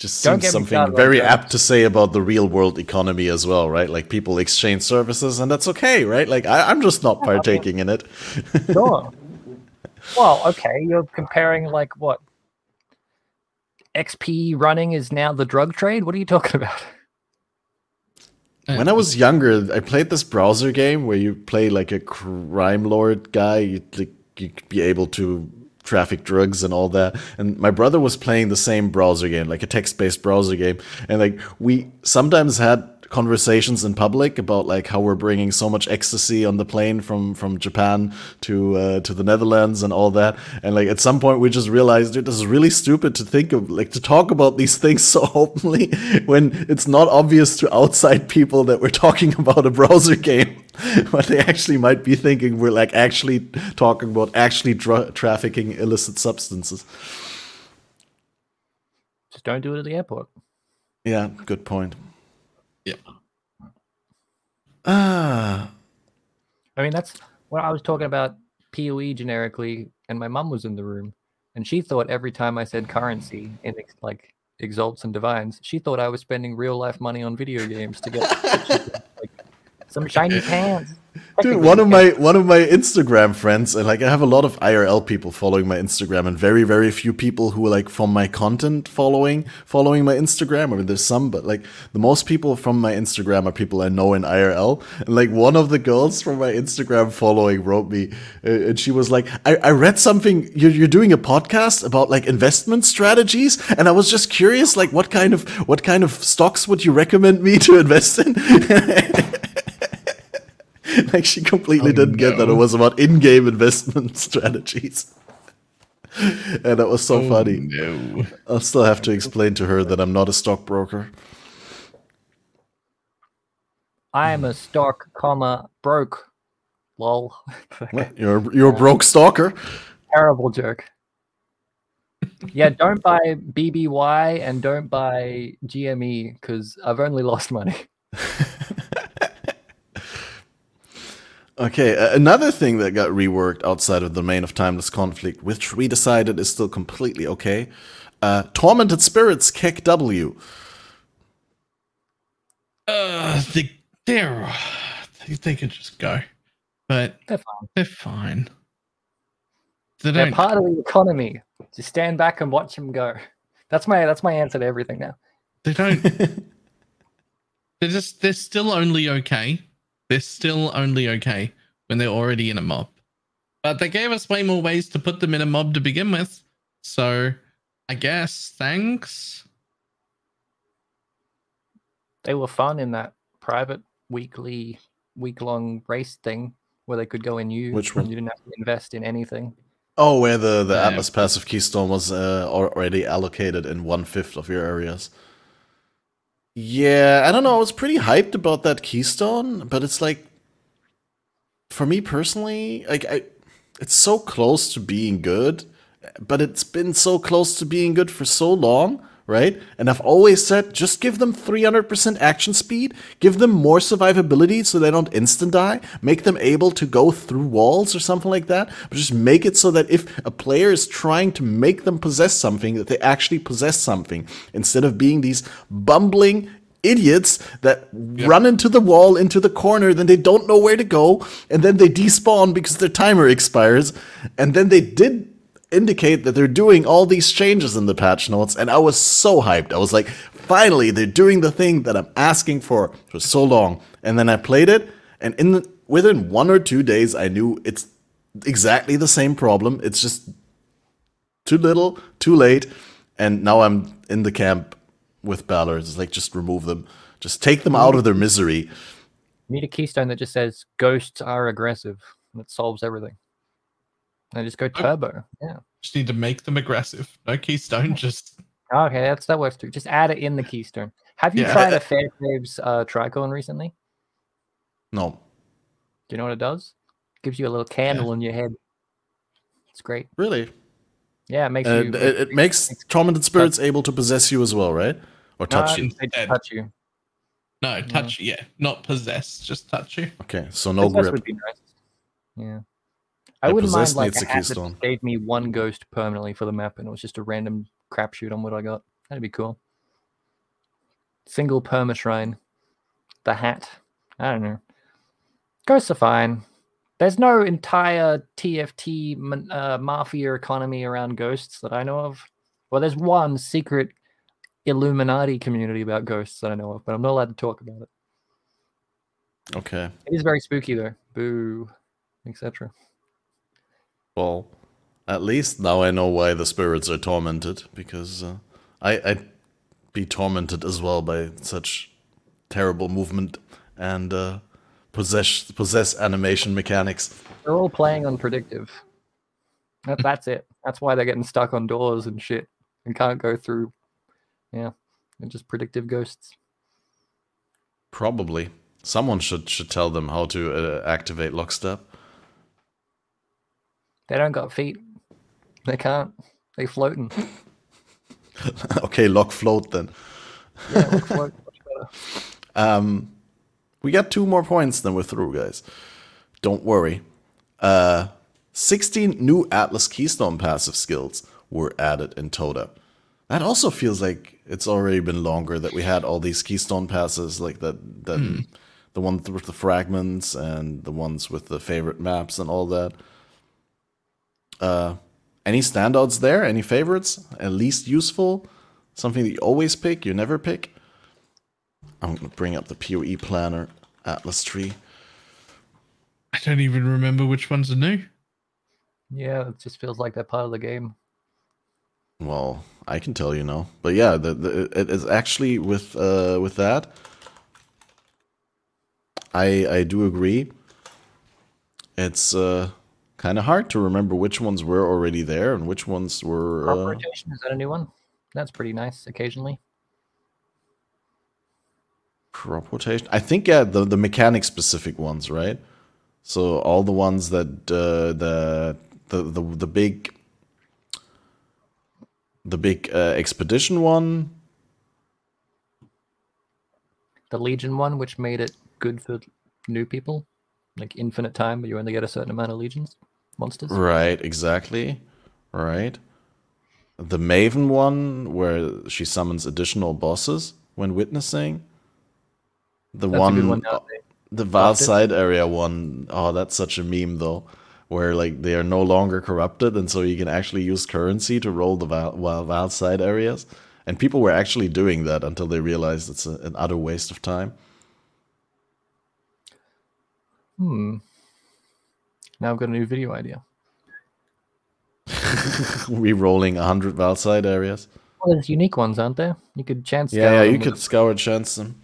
Just Don't seems something started very jokes. apt to say about the real world economy as well, right? Like people exchange services, and that's okay, right? Like I, I'm just not Yeah, I mean- partaking in it. Sure. well, okay. You're comparing like what? XP running is now the drug trade. What are you talking about? Uh, when I was uh, younger, I played this browser game where you play like a crime lord guy. You like you could be able to traffic drugs and all that. And my brother was playing the same browser game, like a text-based browser game. And like we sometimes had conversations in public about like how we're bringing so much ecstasy on the plane from from Japan to uh, to the Netherlands and all that. And like at some point we just realized, dude, this is really stupid to think of like to talk about these things so openly when it's not obvious to outside people that we're talking about a browser game. but they actually might be thinking we're like actually talking about actually trafficking illicit substances. Just don't do it at the airport. Yeah, good point. Yep. Ah, I mean, that's what I was talking about PoE generically, and my mum was in the room, and she thought every time I said currency in ex- like exalts and divines, she thought I was spending real life money on video games to get like some shiny pants. dude, one of my one of my Instagram friends, and like I have a lot of IRL people following my Instagram, and very very few people who are like from my content following following my Instagram. I mean, there's some, but like the most people from my Instagram are people I know in IRL. And like one of the girls from my Instagram following wrote me, uh, and she was like, I, "I read something. You're you're doing a podcast about like investment strategies, and I was just curious, like what kind of what kind of stocks would you recommend me to invest in?" like she completely Oh, didn't get that it oh, was about in-game investment strategies and that was so Oh, funny No. i'll still have to explain to her that i'm not a stockbroker I am a stock, comma broke. Lol. What? you're you're a broke stalker Terrible joke. Yeah, don't buy BBY and don't buy GME because I've only lost money. Okay a- another thing that got reworked outside of the domain of timeless conflict which we decided is still completely okay uh, tormented spirits KEKW Uh, they, they're, they, they could just go, but They're fine. they're fine. They They're part of the economy. Just stand back and watch them go. That's my that's my answer to everything now. They don't. they're just. They're still only okay. They're still only okay when they're already in a mob. But they gave us way more ways to put them in a mob to begin with. So, I guess thanks. They were fun in that private weekly week long race thing where they could go in you Which one? you didn't have to invest in anything. oh where the the Yeah. atlas passive keystone was uh, already allocated in one fifth of your areas Yeah, I don't know. I was pretty hyped about that keystone, but it's like, for me personally, like I, it's so close to being good, but it's been so close to being good for so long, right? And I've always said just give them 300% action speed, give them more survivability so they don't instant die, make them able to go through walls or something like that, but just make it so that if a player is trying to make them possess something, that they actually possess something instead of being these bumbling idiots that run into the wall, into the corner, then they don't know where to go, and then they despawn because their timer expires, and then they did indicate that they're doing all these changes in the patch notes, and I was so hyped. I was like, finally, they're doing the thing that I'm asking for for so long. And then I played it, and in the, within one or two days, I knew it's exactly the same problem. It's just too little, too late, and now I'm in the camp with Balor. It's like just remove them, just take them out of their misery. Need a keystone that just says ghosts are aggressive, and it solves everything. And just go turbo. Yeah. Just need to make them aggressive. No keystone, just Okay, that's that works too. Just add it in the keystone. Have you Yeah. tried a Fair Caves uh, tricorn recently? No, Do you know what it does? gives you a little candle in your head. It's great. really. Yeah, it makes And you. it, it makes tormented spirits able to possess you as well, right? Or touch I you. didn't touch you. no touch. Yeah, not possess, just touch you. Okay, so no Possess grip. would be nice. Yeah. I wouldn't mind like a hat that gave me one ghost permanently for the map, and it was just a random crapshoot on what I got. That'd be cool. Single perma shrine. The hat. I don't know. Ghosts are fine. There's no entire TFT uh, mafia economy around ghosts that I know of. Well, there's one secret Illuminati community about ghosts that I know of, but I'm not allowed to talk about it. Okay. It is very spooky though. Boo, etc. Well, at least now I know why the spirits are tormented because uh, I I'd be tormented as well by such terrible movement and uh, possess possess animation mechanics. They're all playing on predictive. That, that's it. That's why they're getting stuck on doors and shit and can't go through. Yeah, they're just predictive ghosts. Probably someone should should tell them how to uh, activate lockstep. They don't got feet. They can't. They floating. okay, lock float then. Yeah, they float. Um, we got two more points, then we're through, guys. Don't worry. Uh, 16 new Atlas Keystone passive skills were added in Toda. That also feels like it's already been longer that we had all these Keystone passes, like that, that the ones with the fragments and the ones with the favorite maps and all that. Uh, any standouts there? Any favorites? At least useful? Something that you always pick, you never pick? I'm gonna bring up the PoE planner Atlas tree. I don't even remember which ones are new. Yeah, it just feels like they're part of the game. Well, I can tell you now, but yeah, the, the, it is actually with uh, with that. I I do agree. It's uh, kind of hard to remember which ones were already there and which ones were. Uh, rotation is that a new one? That's pretty nice. Occasionally, crop rotation. I think yeah, the the mechanic specific ones, right? So all the ones that uh, the the the the big the big uh, expedition one. the Legion one, which made it good for new people, like infinite time, but you only get a certain amount of legions monsters. Right, exactly. Right. The Maven one, where she summons additional bosses when witnessing. The That's one, one. the buffed side area one, oh, that's such a meme though, where like they are no longer corrupted, and so you can actually use currency to roll the Vaal, Vaal, Vaalside areas. And people were actually doing that until they realized it's a, an utter waste of time. Hmm. Now I've got a new video idea. Re-rolling 100 Vaalside areas. Well, there's unique ones, aren't there? You could chance. Yeah, yeah, you could with- scour chance them,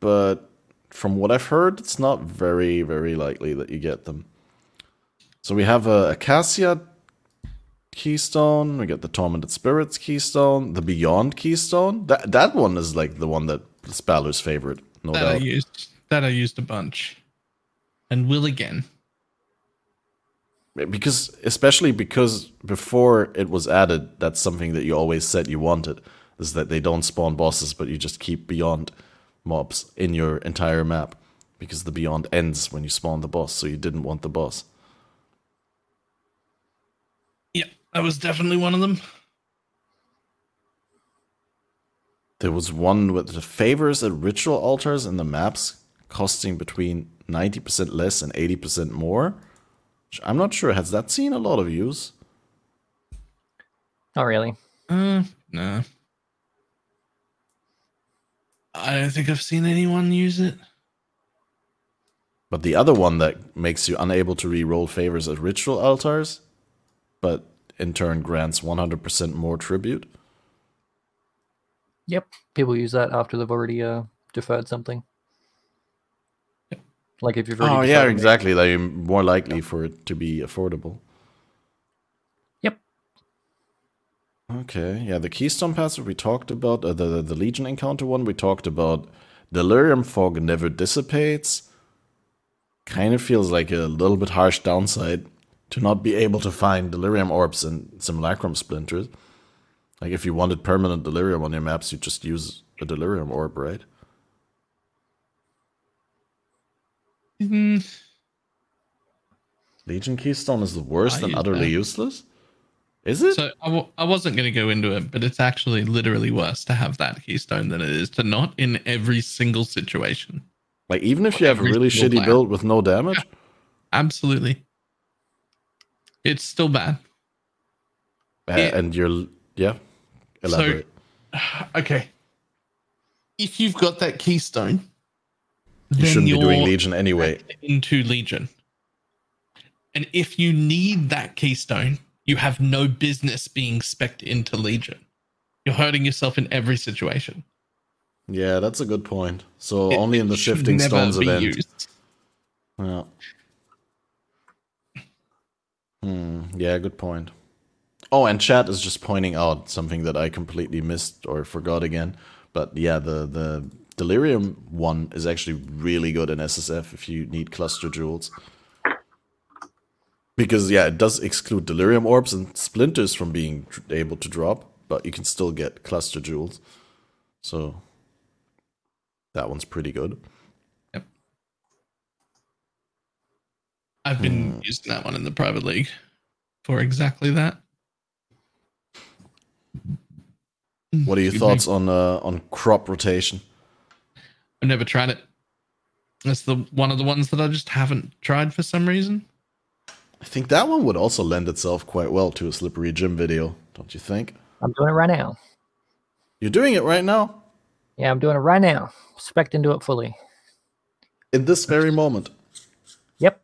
but from what I've heard, it's not very, very likely that you get them. So we have a Acacia keystone. We get the Tormented Spirits keystone, the Beyond keystone. That that one is like the one that Balor's favorite, no that I doubt. used. That I used a bunch, and will again. Because especially because before it was added, that's something that you always said you wanted. is that they don't spawn bosses, but you just keep beyond mobs in your entire map because the beyond ends when you spawn the boss, so you didn't want the boss. Yeah, that was definitely one of them. There was one with the favors at ritual altars in the maps costing between 90% less and 80% more. I'm not sure. Has that seen a lot of use? Not really. Uh, no. I don't think I've seen anyone use it. But the other one that makes you unable to re-roll favors at ritual altars, but in turn grants 100% more tribute. Yep. People use that after they've already uh, deferred something. Like if you've already Oh yeah, exactly. They're more likely for it to be affordable. Yep. Okay, yeah, the Keystone Passage we talked about, uh, the, the the Legion encounter one we talked about. Delirium fog never dissipates. Kind of feels like a little bit harsh downside to not be able to find delirium orbs and simulacrum splinters. Like if you wanted permanent delirium on your maps, you just use a delirium orb, right? Mm, Legion Keystone is the worst I and utterly that. useless. Is it? So I w- I wasn't going to go into it, but it's actually literally worse to have that keystone than it is to not in every single situation. like even if you have a really shitty plan. build with no damage. Absolutely. It's still bad. Uh, Yeah. and you're yeah. Elaborate. Okay. If you've got that keystone, you shouldn't be doing Legion anyway. into Legion. And if you need that keystone, you have no business being spec into Legion. You're hurting yourself in every situation. Yeah, that's a good point. So It- only in the Shifting Stones event. used. Yeah. Hmm. Yeah, good point. Oh, and chat is just pointing out something that I completely missed or forgot again. But yeah, the the Delirium one is actually really good in SSF if you need cluster jewels. Because yeah, it does exclude Delirium orbs and splinters from being able to drop, but you can still get cluster jewels. So that one's pretty good. Yep. I've been using that one in the private league for exactly that. What are your Excuse me. thoughts on uh, on crop rotation? I've never tried it. That's the one of the ones that I just haven't tried for some reason. I think that one would also lend itself quite well to a slippery Jim video, don't you think? I'm doing it right now. You're doing it right now, Yeah, I'm doing it right now. Spec into it fully. in this very moment. Yep.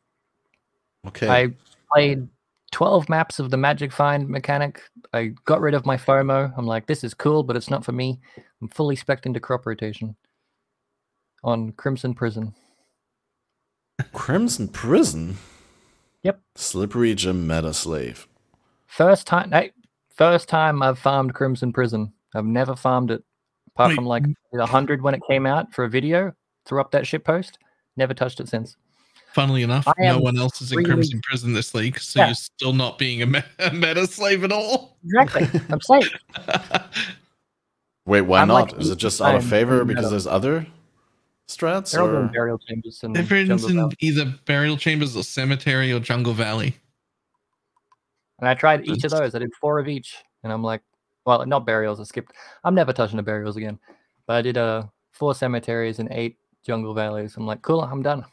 Okay. I played 12 maps of the Magic Find mechanic. I got rid of my FOMO. I'm like, this is cool, but it's not for me. I'm fully spec into crop rotation on Crimson Prison. Crimson Prison. Yep. Slippery Jim meta slave. First time, hey, first time I've farmed Crimson Prison. I've never farmed it apart Wait, from like a hundred when it came out for a video. Threw up that shit post. Never touched it since. Funnily enough, I no one else is in really- Crimson Prison this league, so Yeah. you're still not being a, me- a meta slave at all. Exactly. I'm safe. Wait, why I'm not? like Is it just out of favor because meta. there's other strats? They're Or? burial chambers and Everyone's jungle in Valley. either burial chambers or cemetery or jungle valley. And I tried each of those. I did four of each, and I'm like, well, not burials. I skipped. I'm never touching the burials again. But I did uh four cemeteries and eight jungle valleys. I'm like, cool. I'm done.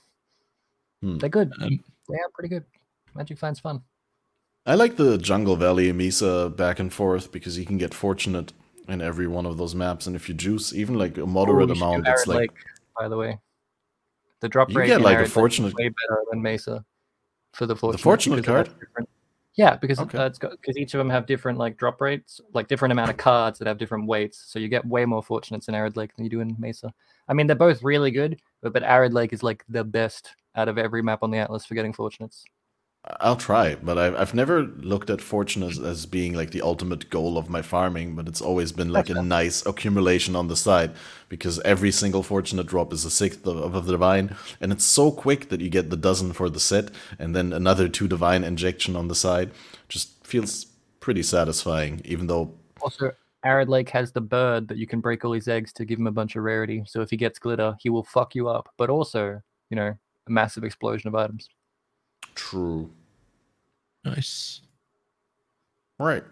Hmm. They're good. Um, They are pretty good. Magic finds fun. I like the Jungle Valley Mesa back and forth because you can get fortunate in every one of those maps, and if you juice even like a moderate Ooh, you should do amount, it's Arid like Lake, by the way. The drop You rate get, like, a Arid Lake is fortunate- way better than Mesa for the fortunate. fortunate because card? Yeah, because Okay. uh, it's got because each of them have different like drop rates, like different amount of cards that have different weights. So you get way more fortunates in Arid Lake than you do in Mesa. I mean, they're both really good, but but Arid Lake is like the best out of every map on the Atlas for getting fortunates. I'll try, but I've I've never looked at fortune as, as being like the ultimate goal of my farming, but it's always been like a nice accumulation on the side because every single fortunate drop is a sixth of, of a divine, and it's so quick that you get the dozen for the set, and then another two divine injection on the side. Just feels pretty satisfying, even though Also, Arid Lake has the bird that you can break all his eggs to give him a bunch of rarity. So if he gets glitter, he will fuck you up. But also, you know, a massive explosion of items. True. Nice. Right.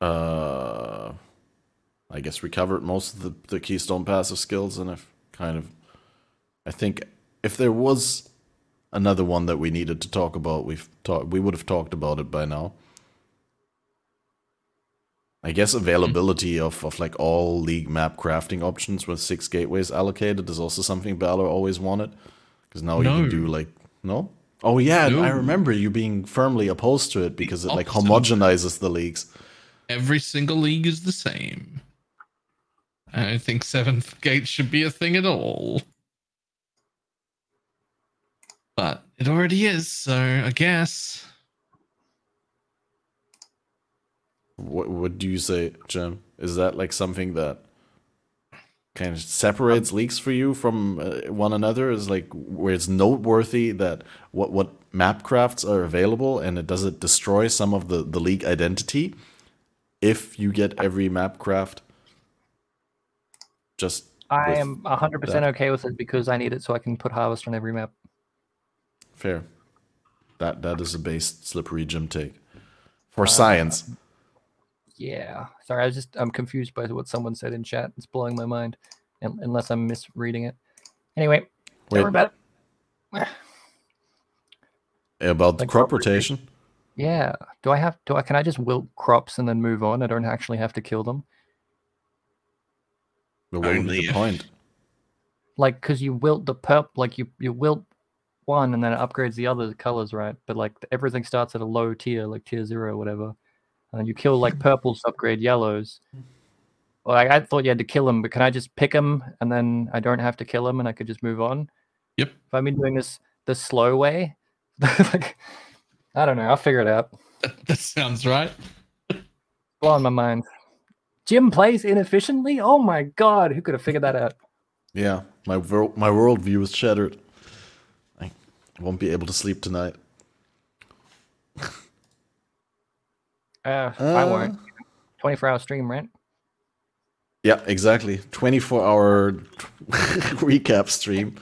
Uh, I guess we covered most of the, the Keystone passive skills, and I've kind of, I think if there was another one that we needed to talk about, we've talked, we would have talked about it by now. I guess availability of, of like all league map crafting options with six gateways allocated is also something Balor always wanted. Because now you can do like no? Oh yeah, I remember you being firmly opposed to it because it like homogenizes the leagues. Every single league is the same. I don't think seventh gate should be a thing at all. But it already is, so I guess. What what do you say, Jim? Is that like something that kind of separates leaks for you from uh, one another? Is like where it's noteworthy that what what map crafts are available, and it does it destroy some of the the league identity if you get every map craft. Just I am 100% that. okay with it because I need it so I can put harvest on every map. fair. That that is a base slippery Jim take for science. Yeah. Sorry, I was just I'm confused by what someone said in chat. It's blowing my mind, unless I'm misreading it. Anyway, don't worry about it. About the Like crop crop rotation. rotation. Yeah. Do I have? Do I? Can I just wilt crops and then move on? I don't actually have to kill them. But what would Only be the if- point? Like, cause you wilt the perp, like you you wilt one and then it upgrades the other colors, right? But like everything starts at a low tier, like tier zero or whatever, and then you kill like purples to upgrade yellows. Well, I, I thought you had to kill them, but can I just pick them and then I don't have to kill them and I could just move on? Yep. If I've been doing this the slow way, like I don't know, I'll figure it out. That, that sounds right. blowing my mind. Jim plays inefficiently. Oh my god, who could have figured that out? Yeah, my wor- my worldview is shattered. I won't be able to sleep tonight. Uh, I won't. Twenty-four hour stream, right? Yeah, exactly. 24 hour recap stream.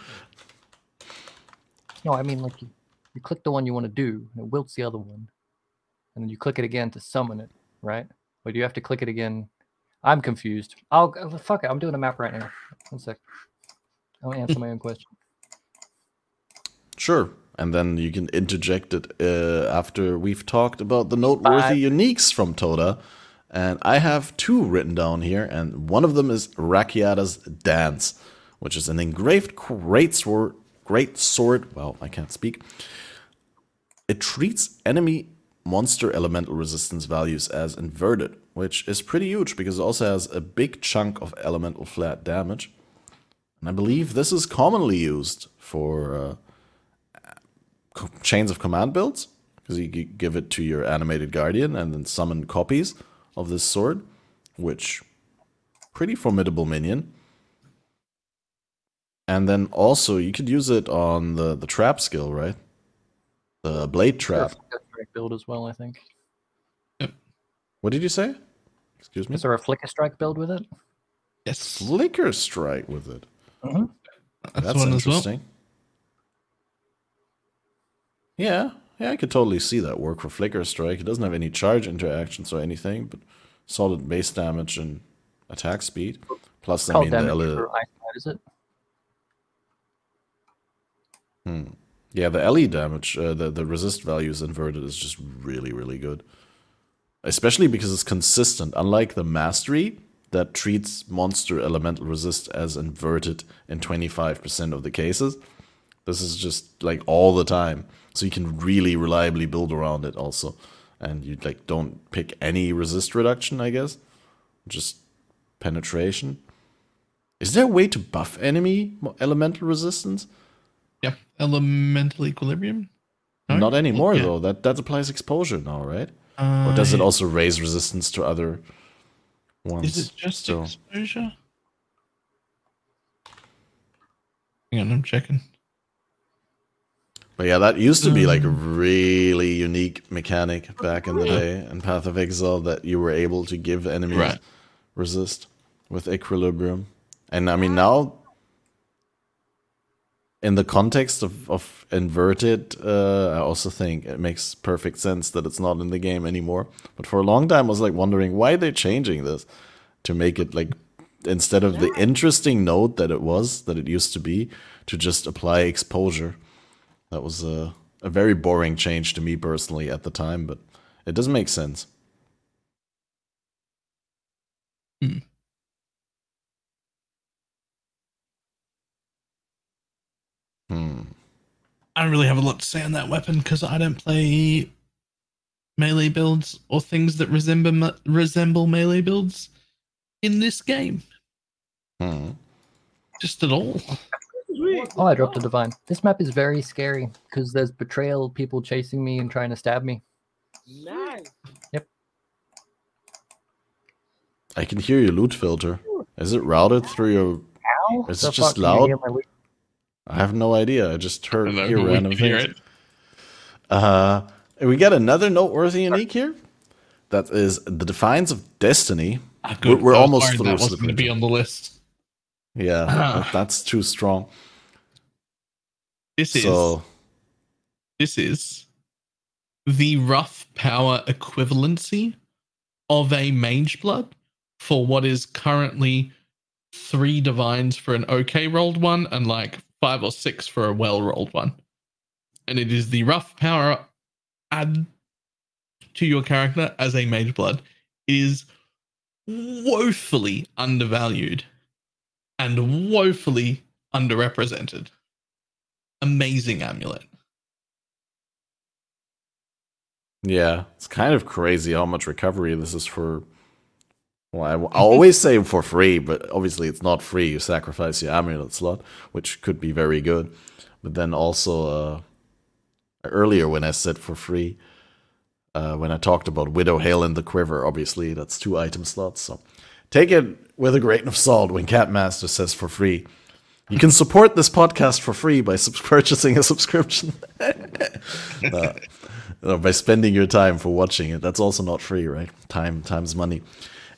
No, I mean like you, you click the one you want to do, and it wilts the other one, and then you click it again to summon it, right? Or do you have to click it again? I'm confused. I'll uh, fuck it. I'm doing a map right now. One sec. I'll answer my own question. Sure. And then you can interject it uh, after we've talked about the noteworthy uniques from Toda. And I have two written down here, and one of them is Rakiata's Dance, which is an engraved great sword. Great sword. Well, I can't speak. It treats enemy monster elemental resistance values as inverted, which is pretty huge because it also has a big chunk of elemental flat damage. And I believe this is commonly used for uh, chains of command builds because you give it to your animated guardian and then summon copies of this sword, which pretty formidable minion. And then also you could use it on the the trap skill, right? The blade trap. Strike build as well, I think. What did you say? Excuse me. Is there a flicker strike build with it? Yes. Flicker strike with it. Mm-hmm. That's, That's one as well. Yeah, yeah, I could totally see that work for Flicker Strike. It doesn't have any charge interactions or anything, but solid base damage and attack speed. Plus, I mean, the damage ele- for ice Knight, is it? yeah, the LE damage, uh, the the resist value is inverted is just really, really good. Especially because it's consistent. Unlike the Mastery that treats monster elemental resist as inverted in 25% of the cases, this is just like all the time. So you can really reliably build around it also. And you like don't pick any resist reduction, I guess. Just penetration. Is there a way to buff enemy elemental resistance? Yep. Elemental equilibrium. No? Not anymore Yeah. though. That that applies exposure now, right? Or does it Uh, also raise resistance to other ones? Is it just still? exposure? Hang on, I'm checking. But yeah, that used to be like a really unique mechanic back in the day in Path of Exile that you were able to give enemies Right. resist with equilibrium. And I mean now in the context of, of inverted, uh, I also think it makes perfect sense that it's not in the game anymore. But for a long time I was like wondering why they're changing this to make it like instead of the interesting note that it was, that it used to be, to just apply exposure. That was a, a very boring change to me personally at the time, but it does make sense. Hmm. I don't really have a lot to say on that weapon because I don't play melee builds or things that resemble resemble melee builds in this game. Hmm. Just at all. Oh, I dropped a divine. This map is very scary because there's betrayal, people chasing me and trying to stab me. Nice. Yep. I can hear your loot filter. Is it routed through your? Ow! Is The it just fuck, can you loud? hear my weak- I have no idea. I just heard I don't hear we random can hear things. it. Uh, we got another noteworthy unique here. That is the Defiance of Destiny. We're- we're almost through That wasn't going to be on the list. Yeah, that- that's too strong. This is this is the rough power equivalency of a mage blood for what is currently three divines for an okay rolled one and like five or six for a well rolled one. And it is the rough power add to your character as a mage blood is woefully undervalued and woefully underrepresented. Amazing amulet. Yeah, it's kind of crazy how much recovery this is for. Well, I, I always say for free, but obviously it's not free. You sacrifice your amulet slot, which could be very good. But then also, uh, earlier when I said for free, uh, when I talked about Widowhail and the Quiver, obviously that's two item slots. So take it with a grain of salt when Catmaster says for free. You can support this podcast for free by sub- purchasing a subscription. Uh, or by spending your time for watching it. That's also not free, right? Time, time's money.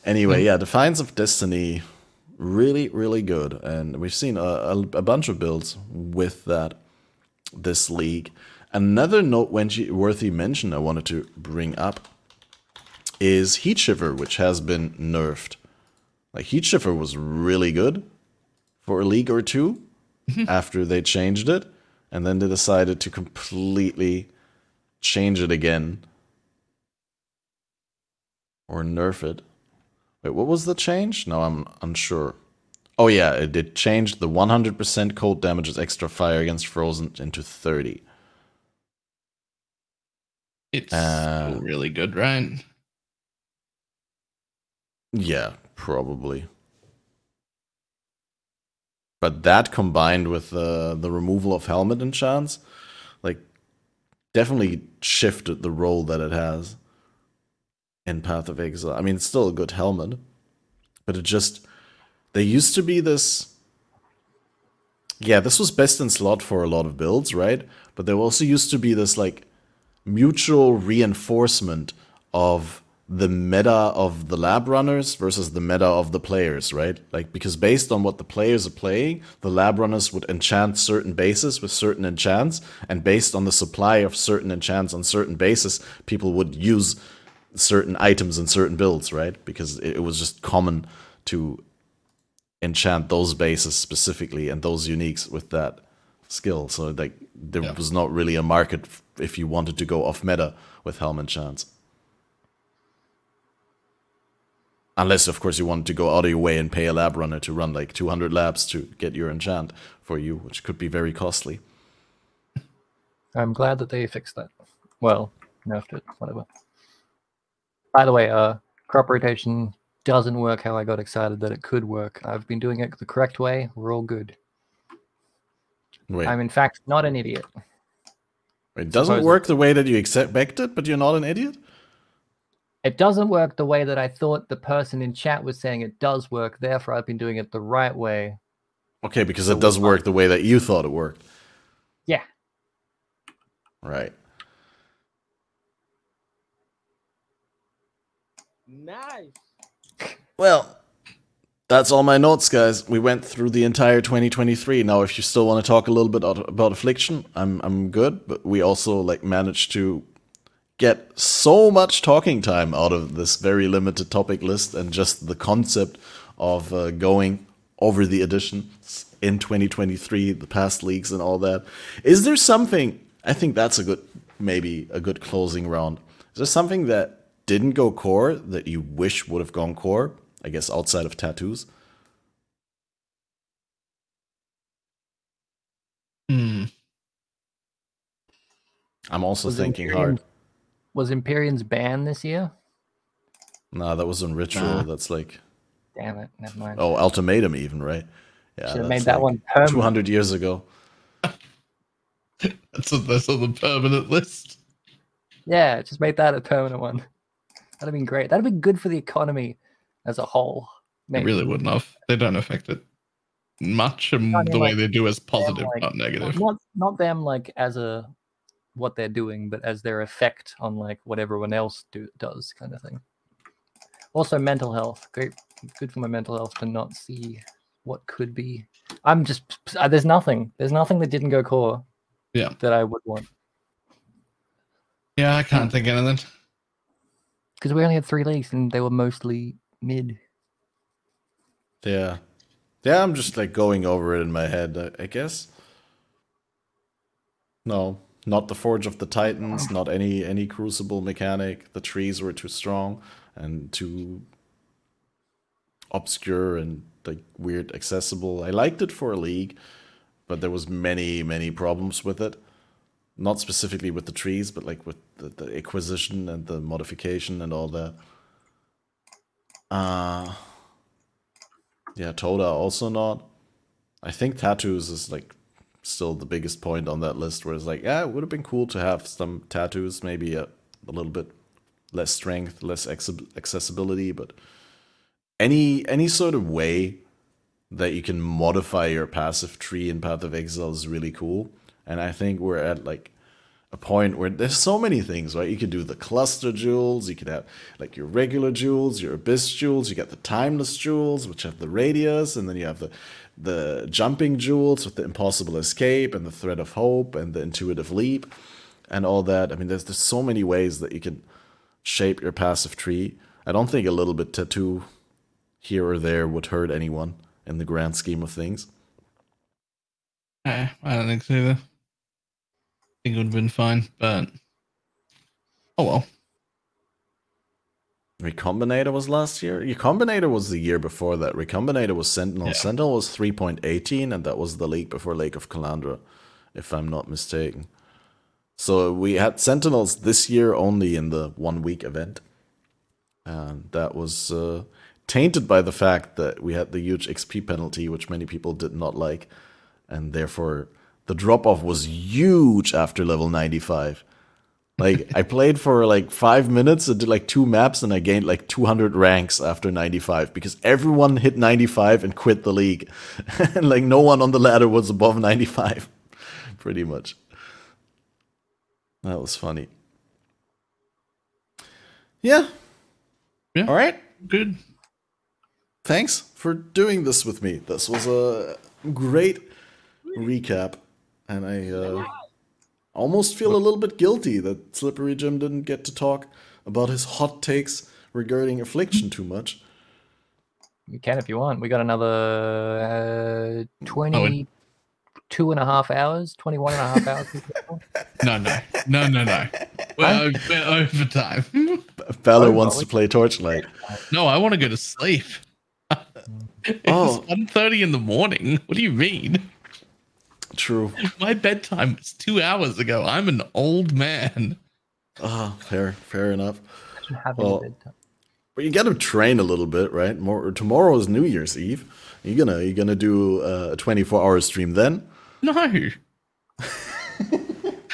Anyway, yeah, Defiance of Destiny, really, really good, and we've seen a, a, a bunch of builds with that this league. Another noteworthy mention I wanted to bring up is Heatshiver, which has been nerfed. Like Heatshiver was really good for a league or two after they changed it, and then they decided to completely change it again or nerf it. Wait, what was the change? No, I'm unsure. Oh yeah, it did change the 100% cold damage damages extra fire against frozen into 30. It's Uh, really good, right? Yeah, probably. But that combined with uh, the removal of helmet enchants, like, definitely shifted the role that it has in Path of Exile. I mean, it's still a good helmet, but it just. There used to be this. Yeah, this was best in slot for a lot of builds, right? But there also used to be this, like, mutual reinforcement of the meta of the lab runners versus the meta of the players, right? Like because based on what the players are playing, the lab runners would enchant certain bases with certain enchants, and based on the supply of certain enchants on certain bases, people would use certain items in certain builds, right? Because it, it was just common to enchant those bases specifically and those uniques with that skill. So like there Yeah. was not really a market if you wanted to go off meta with helm enchants. Unless, of course, you wanted to go out of your way and pay a lab runner to run like 200 labs to get your enchant for you, which could be very costly. I'm glad that they fixed that. Well, nerfed it, whatever. By the way, uh, crop rotation doesn't work how I got excited that it could work. I've been doing it the correct way. We're all good. Wait, I'm in fact not an idiot. it doesn't supposed- work the way that you expected, but you're not an idiot? It doesn't work the way that I thought the person in chat was saying it does work. Therefore, I've been doing it the right way. Okay, because So it does we're work the way that you thought it worked. Yeah. Right. Nice. Well, that's all my notes, guys. We went through the entire 2023. Now, if you still want to talk a little bit about Affliction, I'm I'm good. But we also like managed to get so much talking time out of this very limited topic list and just the concept of uh, going over the editions in 2023, the past leagues and all that. Is there something? I think that's a good, maybe a good closing round. Is there something that didn't go core that you wish would have gone core? I guess outside of tattoos. Hmm. I'm also Was thinking hard. Was Empyrean's ban this year? Nah, that was on ritual. Nah. That's like Damn it, never mind. oh, ultimatum even, right? Yeah, Should have made that like one permanent. 200 years ago. That's on, that's on the permanent list. Yeah, just make that a permanent one. That'd have been great. That'd have been good for the economy as a whole. It really wouldn't have. They don't affect it much, and I mean, the way like, they do is positive, like- not negative. Not not them like as a what they're doing, but as their effect on like what everyone else do, does, kind of thing. Also, mental health. Great, good for my mental health to not see what could be. I'm just uh, there's nothing. There's nothing that didn't go core. Yeah. That I would want Yeah, I can't think of anything. because we only had three leagues and they were mostly mid. Yeah. Yeah, I'm just like going over it in my head, I, I guess. No, not the Forge of the Titans, not any any crucible mechanic. The trees were too strong and too obscure and like weird accessible. I liked it for a league, but there was many, many problems with it. Not specifically with the trees, but like with the, the acquisition and the modification and all that. Uh yeah, Toda also not. I think tattoos is like still the biggest point on that list where it's like, yeah, it would have been cool to have some tattoos, maybe a, a little bit less strength, less access- accessibility, but any any sort of way that you can modify your passive tree in Path of Exile is really cool. And I think we're at like a point where there's so many things, right? You could do the cluster jewels, you could have like your regular jewels, your abyss jewels, you got the timeless jewels, which have the radius, and then you have the the jumping jewels with the impossible escape and the thread of hope and the intuitive leap and all that. I mean, there's there's so many ways that you can shape your passive tree. I don't think a little bit tattoo here or there would hurt anyone in the grand scheme of things. Eh, I don't think so either. I think it would have been fine, but oh well. Recombinator was last year. Recombinator was the year before that. Recombinator was Sentinel. Yeah. Sentinel was 3.18, and that was the leak before Lake of Calandra, if I'm not mistaken. So we had Sentinels this year only in the one week event. And that was uh, tainted by the fact that we had the huge XP penalty, which many people did not like. And therefore, the drop off was huge after level 95. Like I played for like five minutes and did like two maps and I gained like 200 ranks after 95 because everyone hit 95 and quit the league, and like no one on the ladder was above 95, pretty much. That was funny. Yeah. Yeah. All right. Good. Thanks for doing this with me. This was a great recap, and I uh, almost feel a little bit guilty that Slippery Jim didn't get to talk about his hot takes regarding affliction too much. You can if you want. We got another uh, 22 and a half hours, 21 and a half hours. No, no, no, no, no. We're, o- we're overtime. Balor Oh, wants to play Torchlight. No, I want to go to sleep. it's Oh. 1.30 in the morning. What do you mean? True. My bedtime was two hours ago. I'm an old man. Ah, fair, fair enough. Well. But you got to train a little bit, right? More tomorrow is New Year's Eve. You gonna you gonna do uh, a 24 hour stream then? No,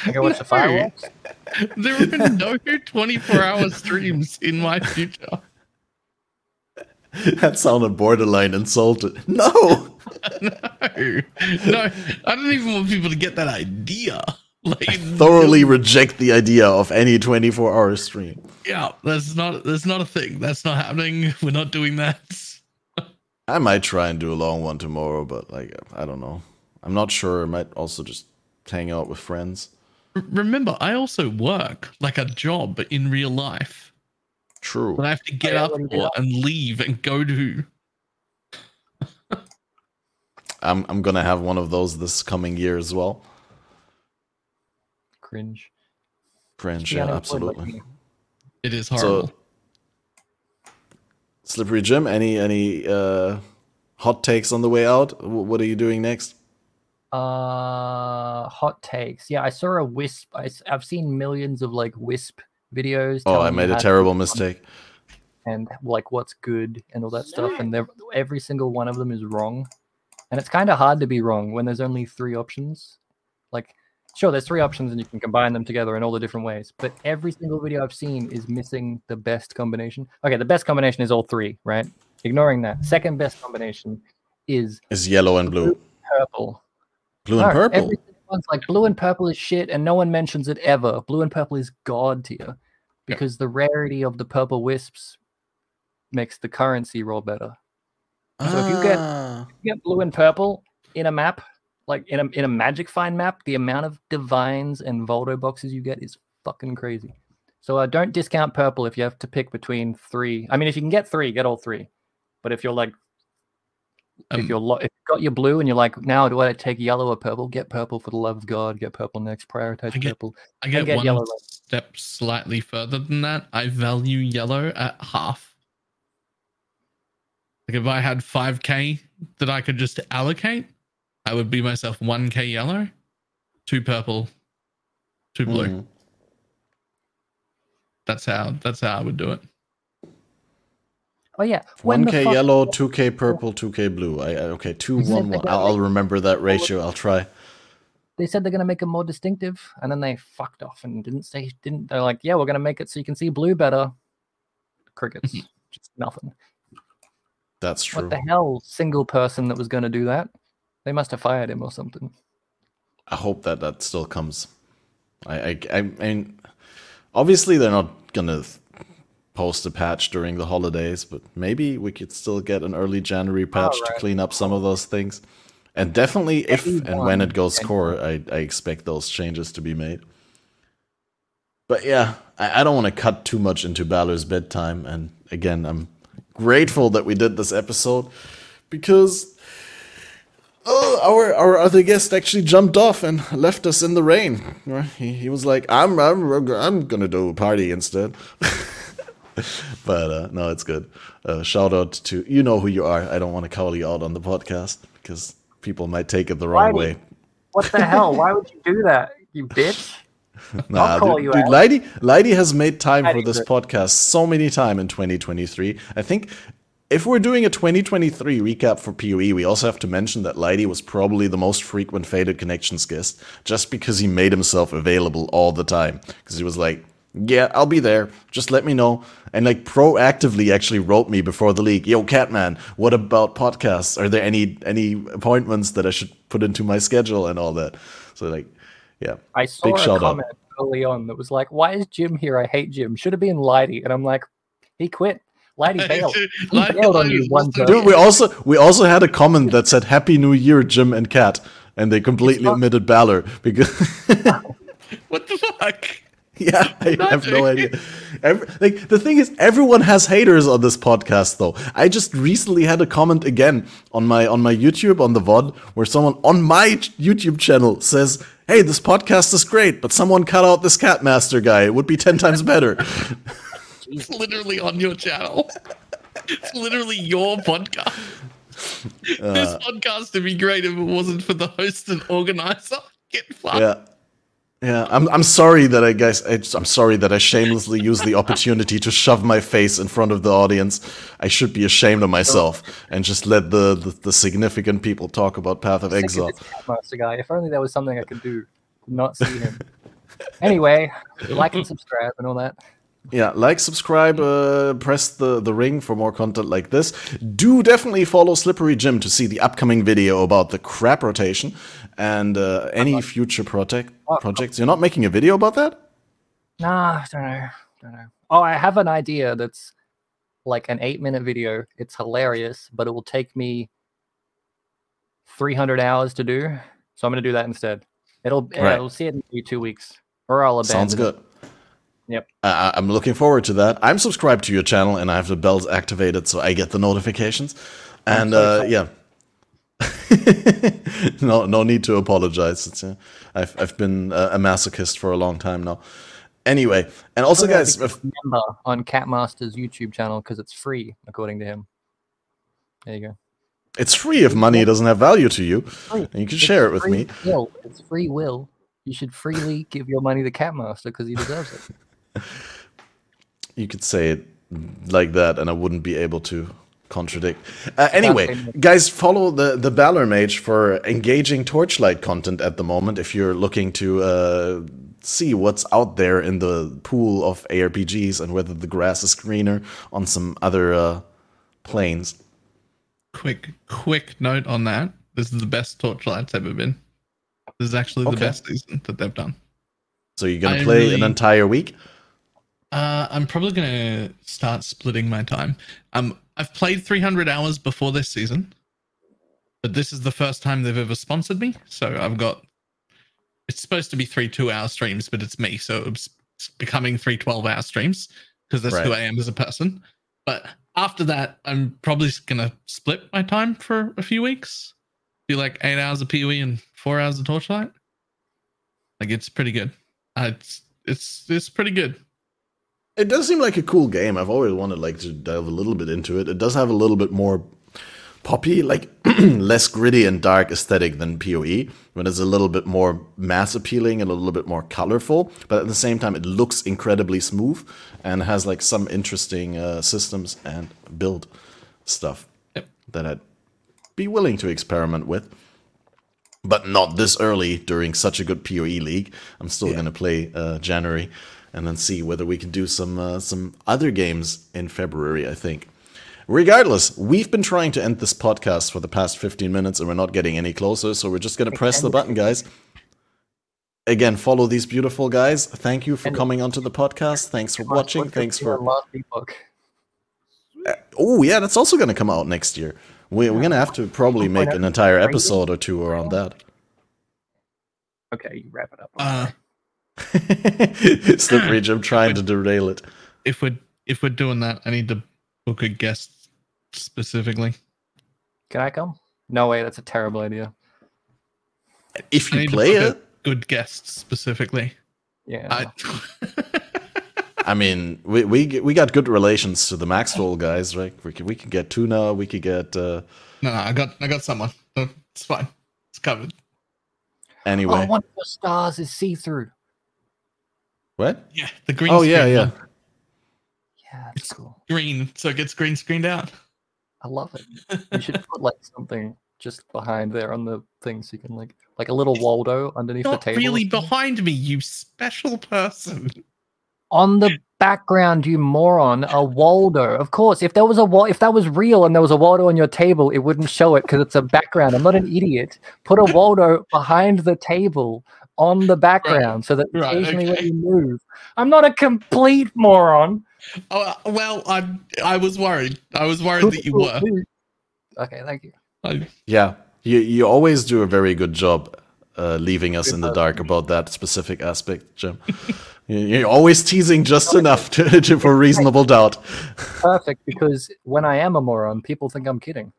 I go watch the fireworks. there are no 24 hour streams in my future. that sounded borderline insulted. No. No, no, I don't even want people to get that idea. Like, I thoroughly reject the idea of any 24 hour stream. Yeah, that's not that's not a thing. That's not happening. We're not doing that. I might try and do a long one tomorrow, but like I don't know. I'm not sure. I might also just hang out with friends. R- Remember, I also work like a job in real life True. that I have to get yeah, up what do you for get up? and leave and go to. I'm I'm gonna have one of those this coming year as well. Cringe. Cringe, Be yeah, absolutely. It is horrible. Slippery Jim, any any uh, hot takes on the way out? Wh- What are you doing next? Uh, hot takes. Yeah, I saw a wisp. I, have seen millions of like wisp videos. Oh, I made a terrible mistake. and like what's good and all that stuff and every single one of them is wrong and it's kind of hard to be wrong when there's only three options like sure there's three options and you can combine them together in all the different ways but every single video i've seen is missing the best combination okay the best combination is all three right ignoring that second best combination is Is yellow and blue, purple blue and purple. one's like blue and purple is shit, and no one mentions it ever. Blue and purple is god tier because the rarity of the purple wisps makes the currency roll better. So if you get- Ah, You get blue and purple in a map, like in a in a magic find map, the amount of divines and Voldo boxes you get is fucking crazy. So uh, don't discount purple if you have to pick between three. I mean, if you can get three, get all three. But if you're like Um, if you're lo- if you've got your blue and you're like, now do I take yellow or purple? Get purple for the love of God. Get purple next. Prioritize I get- purple. I get, get one yellow step slightly further than that. I value yellow at half. Like if I had 5k that I could just allocate, I would be myself 1k yellow, two purple, two blue. mhm. That's how that's how I would do it. Oh yeah, when 1k fuck- yellow, 2k purple, 2k blue. I, I okay, 2 1 1. I'll, I'll remember that ratio. I'll try. They said they're gonna make it more distinctive, and then they fucked off and didn't say didn't. They're like, yeah, we're gonna make it so you can see blue better. Crickets, just nothing. That's true. What the hell? Single person that was gonna do that. They must have fired him or something. I hope that that still comes. I, I, I mean, obviously they're not gonna post a patch during the holidays, but maybe we could still get an early January patch to clean up some of those things. And definitely, if and when it goes core, I, I expect those changes to be made. But yeah, I, I don't want to cut too much into Balor's bedtime. And again, I'm grateful that we did this episode because oh, our our other guest actually jumped off and left us in the rain. He, he was like, "I'm I'm I'm gonna do a party instead." but uh, no, it's good. Uh, shout out to you know who you are. I don't want to call you out on the podcast because people might take it the wrong Why way. What the hell? Why would you do that, you bitch? Nah, dude, dude. Lighty, Lighty has made time for this podcast so many times in 2023. I think if we're doing a 2023 recap for PoE, we also have to mention that Lighty was probably the most frequent Fated Connections guest just because he made himself available all the time. Because he was like, yeah, I'll be there. Just let me know. And like proactively actually wrote me before the league, yo, Catman, what about podcasts? Are there any any appointments that I should put into my schedule and all that? So like, yeah. I saw Big a shout out. comment early on that was like, "Why is Jim here? I hate Jim. Should have been Lighty." And I'm like, he quit. Lighty bailed. He Like- bailed on you one time. Dude, we also we also had a comment that said "Happy New Year, Jim and Kat," and they completely not- omitted Balor because What the fuck? yeah, I have no idea. Every, like the thing is, everyone has haters on this podcast, though. I just recently had a comment again on my on my YouTube on the VOD where someone on my YouTube channel says, "Hey, this podcast is great, but someone cut out this Cat Master guy. It would be ten times better." It's literally on your channel. It's literally your podcast. Uh, this podcast would be great if it wasn't for the host and organizer. Get fucked. yeah. Yeah, I'm I'm sorry that I guys I I'm sorry that I shamelessly used the opportunity to shove my face in front of the audience. I should be ashamed of myself and just let the the, the significant people talk about Path of Exile. Catmaster guy. If only there was something I could do. to Not see him. anyway, like and subscribe and all that. Yeah, like, subscribe, uh, press the, the ring for more content like this. Do definitely follow Slippery Jim to see the upcoming video about the crap rotation and uh, any future project projects. You're not making a video about that? Nah, I don't know. Don't know. Oh, I have an idea that's like an eight minute video. It's hilarious, but it will take me 300 hours to do. So I'm going to do that instead. It'll, Right. it'll see it in maybe two weeks, or I'll abandon Sounds it. good. Yep. Uh, I'm looking forward to that. I'm subscribed to your channel and I have the bells activated so I get the notifications. And so uh, yeah. no, no need to apologize. It's, uh, I've I've been a masochist for a long time now. Anyway, and also, Yeah, guys, if- member on Catmaster's YouTube channel because it's free, according to him. There you go. it's free if money doesn't have value to you, and you can It's share it with me. Will. It's free will. You should freely give your money to Catmaster because he deserves it. You could say it like that, and I wouldn't be able to contradict. Uh, anyway, guys, follow the the BalorMage for engaging Torchlight content at the moment. If you're looking to uh, see what's out there in the pool of ARPGs and whether the grass is greener on some other uh, planes. Quick, quick note on that. This is the best Torchlight's ever been. This is actually the Okay. best season that they've done. So you're gonna I play an entire week. Uh, I'm probably gonna start splitting my time. Um, I've played 300 hours before this season, but this is the first time they've ever sponsored me. So I've got. It's supposed to be three two-hour streams, but it's me, so it's becoming three 12-hour streams because that's who I am as a person. But after that, I'm probably gonna split my time for a few weeks. Do like eight hours of PoE and four hours of Torchlight. Like it's pretty good. Uh, it's it's it's pretty good. It does seem like a cool game. I've always wanted like to delve a little bit into it. It does have a little bit more poppy, like less gritty and dark aesthetic than PoE, but it's a little bit more mass appealing and a little bit more colorful. But at the same time, it looks incredibly smooth and has like some interesting uh, systems and build stuff Yep. that I'd be willing to experiment with. But not this early during such a good PoE league. I'm still Yeah. going to play uh, January and then see whether we can do some uh, some other games in February. I think. Regardless, we've been trying to end this podcast for the past 15 minutes and we're not getting any closer, so we're just going to press the button, guys. Again, follow these beautiful guys. Thank you for And- coming onto the podcast. Thanks for watching. Thanks for. last. Oh, yeah, that's also going to come out next year. We, we're going to have to probably make an entire episode or two around that. Okay, you wrap it up. Slippery Jim trying to derail it. if we're if we're doing that, I need to book a guest specifically. Can I come? No way, that's a terrible idea. If I you need play to book it, a good guest specifically. Yeah. I, I mean, we we we got good relations to the Maxroll guys, right? We can we can get Tuna, we could get uh, no, no, I got I got someone. It's fine. It's covered. anyway. Oh, one of the stars is see through. What? Yeah, the green. Oh yeah, screen yeah. one. Yeah, that's cool. Green, so it gets green screened out. I love it. You should put like something just behind there on the thing so you can like like a little Waldo underneath Not the table. really behind me, you special person. on the background, you moron, a Waldo. Of course, if there was a Wal- if that was real and there was a Waldo on your table, it wouldn't show it because it's a background. I'm not an idiot. Put a Waldo behind the table on the background so that Right, occasionally okay. when you move, I'm not a complete moron. Oh uh, well, I I was worried. I was worried that you were. Okay, thank you. I, Yeah, you you always do a very good job uh, leaving us in the dark about that specific aspect, Jim. You- You're always teasing just enough to, to, for reasonable doubt. Perfect because when I am a moron, people think I'm kidding.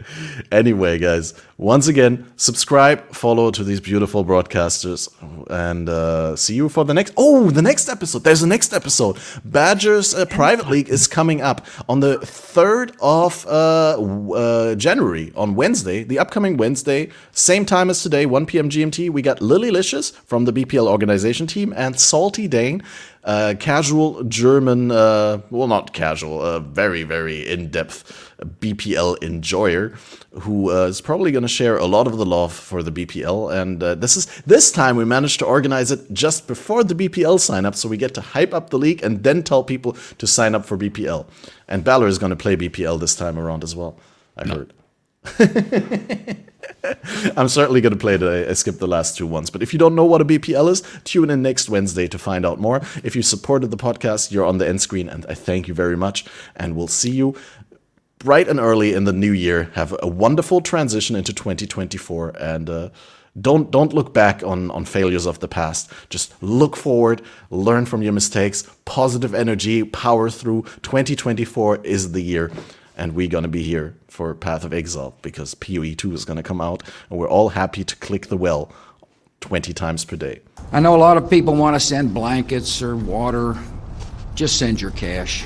Anyway, guys, once again, subscribe, follow to these beautiful broadcasters, and uh, see you for the next. Oh, the next episode. There's a next episode. Badgers uh, Private League is coming up on the third of uh, uh, January on Wednesday, the upcoming Wednesday, same time as today, 1 p.m. GMT. We got Lily Licious from the BPL organization team and Salty Dane. uh, casual German, uh, well, not casual, very, very in depth BPL enjoyer who uh, is probably going to share a lot of the love for the BPL. And uh, this is this time we managed to organize it just before the BPL sign up, so we get to hype up the league and then tell people to sign up for BPL. And Balor is going to play BPL this time around as well. I no. heard. I'm certainly going to play it. I skipped the last two ones. But if you don't know what a BPL is, tune in next Wednesday to find out more. If you supported the podcast, you're on the end screen, and I thank you very much. And we'll see you bright and early in the new year. Have a wonderful transition into 2024, and uh, don't don't look back on on failures of the past. Just look forward, learn from your mistakes. Positive energy, power through. 2024 is the year and we're going to be here for Path of Exile because PoE 2 is going to come out, and we're all happy to click the well 20 times per day. I know a lot of people want to send blankets or water. Just send your cash.